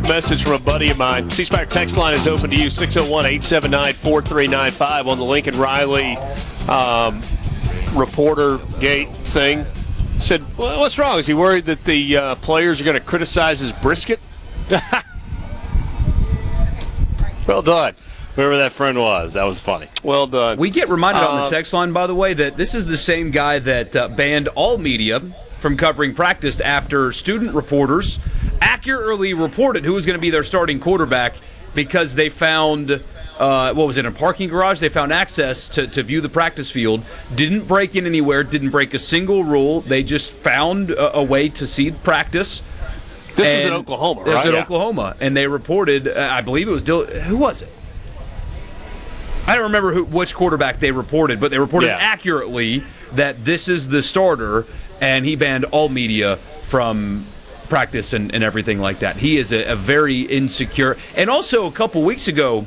[SPEAKER 2] Good message from a buddy of mine. C Spire text line is open to you 601 879 4395 on the Lincoln Riley um, reporter gate thing. Said, well, What's wrong? Is he worried that the uh, players are going to criticize his brisket? well done.
[SPEAKER 3] Whoever that friend was, that was funny.
[SPEAKER 2] Well done.
[SPEAKER 5] We get reminded on
[SPEAKER 2] Uh,
[SPEAKER 5] the text line, by the way, that this is the same guy that uh, banned all media from covering practice after student reporters accurately reported who was going to be their starting quarterback because they found. Uh, what was it? In a parking garage, they found access to, to view the practice field. Didn't break in anywhere. Didn't break a single rule. They just found a, a way to see the practice.
[SPEAKER 2] This was in
[SPEAKER 5] And-
[SPEAKER 2] Oklahoma,
[SPEAKER 5] It was
[SPEAKER 2] right?
[SPEAKER 5] in
[SPEAKER 2] Yeah.
[SPEAKER 5] Oklahoma, and they reported. Uh, I believe it was Dil- who was it? I don't remember who, which quarterback they reported, but they reported
[SPEAKER 3] Yeah.
[SPEAKER 5] accurately that this is the starter, and he banned all media from practice and, and everything like that. He is a, a very insecure. And also, a couple weeks ago,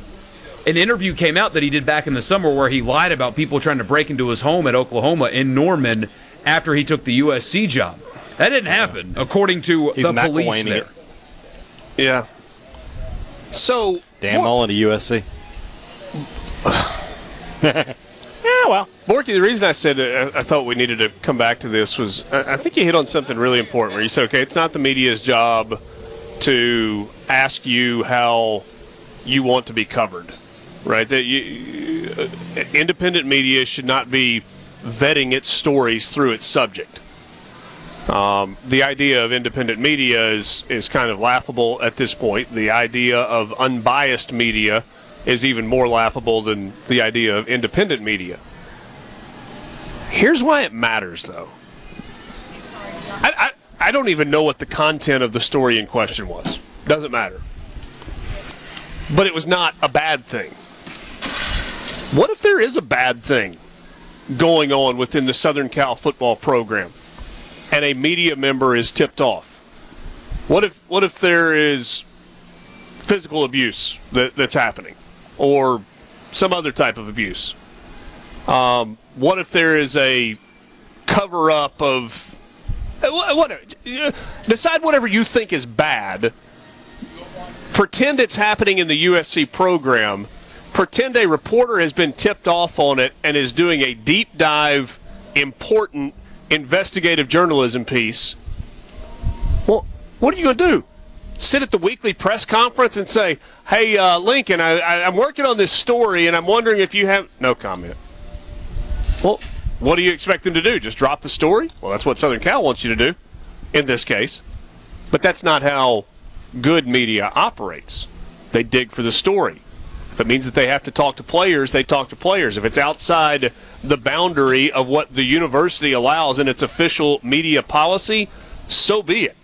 [SPEAKER 5] an interview came out that he did back in the summer where he lied about people trying to break into his home at Oklahoma in Norman after he took the USC job. That didn't happen, according to
[SPEAKER 3] He's
[SPEAKER 5] the police there.
[SPEAKER 3] it.
[SPEAKER 2] Yeah. So
[SPEAKER 3] Dan Mullen to USC.
[SPEAKER 2] Yeah, well, Borky, the reason I said uh, I thought we needed to come back to this was I I think you hit on something really important where you said, okay, it's not the media's job to ask you how you want to be covered, right? That you, uh, independent media should not be vetting its stories through its subject. Um, the idea of independent media is is kind of laughable at this point. The idea of unbiased media is even more laughable than the idea of independent media. Here's why it matters, though. I, I, I don't even know what the content of the story in question was. Doesn't matter. But it was not a bad thing. What if there is a bad thing going on within the Southern Cal football program and a media member is tipped off? What if what if there is physical abuse that, that's happening, or some other type of abuse? Um, what if there is a cover up of uh, whatever? Decide whatever you think is bad. Pretend it's happening in the USC program. Pretend a reporter has been tipped off on it and is doing a deep dive, important investigative journalism piece. Well, what are you going to do? Sit at the weekly press conference and say, "Hey, uh, Lincoln, I, I, I'm working on this story, and I'm wondering if you have no comment." Well, what do you expect them to do? Just drop the story? Well, that's what Southern Cal wants you to do, in this case. But that's not how good media operates. They dig for the story. If it means that they have to talk to players, they talk to players. If it's outside the boundary of what the university allows in its official media policy, so be it.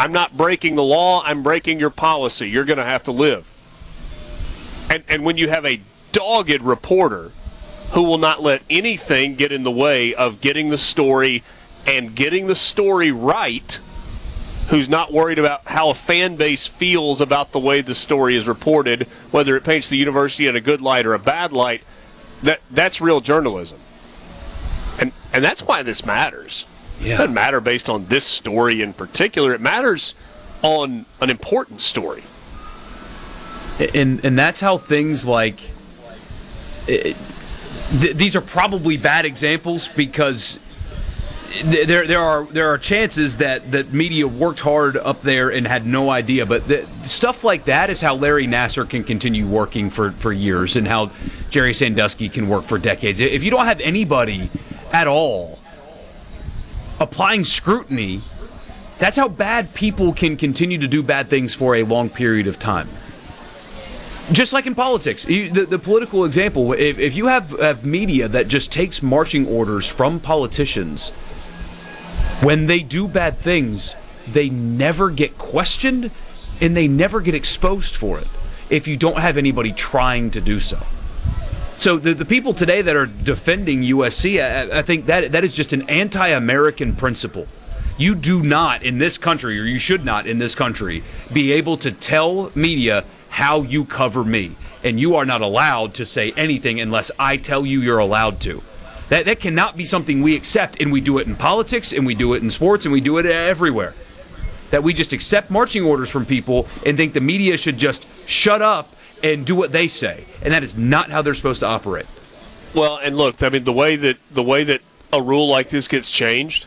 [SPEAKER 2] I'm not breaking the law, I'm breaking your policy. You're going to have to live. And, and when you have a dogged reporter who will not let anything get in the way of getting the story and getting the story right, who's not worried about how a fan base feels about the way the story is reported, whether it paints the university in a good light or a bad light, that that's real journalism. And and that's why this matters.
[SPEAKER 5] Yeah.
[SPEAKER 2] It doesn't matter based on this story in particular. It matters on an important story.
[SPEAKER 5] and and that's how things like it, th- these are probably bad examples because th- there there are there are chances that that media worked hard up there and had no idea but the, stuff like that is how Larry Nassar can continue working for for years and how Jerry Sandusky can work for decades if you don't have anybody at all applying scrutiny that's how bad people can continue to do bad things for a long period of time just like in politics, you, the, the political example, if, if you have, have media that just takes marching orders from politicians, when they do bad things, they never get questioned and they never get exposed for it if you don't have anybody trying to do so. So the, the people today that are defending USC, I, I think that that is just an anti-American principle. You do not in this country, or you should not in this country, be able to tell media how you cover me, and you are not allowed to say anything unless I tell you you're allowed to. That that cannot be something we accept, and we do it in politics, and we do it in sports, and we do it everywhere. That we just accept marching orders from people and think the media should just shut up and do what they say, and that is not how they're supposed to operate.
[SPEAKER 2] Well, and look, I mean the way that the way that a rule like this gets changed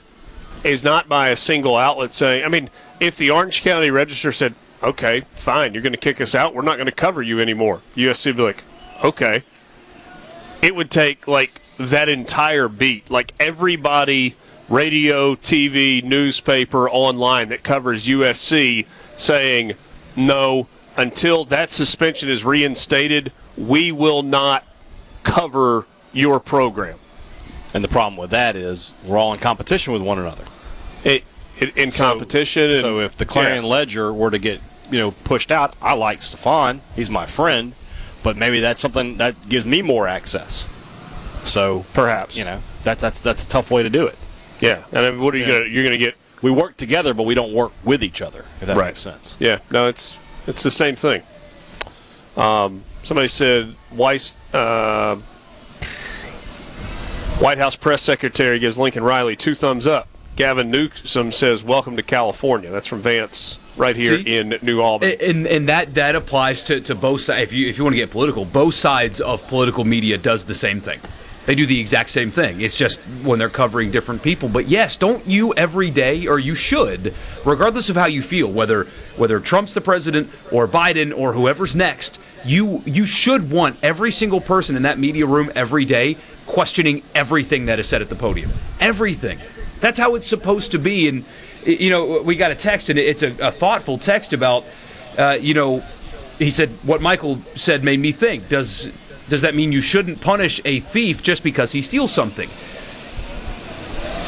[SPEAKER 2] is not by a single outlet saying. I mean, if the Orange County Register said, "Okay, fine, you're going to kick us out. We're not going to cover you anymore," USC would be like, "Okay." It would take like that entire beat, like everybody, radio, TV, newspaper, online that covers USC, saying, "No, until that suspension is reinstated, we will not cover your program."
[SPEAKER 3] And the problem with that is we're all in competition with one another.
[SPEAKER 2] It, it in
[SPEAKER 3] So-
[SPEAKER 2] competition. and-
[SPEAKER 3] so if the Clarion
[SPEAKER 2] Yeah.
[SPEAKER 3] Ledger were to get you know pushed out, I like Stefan. He's my friend, but maybe that's something that gives me more access. So
[SPEAKER 2] perhaps
[SPEAKER 3] you know that's that's that's a tough way to do it.
[SPEAKER 2] Yeah, and then what are you
[SPEAKER 3] Yeah.
[SPEAKER 2] gonna? You're gonna get
[SPEAKER 3] we work together, but we don't work with each other. If that
[SPEAKER 2] Right.
[SPEAKER 3] makes sense.
[SPEAKER 2] Yeah, no, it's it's the same thing. Um, somebody said Weiss, uh, White House press secretary gives Lincoln Riley two thumbs up. Gavin Newsom says, "Welcome to California." That's from Vance, right here
[SPEAKER 5] See?
[SPEAKER 2] in New Albany.
[SPEAKER 5] And, and that that applies to, to both sides. If you if you want to get political, both sides of political media does the same thing. They do the exact same thing. It's just when they're covering different people. But yes, don't you every day, or you should, regardless of how you feel, whether whether Trump's the president or Biden or whoever's next, you you should want every single person in that media room every day questioning everything that is said at the podium. Everything. That's how it's supposed to be. And you know, we got a text, and it's a, a thoughtful text about, uh, you know, he said what Michael said made me think. Does does that mean you shouldn't punish a thief just because he steals something?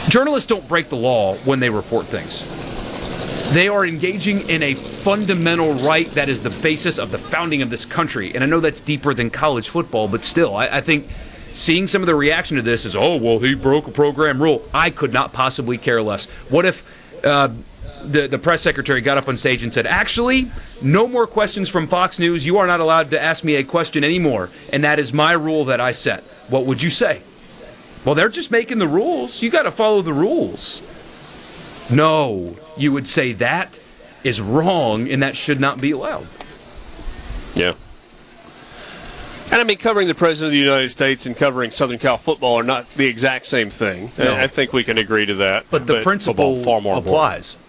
[SPEAKER 5] Journalists don't break the law when they report things. They are engaging in a fundamental right that is the basis of the founding of this country. And I know that's deeper than college football, but still, I, I think seeing some of the reaction to this is, oh, well, he broke a program rule. I could not possibly care less. What if uh, the, the press secretary got up on stage and said, actually, no more questions from Fox News. You are not allowed to ask me a question anymore. And that is my rule that I set. What would you say? Well, they're just making the rules. You got to follow the rules. No, you would say that is wrong and that should not be allowed.
[SPEAKER 2] Yeah. And I mean, covering the president of the United States and covering Southern Cal football are not the exact same thing.
[SPEAKER 5] No.
[SPEAKER 2] I think we can agree to that.
[SPEAKER 5] But the principle far more applies.
[SPEAKER 2] Do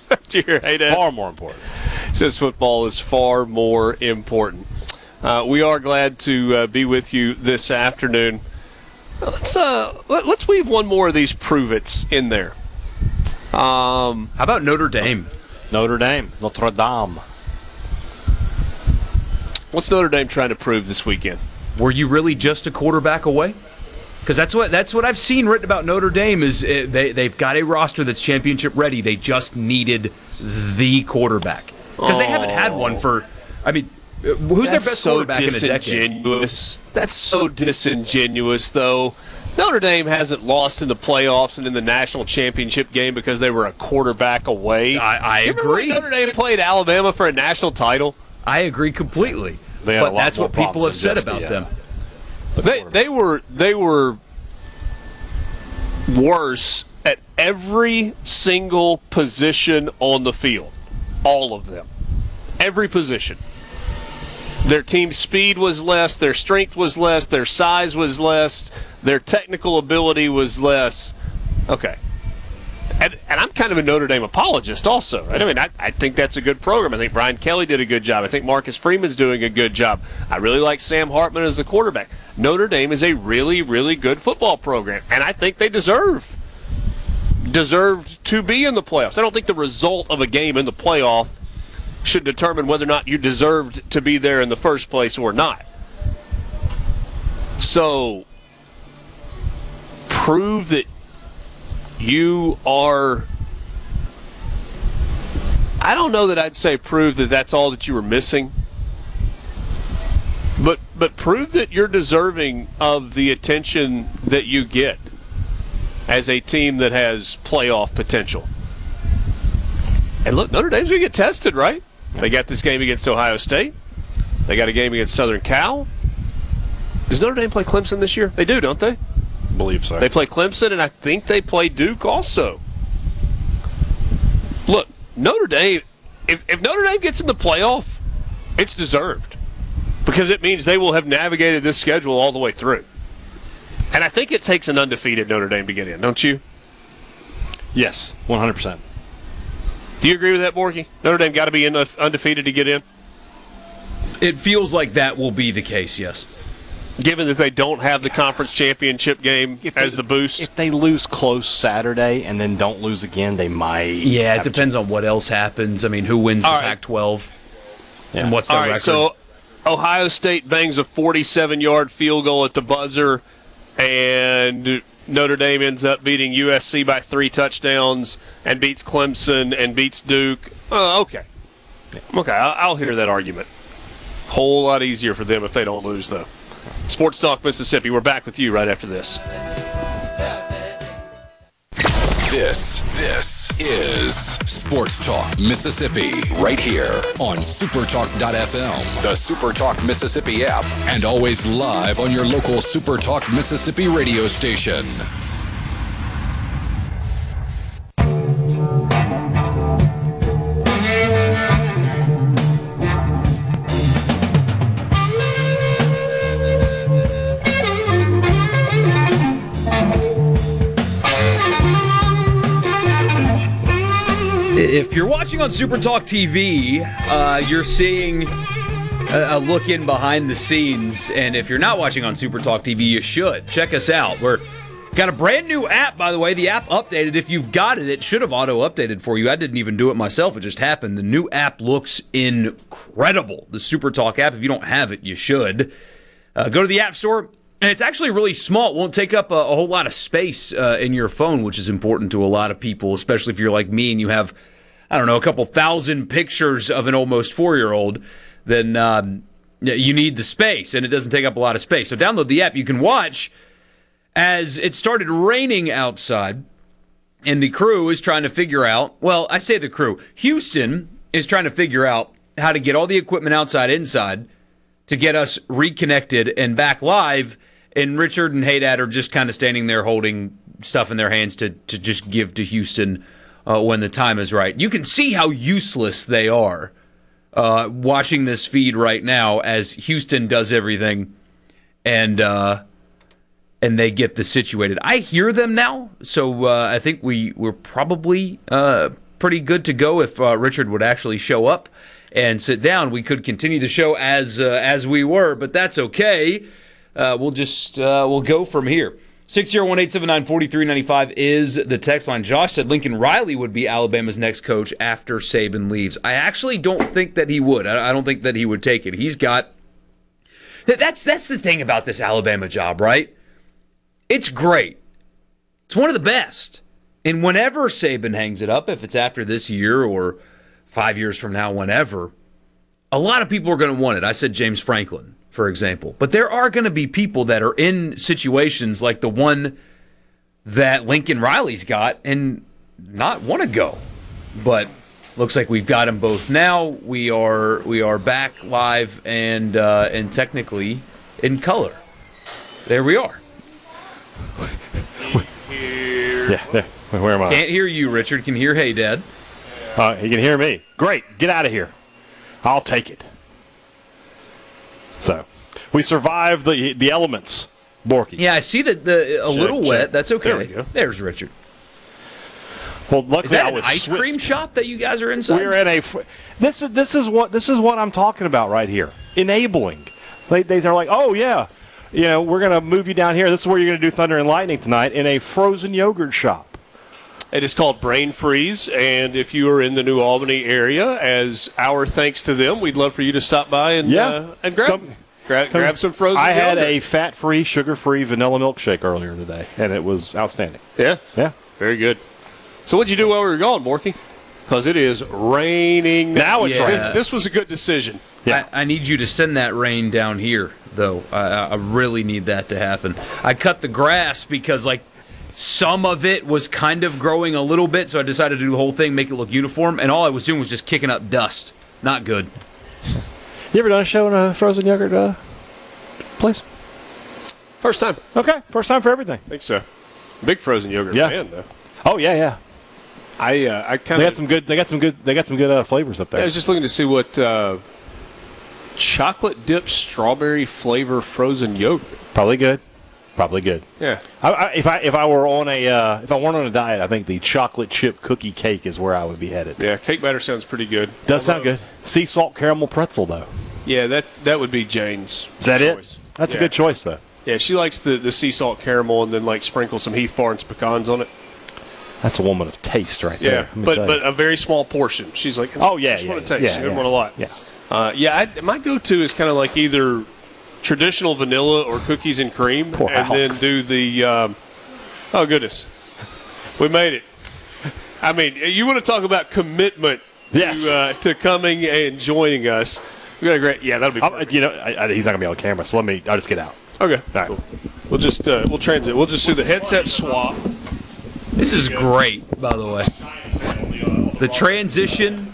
[SPEAKER 2] you hear hey, Dad?
[SPEAKER 3] Far more important.
[SPEAKER 2] Says football is far more important. Uh, we are glad to uh, be with you this afternoon. Let's uh, let, us weave one more of these prove it's in there. Um,
[SPEAKER 5] How about Notre Dame?
[SPEAKER 3] Notre Dame, Notre Dame.
[SPEAKER 2] What's Notre Dame trying to prove this weekend?
[SPEAKER 5] Were you really just a quarterback away? Because that's what that's what I've seen written about Notre Dame is uh, they they've got a roster that's championship ready. They just needed the quarterback because they haven't had one for. I mean, uh, who's their best
[SPEAKER 2] so
[SPEAKER 5] quarterback in a decade?
[SPEAKER 2] disingenuous. That's so disingenuous, though. Notre Dame hasn't lost in the playoffs and in the national championship game because they were a quarterback away.
[SPEAKER 5] I, I agree.
[SPEAKER 2] Notre Dame played Alabama for a national title.
[SPEAKER 5] I agree completely.
[SPEAKER 3] They
[SPEAKER 5] but that's what people have said
[SPEAKER 3] about just
[SPEAKER 5] about
[SPEAKER 3] the.
[SPEAKER 2] They they were they were worse at every single position on the field. All of them. Every position. Their team speed was less, their strength was less, their size was less, their technical ability was less. Okay. And, and I'm kind of a Notre Dame apologist also. Right? I mean, I, I think that's a good program. I think Brian Kelly did a good job. I think Marcus Freeman's doing a good job. I really like Sam Hartman as the quarterback. Notre Dame is a really, really good football program, and I think they deserve deserved to be in the playoffs. I don't think the result of a game in the playoff should determine whether or not you deserved to be there in the first place or not. So prove that you are I don't know that I'd say prove that that's all that you were missing. But but prove that you're deserving of the attention that you get as a team that has playoff potential. And look, Notre Dame's going to get tested, right? They got this game against Ohio State. They got a game against Southern Cal. Does Notre Dame play Clemson this year? They do, don't they?
[SPEAKER 3] Believe so.
[SPEAKER 2] They play Clemson, and I think they play Duke also. Look, Notre Dame, if, if Notre Dame gets in the playoff, it's deserved because it means they will have navigated this schedule all the way through. And I think it takes an undefeated Notre Dame to get in, don't you?
[SPEAKER 3] Yes, 100%.
[SPEAKER 2] Do you agree with that, Borky? Notre Dame got to be in undefeated to get in?
[SPEAKER 5] It feels like that will be the case, yes.
[SPEAKER 2] Given that they don't have the conference championship game
[SPEAKER 3] If
[SPEAKER 2] as
[SPEAKER 3] they-
[SPEAKER 2] the boost?
[SPEAKER 3] If they lose close Saturday and then don't lose again, they might.
[SPEAKER 5] Yeah, it
[SPEAKER 3] have a
[SPEAKER 5] depends on what else happens. I mean, who wins the
[SPEAKER 2] All right.
[SPEAKER 5] Pac-12
[SPEAKER 3] Yeah.
[SPEAKER 5] and what's their
[SPEAKER 2] All right,
[SPEAKER 5] record?
[SPEAKER 2] so Ohio State bangs a 47 yard field goal at the buzzer, and Notre Dame ends up beating USC by three touchdowns and beats Clemson and beats Duke. Uh, okay. Okay, I'll, I'll hear that argument. Whole lot easier for them if they don't lose, though. Sports Talk Mississippi, we're back with you right after this.
[SPEAKER 1] This, this is Sports Talk Mississippi, right here on supertalk.fm, the Supertalk Mississippi app, and always live on your local Supertalk Mississippi radio station.
[SPEAKER 5] If you're watching on Super Talk TV, uh, you're seeing a, a look in behind the scenes. And if you're not watching on Super Talk TV, you should. Check us out. We're got a brand new app, by the way. The app updated. If you've got it, it should have auto updated for you. I didn't even do it myself. It just happened. The new app looks incredible. The Super Talk app. If you don't have it, you should. Uh, go to the App Store. And it's actually really small. It won't take up a, a whole lot of space uh, in your phone, which is important to a lot of people, especially if you're like me and you have, I don't know, a couple thousand pictures of an almost four year old. Then um, you need the space, and it doesn't take up a lot of space. So download the app. You can watch as it started raining outside, and the crew is trying to figure out. Well, I say the crew. Houston is trying to figure out how to get all the equipment outside inside to get us reconnected and back live. And Richard and Haydad are just kind of standing there holding stuff in their hands to, to just give to Houston uh, when the time is right. You can see how useless they are uh, watching this feed right now as Houston does everything and uh, and they get this situated. I hear them now, so uh, I think we we're probably uh, pretty good to go if uh, Richard would actually show up and sit down. We could continue the show as as we were, but that's okay. We'll just we'll go from here. 601-879-4395 is the text line. Josh said Lincoln Riley would be Alabama's next coach after Saban leaves. I actually don't think that he would. I I don't think that he would take it. He's got that's that's the thing about this Alabama job, right? It's great. It's one of the best. And whenever Saban hangs it up, if it's after this year or five years from now, whenever, a lot of people are going to want it. I said James Franklin, for example. But there are going to be people that are in situations like the one that Lincoln Riley's got and not want to go. But looks like we've got them both now. We are we are back live and uh, and technically in color. There we are.
[SPEAKER 3] Yeah, there. Where am I?
[SPEAKER 5] Can't hear you, Richard. Can hear Hey Dad.
[SPEAKER 3] Uh, you can hear me. Great. Get out of here. I'll take it. So, we survived the the elements. Borky.
[SPEAKER 5] Yeah, I see that the a
[SPEAKER 3] Check,
[SPEAKER 5] little
[SPEAKER 3] check.
[SPEAKER 5] wet. That's okay.
[SPEAKER 3] There we go.
[SPEAKER 5] There's Richard.
[SPEAKER 3] Well, luckily
[SPEAKER 5] Is that
[SPEAKER 3] I
[SPEAKER 5] an ice
[SPEAKER 3] swift.
[SPEAKER 5] cream shop that you guys are inside?
[SPEAKER 3] We're in a. This is this is what this is what I'm talking about right here. Enabling. They they are like, oh yeah, you know, we're gonna move you down here. This is where you're gonna do Thunder and Lightning tonight in a frozen yogurt shop.
[SPEAKER 2] It is called Brain Freeze, and if you are in the New Albany area, as our thanks to them, we'd love for you to stop by and
[SPEAKER 3] Yeah.
[SPEAKER 2] uh, and grab grab, grab some frozen.
[SPEAKER 3] I had
[SPEAKER 2] yogurt.
[SPEAKER 3] a fat-free, sugar-free vanilla milkshake earlier today, and it was outstanding.
[SPEAKER 2] yeah
[SPEAKER 3] Yeah.
[SPEAKER 2] very good. So what'd you do while we were gone, Morky? Because it is raining
[SPEAKER 3] Now it's
[SPEAKER 5] Yeah.
[SPEAKER 2] This,
[SPEAKER 3] raining.
[SPEAKER 2] this was a good decision.
[SPEAKER 3] Yeah.
[SPEAKER 5] I, I need you to send that rain down here though. I, I really need that to happen. I cut the grass because like some of it was kind of growing a little bit, so I decided to do the whole thing, make it look uniform, and all I was doing was just kicking up dust. Not good.
[SPEAKER 3] You ever done a show in a frozen yogurt uh, place?
[SPEAKER 2] First time.
[SPEAKER 3] Okay, first time for everything.
[SPEAKER 2] I think so. Big frozen yogurt
[SPEAKER 3] Yeah.
[SPEAKER 2] fan though.
[SPEAKER 3] Oh yeah, yeah.
[SPEAKER 2] I uh, I kind
[SPEAKER 3] They
[SPEAKER 2] of
[SPEAKER 3] got some good. They got some good. They got some good uh, flavors up there.
[SPEAKER 2] I was just looking to see what uh, chocolate dipped strawberry flavor frozen yogurt.
[SPEAKER 3] Probably good. Probably good.
[SPEAKER 2] Yeah.
[SPEAKER 3] I, I, if I if I were on a uh, if I weren't on a diet, I think the chocolate chip cookie cake is where I would be headed.
[SPEAKER 2] Yeah, cake batter sounds pretty good.
[SPEAKER 3] Does sound good. Sea salt caramel pretzel though.
[SPEAKER 2] Yeah, that that would be Jane's.
[SPEAKER 3] Is that
[SPEAKER 2] choice.
[SPEAKER 3] it? That's
[SPEAKER 2] Yeah.
[SPEAKER 3] a good choice though.
[SPEAKER 2] Yeah, she likes the, the sea salt caramel and then like sprinkle some Heath Barnes pecans on it.
[SPEAKER 3] That's a woman of taste right there.
[SPEAKER 2] Yeah, but but a very small portion. She's like,
[SPEAKER 3] Oh, yeah,
[SPEAKER 2] I just
[SPEAKER 3] yeah,
[SPEAKER 2] want to taste.
[SPEAKER 3] yeah,
[SPEAKER 2] she
[SPEAKER 3] yeah.
[SPEAKER 2] want a lot.
[SPEAKER 3] Yeah.
[SPEAKER 2] uh, yeah. I, my go-to is kind of like either traditional vanilla or cookies and cream,
[SPEAKER 3] Poor
[SPEAKER 2] and then do the. Um, oh goodness, we made it. I mean, you want to talk about commitment
[SPEAKER 3] Yes.
[SPEAKER 2] to, uh, to coming and joining us. We got a great. Yeah, that'll be.
[SPEAKER 3] I'm- you know, I, I, he's not gonna be on camera, so let me. I'll just get out.
[SPEAKER 2] Okay.
[SPEAKER 3] All right.
[SPEAKER 2] We'll just uh, we'll transit. We'll just do the headset swap.
[SPEAKER 5] This is great, by the way. The transition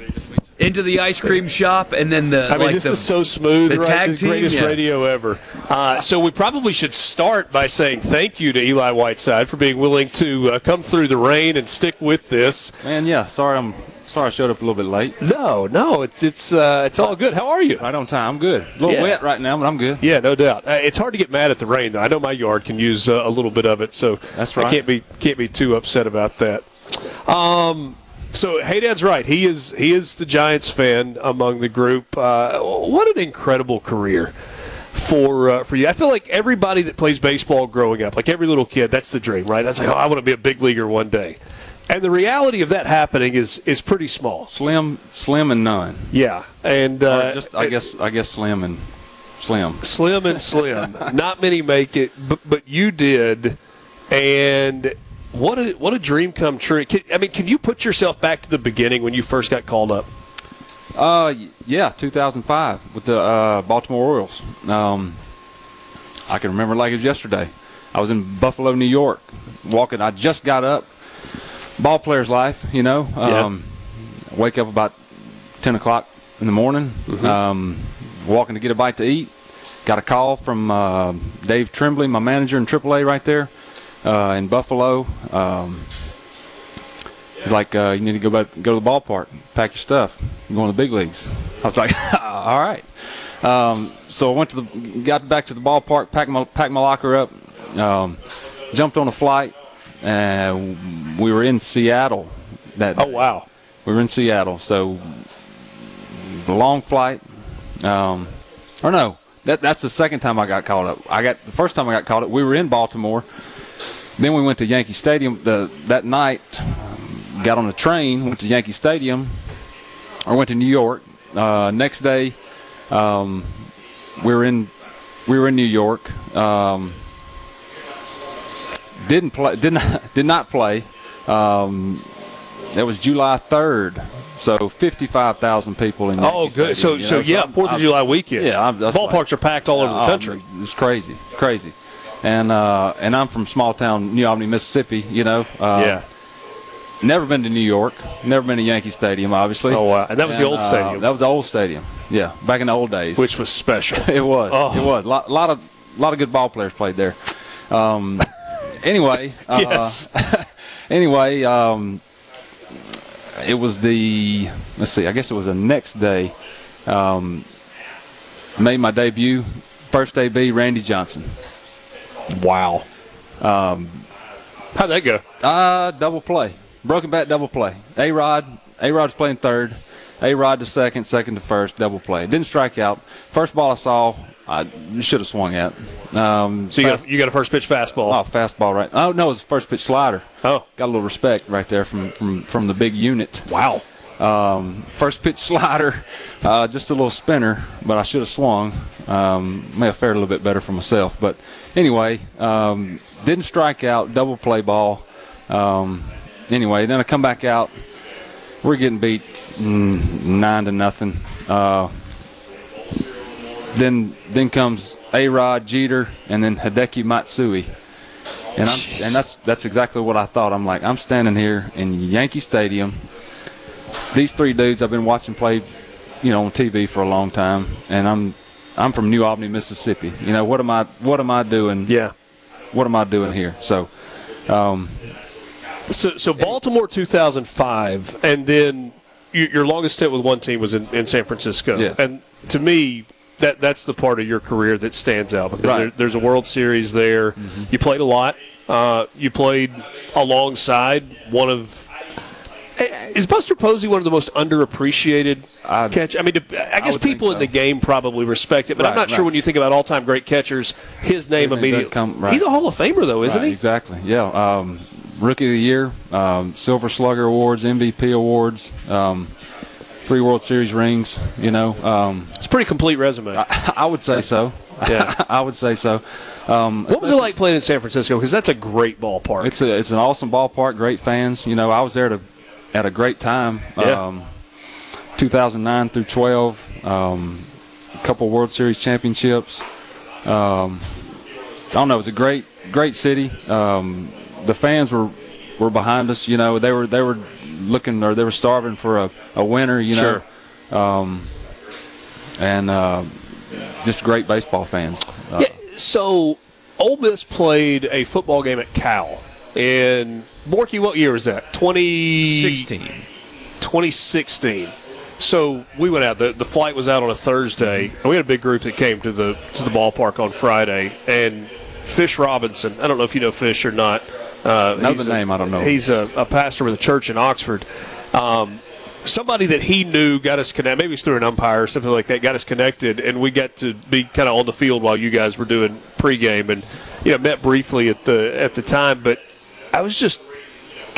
[SPEAKER 5] into the ice cream shop, and then the.
[SPEAKER 2] I mean,
[SPEAKER 5] like
[SPEAKER 2] this
[SPEAKER 5] the,
[SPEAKER 2] is so smooth.
[SPEAKER 5] the
[SPEAKER 2] right?
[SPEAKER 5] tag
[SPEAKER 2] This
[SPEAKER 5] team,
[SPEAKER 2] greatest
[SPEAKER 5] yeah.
[SPEAKER 2] radio ever. Uh, so we probably should start by saying thank you to Eli Whiteside for being willing to uh, come through the rain and stick with this.
[SPEAKER 14] Man, yeah. Sorry, I'm sorry I showed up a little bit late.
[SPEAKER 2] No, no, it's it's uh, it's all good. How are you?
[SPEAKER 14] Right on time. I'm good. A little
[SPEAKER 2] Yeah.
[SPEAKER 14] wet right now, but I'm good.
[SPEAKER 2] Yeah, no doubt. Uh, it's hard to get mad at the rain, though. I know my yard can use uh, a little bit of it, so
[SPEAKER 14] That's
[SPEAKER 2] I
[SPEAKER 14] right.
[SPEAKER 2] can't be can't be too upset about that. Um, so hey, Dad's right. He is he is the Giants fan among the group. Uh, what an incredible career for uh, for you. I feel like everybody that plays baseball growing up, like every little kid, that's the dream, right? That's like, oh, I want to be a big leaguer one day. And the reality of that happening is is pretty small.
[SPEAKER 14] Slim, slim, and none.
[SPEAKER 2] Yeah, and uh,
[SPEAKER 14] just I guess I guess slim and slim.
[SPEAKER 2] slim and slim. Not many make it, but but you did, and what a what a dream come true. Can, I mean, can you put yourself back to the beginning when you first got called up?
[SPEAKER 14] Uh, yeah, 2005 with the uh, Baltimore Orioles. Um, I can remember like it was yesterday. I was in Buffalo, New York, walking. I just got up. Ball player's life, you know.
[SPEAKER 2] Yeah.
[SPEAKER 14] Um, Wake up about 10 o'clock in the morning. Um, walking to get a bite to eat. Got a call from uh, Dave Trembley, my manager in AAA right there uh, in Buffalo. Um, He's like, uh, you need to go back, go to the ballpark, pack your stuff, you're going to the big leagues. I was like, all right. Um, so I went to the, got back to the ballpark, packed my, packed my locker up, um, jumped on a flight, and we were in Seattle. That
[SPEAKER 2] Oh wow!
[SPEAKER 14] we were in Seattle, so long flight. Um, or no, that that's the second time I got called up. I got the first time I got called up. We were in Baltimore. Then we went to Yankee Stadium the, that night. Got on a train, went to Yankee Stadium, or went to New York. Uh, next day, um, we were in we were in New York. Um, didn't play. Did not did not play. Um, that was July third. So fifty-five thousand people in.
[SPEAKER 2] Oh,
[SPEAKER 14] Yankee
[SPEAKER 2] good. So
[SPEAKER 14] Stadium, you
[SPEAKER 2] so
[SPEAKER 14] know,
[SPEAKER 2] yeah, Fourth of July weekend.
[SPEAKER 14] Yeah, I'm, that's
[SPEAKER 2] ballparks are packed all over the
[SPEAKER 14] um,
[SPEAKER 2] country.
[SPEAKER 14] It's crazy, crazy. And uh, and I'm from small town New Albany, Mississippi. You know. Uh,
[SPEAKER 2] yeah.
[SPEAKER 14] Never been to New York. Never been to Yankee Stadium, obviously.
[SPEAKER 2] Oh wow! And that was the old
[SPEAKER 14] uh,
[SPEAKER 2] stadium,
[SPEAKER 14] that was the old stadium. Yeah, back in the old days.
[SPEAKER 2] which was special.
[SPEAKER 14] it was.
[SPEAKER 2] Oh.
[SPEAKER 14] It was. A lot, lot of lot of good ball players played there. Um, anyway. uh,
[SPEAKER 2] yes.
[SPEAKER 14] anyway, um, it was the let's see, I guess it was the next day. Um, made my debut, first AB, Randy Johnson.
[SPEAKER 2] Wow. Um, How'd that go?
[SPEAKER 14] Uh, double play, broken bat double play. A Rod, A Rod's playing third, A Rod to second, second to first, double play. Didn't strike out. First ball I saw, I should have swung at. Um,
[SPEAKER 2] So you
[SPEAKER 14] fast-
[SPEAKER 2] got you got a first pitch fastball.
[SPEAKER 14] Oh, fastball right. Oh no, it was first pitch slider.
[SPEAKER 2] Oh.
[SPEAKER 14] got a little respect right there from from from the big unit.
[SPEAKER 2] Wow.
[SPEAKER 14] Um, first pitch slider, uh, just a little spinner, but I should have swung. Um, may have fared a little bit better for myself, but anyway, um, didn't strike out. Double play ball. Um, anyway, then I come back out. We're getting beat mm, nine to nothing. Uh, then then comes A Rod Jeter and then Hideki Matsui. And I'm and that's that's exactly what I thought. I'm like, I'm standing here in Yankee Stadium. These three dudes I've been watching play, you know, on TV for a long time, and I'm I'm from New Albany, Mississippi. You know, what am I what am I doing?
[SPEAKER 2] Yeah.
[SPEAKER 14] What am I doing here? So um,
[SPEAKER 2] so, so Baltimore 2005, and then your, your longest stint with one team was in, in San Francisco.
[SPEAKER 14] Yeah.
[SPEAKER 2] And to me, that that's the part of your career that stands out because
[SPEAKER 14] Right.
[SPEAKER 2] there, there's a World Series there. You played a lot. Uh, you played alongside one of. Eh, Is Buster Posey one of the most underappreciated catch? I mean, I guess
[SPEAKER 14] think
[SPEAKER 2] people in the game probably respect it, but I'm
[SPEAKER 14] Right,
[SPEAKER 2] not sure when you think about all-time great catchers, his name immediately.
[SPEAKER 14] come- right.
[SPEAKER 2] He's a Hall of Famer, though, isn't
[SPEAKER 14] Right,
[SPEAKER 2] he?
[SPEAKER 14] Exactly. Yeah. Um, Rookie of the Year, um, Silver Slugger awards, MVP awards, um, three World Series rings. You know, um,
[SPEAKER 2] it's a pretty complete resume.
[SPEAKER 14] I, I would say so.
[SPEAKER 2] Yeah.
[SPEAKER 14] I would say so. Um,
[SPEAKER 2] What was it like playing in San Francisco? Because that's a great ballpark.
[SPEAKER 14] It's a it's an awesome ballpark. Great fans. You know, I was there to at a great time.
[SPEAKER 2] Yeah.
[SPEAKER 14] Um, 2009 through 12, um, a couple World Series championships. Um, I don't know. It was a great great city. Um, the fans were were behind us. You know, they were they were looking or they were starving for a, a winner. You know, um, and uh, just great baseball fans. Uh,
[SPEAKER 2] Yeah, so Ole Miss played a football game at Cal. And Borky, what year was that? 2016. 2016. So we went out. The, the flight was out on a Thursday, and we had a big group that came to the to the ballpark on Friday. And Fish Robinson, I don't know if you know Fish or not. Uh,
[SPEAKER 14] Know
[SPEAKER 2] he's
[SPEAKER 14] the
[SPEAKER 2] a-
[SPEAKER 14] name, I don't know.
[SPEAKER 2] He's a, a pastor with a church in Oxford. Um, somebody that he knew got us connected. Maybe it's through an umpire or something like that. Got us connected, and we got to be kind of on the field while you guys were doing pregame, and you know met briefly at the at the time. But I was just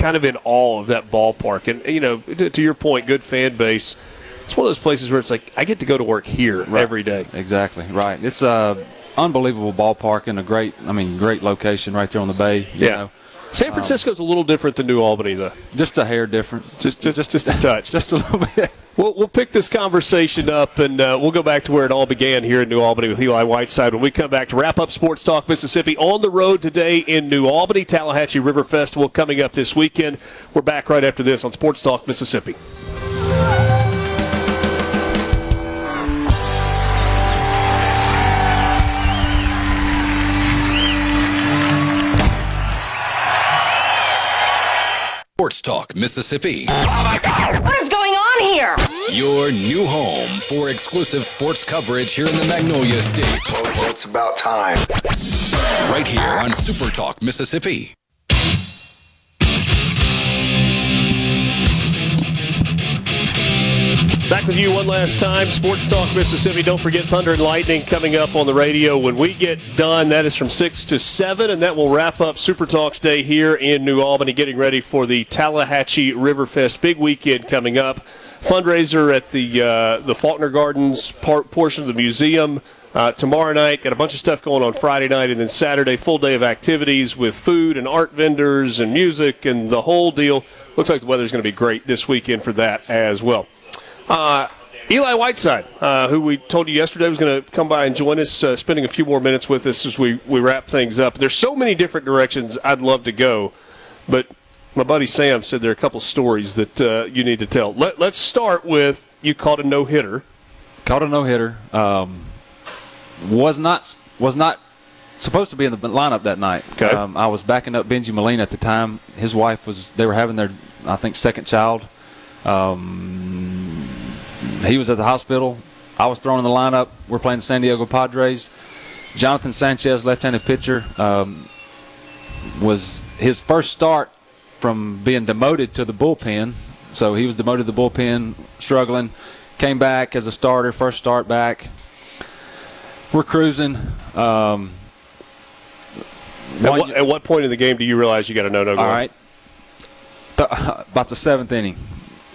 [SPEAKER 2] kind of in awe of that ballpark, and you know, to, to your point, good fan base. It's one of those places where it's like I get to go to work here every day.
[SPEAKER 14] Exactly right. It's a unbelievable ballpark and a great, I mean, great location right there on the bay. You
[SPEAKER 2] Yeah.
[SPEAKER 14] know.
[SPEAKER 2] San Francisco's a little different than New Albany, though.
[SPEAKER 14] Just a hair different.
[SPEAKER 2] Just just just, just a touch.
[SPEAKER 14] just a little bit.
[SPEAKER 2] We'll, we'll pick this conversation up and uh, we'll go back to where it all began here in New Albany with Eli Whiteside when we come back to wrap up Sports Talk Mississippi on the road today in New Albany. Tallahatchie River Festival coming up this weekend. We're back right after this on Sports Talk Mississippi.
[SPEAKER 1] Sports Talk Mississippi.
[SPEAKER 15] What is going on here?
[SPEAKER 1] Your new home for exclusive sports coverage here in the Magnolia State.
[SPEAKER 7] It's about time.
[SPEAKER 1] Right here on Super Talk Mississippi.
[SPEAKER 2] Back with you one last time, Sports Talk Mississippi. Don't forget Thunder and Lightning coming up on the radio when we get done. That is from 6 to 7, and that will wrap up Super Talks Day here in New Albany, getting ready for the Tallahatchie Riverfest big weekend coming up. Fundraiser at the uh, the Faulkner Gardens part, portion of the museum. Uh, tomorrow night, got a bunch of stuff going on Friday night, and then Saturday, full day of activities with food and art vendors and music and the whole deal. Looks like the weather's going to be great this weekend for that as well. Uh, Eli Whiteside, uh, who we told you yesterday was going to come by and join us, uh, spending a few more minutes with us as we, we wrap things up. There's so many different directions I'd love to go, but my buddy Sam said there are a couple stories that uh, you need to tell. Let, let's start with you caught a no hitter.
[SPEAKER 14] Caught a no hitter. Um, was not was not supposed to be in the lineup that night.
[SPEAKER 2] Okay.
[SPEAKER 14] Um, I was backing up Bengie Molina at the time. His wife was. They were having their, I think, second child. Um, he was at the hospital. I was thrown in the lineup. We're playing the San Diego Padres. Jonathan Sanchez, left-handed pitcher, um, was his first start from being demoted to the bullpen. So he was demoted to the bullpen, struggling. Came back as a starter, first start back. We're cruising. Um,
[SPEAKER 2] At what, at what point in the game do you realize you got a no no
[SPEAKER 14] all right. Th- about the seventh inning.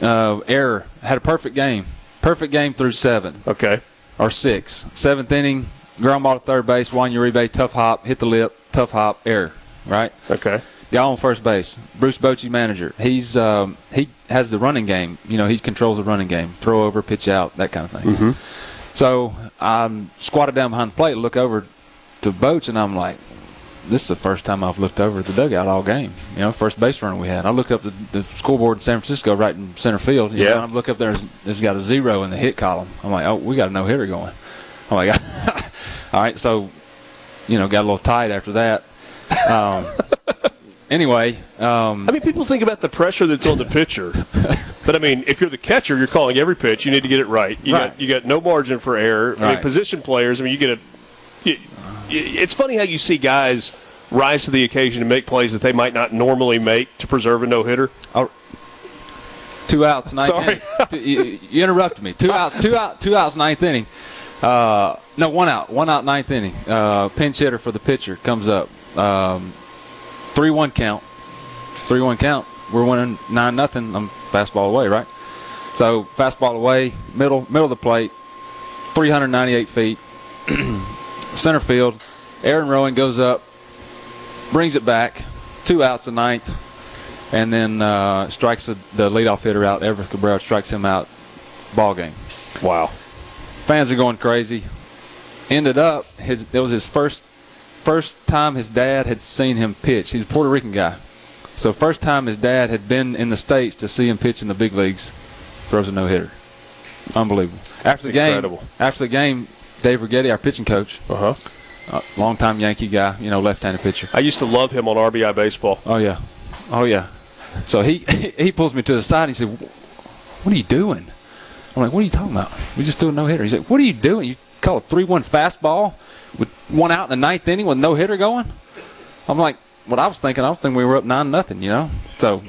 [SPEAKER 14] Uh, error. Had a perfect game. Perfect game through seven.
[SPEAKER 2] Okay.
[SPEAKER 14] Or six. Seventh inning, ground ball to third base, Juan Uribe, tough hop, hit the lip, tough hop, error. Right?
[SPEAKER 2] Okay.
[SPEAKER 14] Guy on first base. Bruce Bochy, manager. He's um, he has the running game. You know, he controls the running game. Throw over, pitch out, that kind of thing. So I'm squatted down behind the plate, look over to Boats, and I'm like, this is the first time I've looked over at the dugout all game. You know, first base runner we had. I look up the, the scoreboard in San Francisco, right in center field. You
[SPEAKER 2] Yeah.
[SPEAKER 14] know, I look up there, it's it's got a zero in the hit column. I'm like, oh, we got a no hitter going. I'm like, all right. So, you know, got a little tight after that. Um, anyway, um,
[SPEAKER 2] I mean, people think about the pressure that's on the pitcher, but I mean, if you're the catcher, you're calling every pitch. You need to get it right. You
[SPEAKER 14] Right.
[SPEAKER 2] got you got no margin for error. I mean, position players. I mean, you get a. You, it's funny how you see guys rise to the occasion and make plays that they might not normally make to preserve a no hitter.
[SPEAKER 14] two outs, ninth
[SPEAKER 2] Sorry.
[SPEAKER 14] Two- you, you interrupted me. Two outs, two out, two outs, ninth inning. Uh, no, one out, one out, ninth inning. Uh, pinch hitter for the pitcher comes up. Um, three-one count. Three-one count. We're winning nine nothing. I'm fastball away, right? So fastball away, middle, middle of the plate, 398 feet, center field. Aaron Rowand goes up, brings it back, two outs a ninth and then uh, strikes the, the leadoff hitter out. Everth Cabrera strikes him out. Ball game.
[SPEAKER 2] Wow.
[SPEAKER 14] Fans are going crazy. Ended up his it was his first first time his dad had seen him pitch. He's a Puerto Rican guy, so first time his dad had been in the states to see him pitch in the big leagues. Throws a no hitter. Unbelievable. After the game,
[SPEAKER 2] incredible.
[SPEAKER 14] after the game, Dave Righetti, our pitching coach,
[SPEAKER 2] uh-huh.
[SPEAKER 14] uh, longtime Yankee guy, you know, left-handed pitcher.
[SPEAKER 2] I used to love him on RBI baseball.
[SPEAKER 14] Oh yeah, oh yeah. So he he pulls me to the side. and He said, "What are you doing?" I'm like, "What are you talking about? We just threw a no hitter." He's like, "What are you doing? You call a three-one fastball with one out in the ninth inning with no hitter going?" I'm like, "What I was thinking, I was thinking we were up nine nothing, you know." So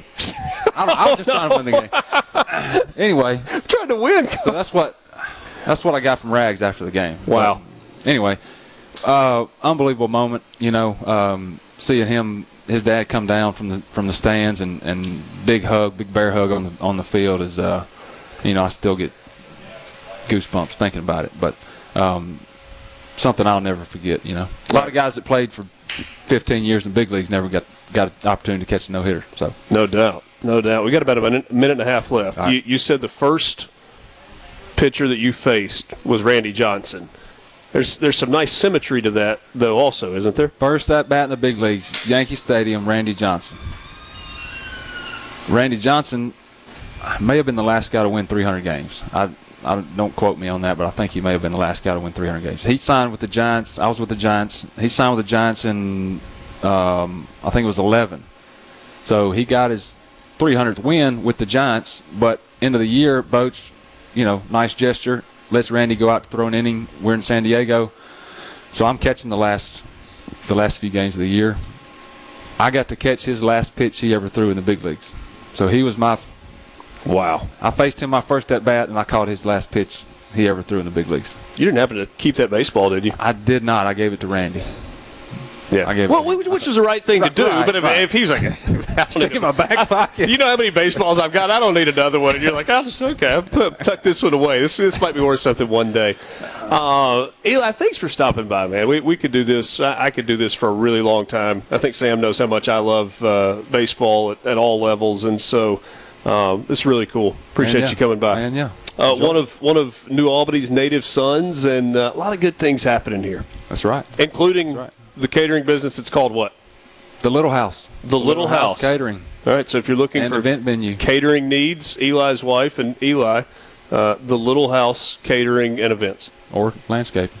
[SPEAKER 14] I, don't, I was just trying to win the game. anyway,
[SPEAKER 2] trying to win.
[SPEAKER 14] So that's what that's what I got from Rags after the game.
[SPEAKER 2] Wow.
[SPEAKER 14] But anyway, uh, unbelievable moment. You know, um, seeing him, his dad come down from the from the stands and, and big hug, big bear hug on the on the field is, uh, you know, I still get goosebumps thinking about it. But um, something I'll never forget. You know, a lot of guys that played for 15 years in big leagues never got got an opportunity to catch a no hitter. So
[SPEAKER 2] No doubt. No doubt. We got about a minute, minute and a half left.
[SPEAKER 14] Right.
[SPEAKER 2] You, you said the first pitcher that you faced was Randy Johnson. There's there's some nice symmetry to that, though, also, isn't there?
[SPEAKER 14] First at bat in the big leagues, Yankee Stadium, Randy Johnson. Randy Johnson may have been the last guy to win 300 games. I, I don't quote me on that, but I think he may have been the last guy to win 300 games. He signed with the Giants. I was with the Giants. He signed with the Giants in, um, I think it was 11. So he got his 300th win with the Giants, but end of the year, Boats, you know, nice gesture, lets Randy go out to throw an inning. We're in San Diego. So I'm catching the last the last few games of the year. I got to catch his last pitch he ever threw in the big leagues. So he was my
[SPEAKER 2] wow.
[SPEAKER 14] I faced him my first at bat, and I caught his last pitch he ever threw in the big leagues.
[SPEAKER 2] You didn't happen to keep that baseball, did you?
[SPEAKER 14] I did not. I gave it to Randy.
[SPEAKER 2] Yeah,
[SPEAKER 14] I gave
[SPEAKER 2] well,
[SPEAKER 14] it.
[SPEAKER 2] which, which is the right thing
[SPEAKER 14] Right,
[SPEAKER 2] to do.
[SPEAKER 14] right,
[SPEAKER 2] but if,
[SPEAKER 14] right.
[SPEAKER 2] if he's like,
[SPEAKER 14] Stick in my back pocket.
[SPEAKER 2] you know how many baseballs I've got? I don't need another one. And you're like, I'll just okay, I'll put, tuck this one away. This this might be worth something one day. Uh, Eli, thanks for stopping by, man. We, we could do this. I, I could do this for a really long time. I think Sam knows how much I love uh, baseball at, at all levels, and so um, it's really cool. Appreciate
[SPEAKER 14] yeah.
[SPEAKER 2] you coming by.
[SPEAKER 14] And yeah.
[SPEAKER 2] Uh, one of one of New Albany's native sons, and uh, a lot of good things happening here,
[SPEAKER 14] That's right.
[SPEAKER 2] including the catering business. It's called what?
[SPEAKER 14] The Little House.
[SPEAKER 2] The Little, House.
[SPEAKER 14] Catering.
[SPEAKER 2] All right, so if you're looking
[SPEAKER 14] And
[SPEAKER 2] for
[SPEAKER 14] event venue.
[SPEAKER 2] catering needs, Eli's wife and Eli, uh, the Little House Catering and Events.
[SPEAKER 14] Or landscape.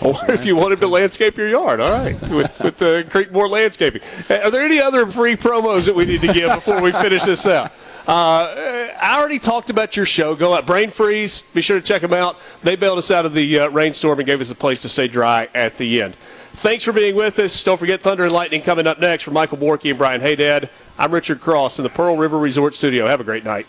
[SPEAKER 2] Or if you wanted to landscape your yard, all right, with, with the Creekmore Landscaping. Uh, Are there any other free promos that we need to give before we finish this out? Uh, I already talked about your show. Go out, Brain Freeze. Be sure to check them out. They bailed us out of the uh, rainstorm and gave us a place to stay dry at the end. Thanks for being with us. Don't forget Thunder and Lightning coming up next from Michael Borky and Brian Haydad. I'm Richard Cross in the Pearl River Resort Studio. Have a great night.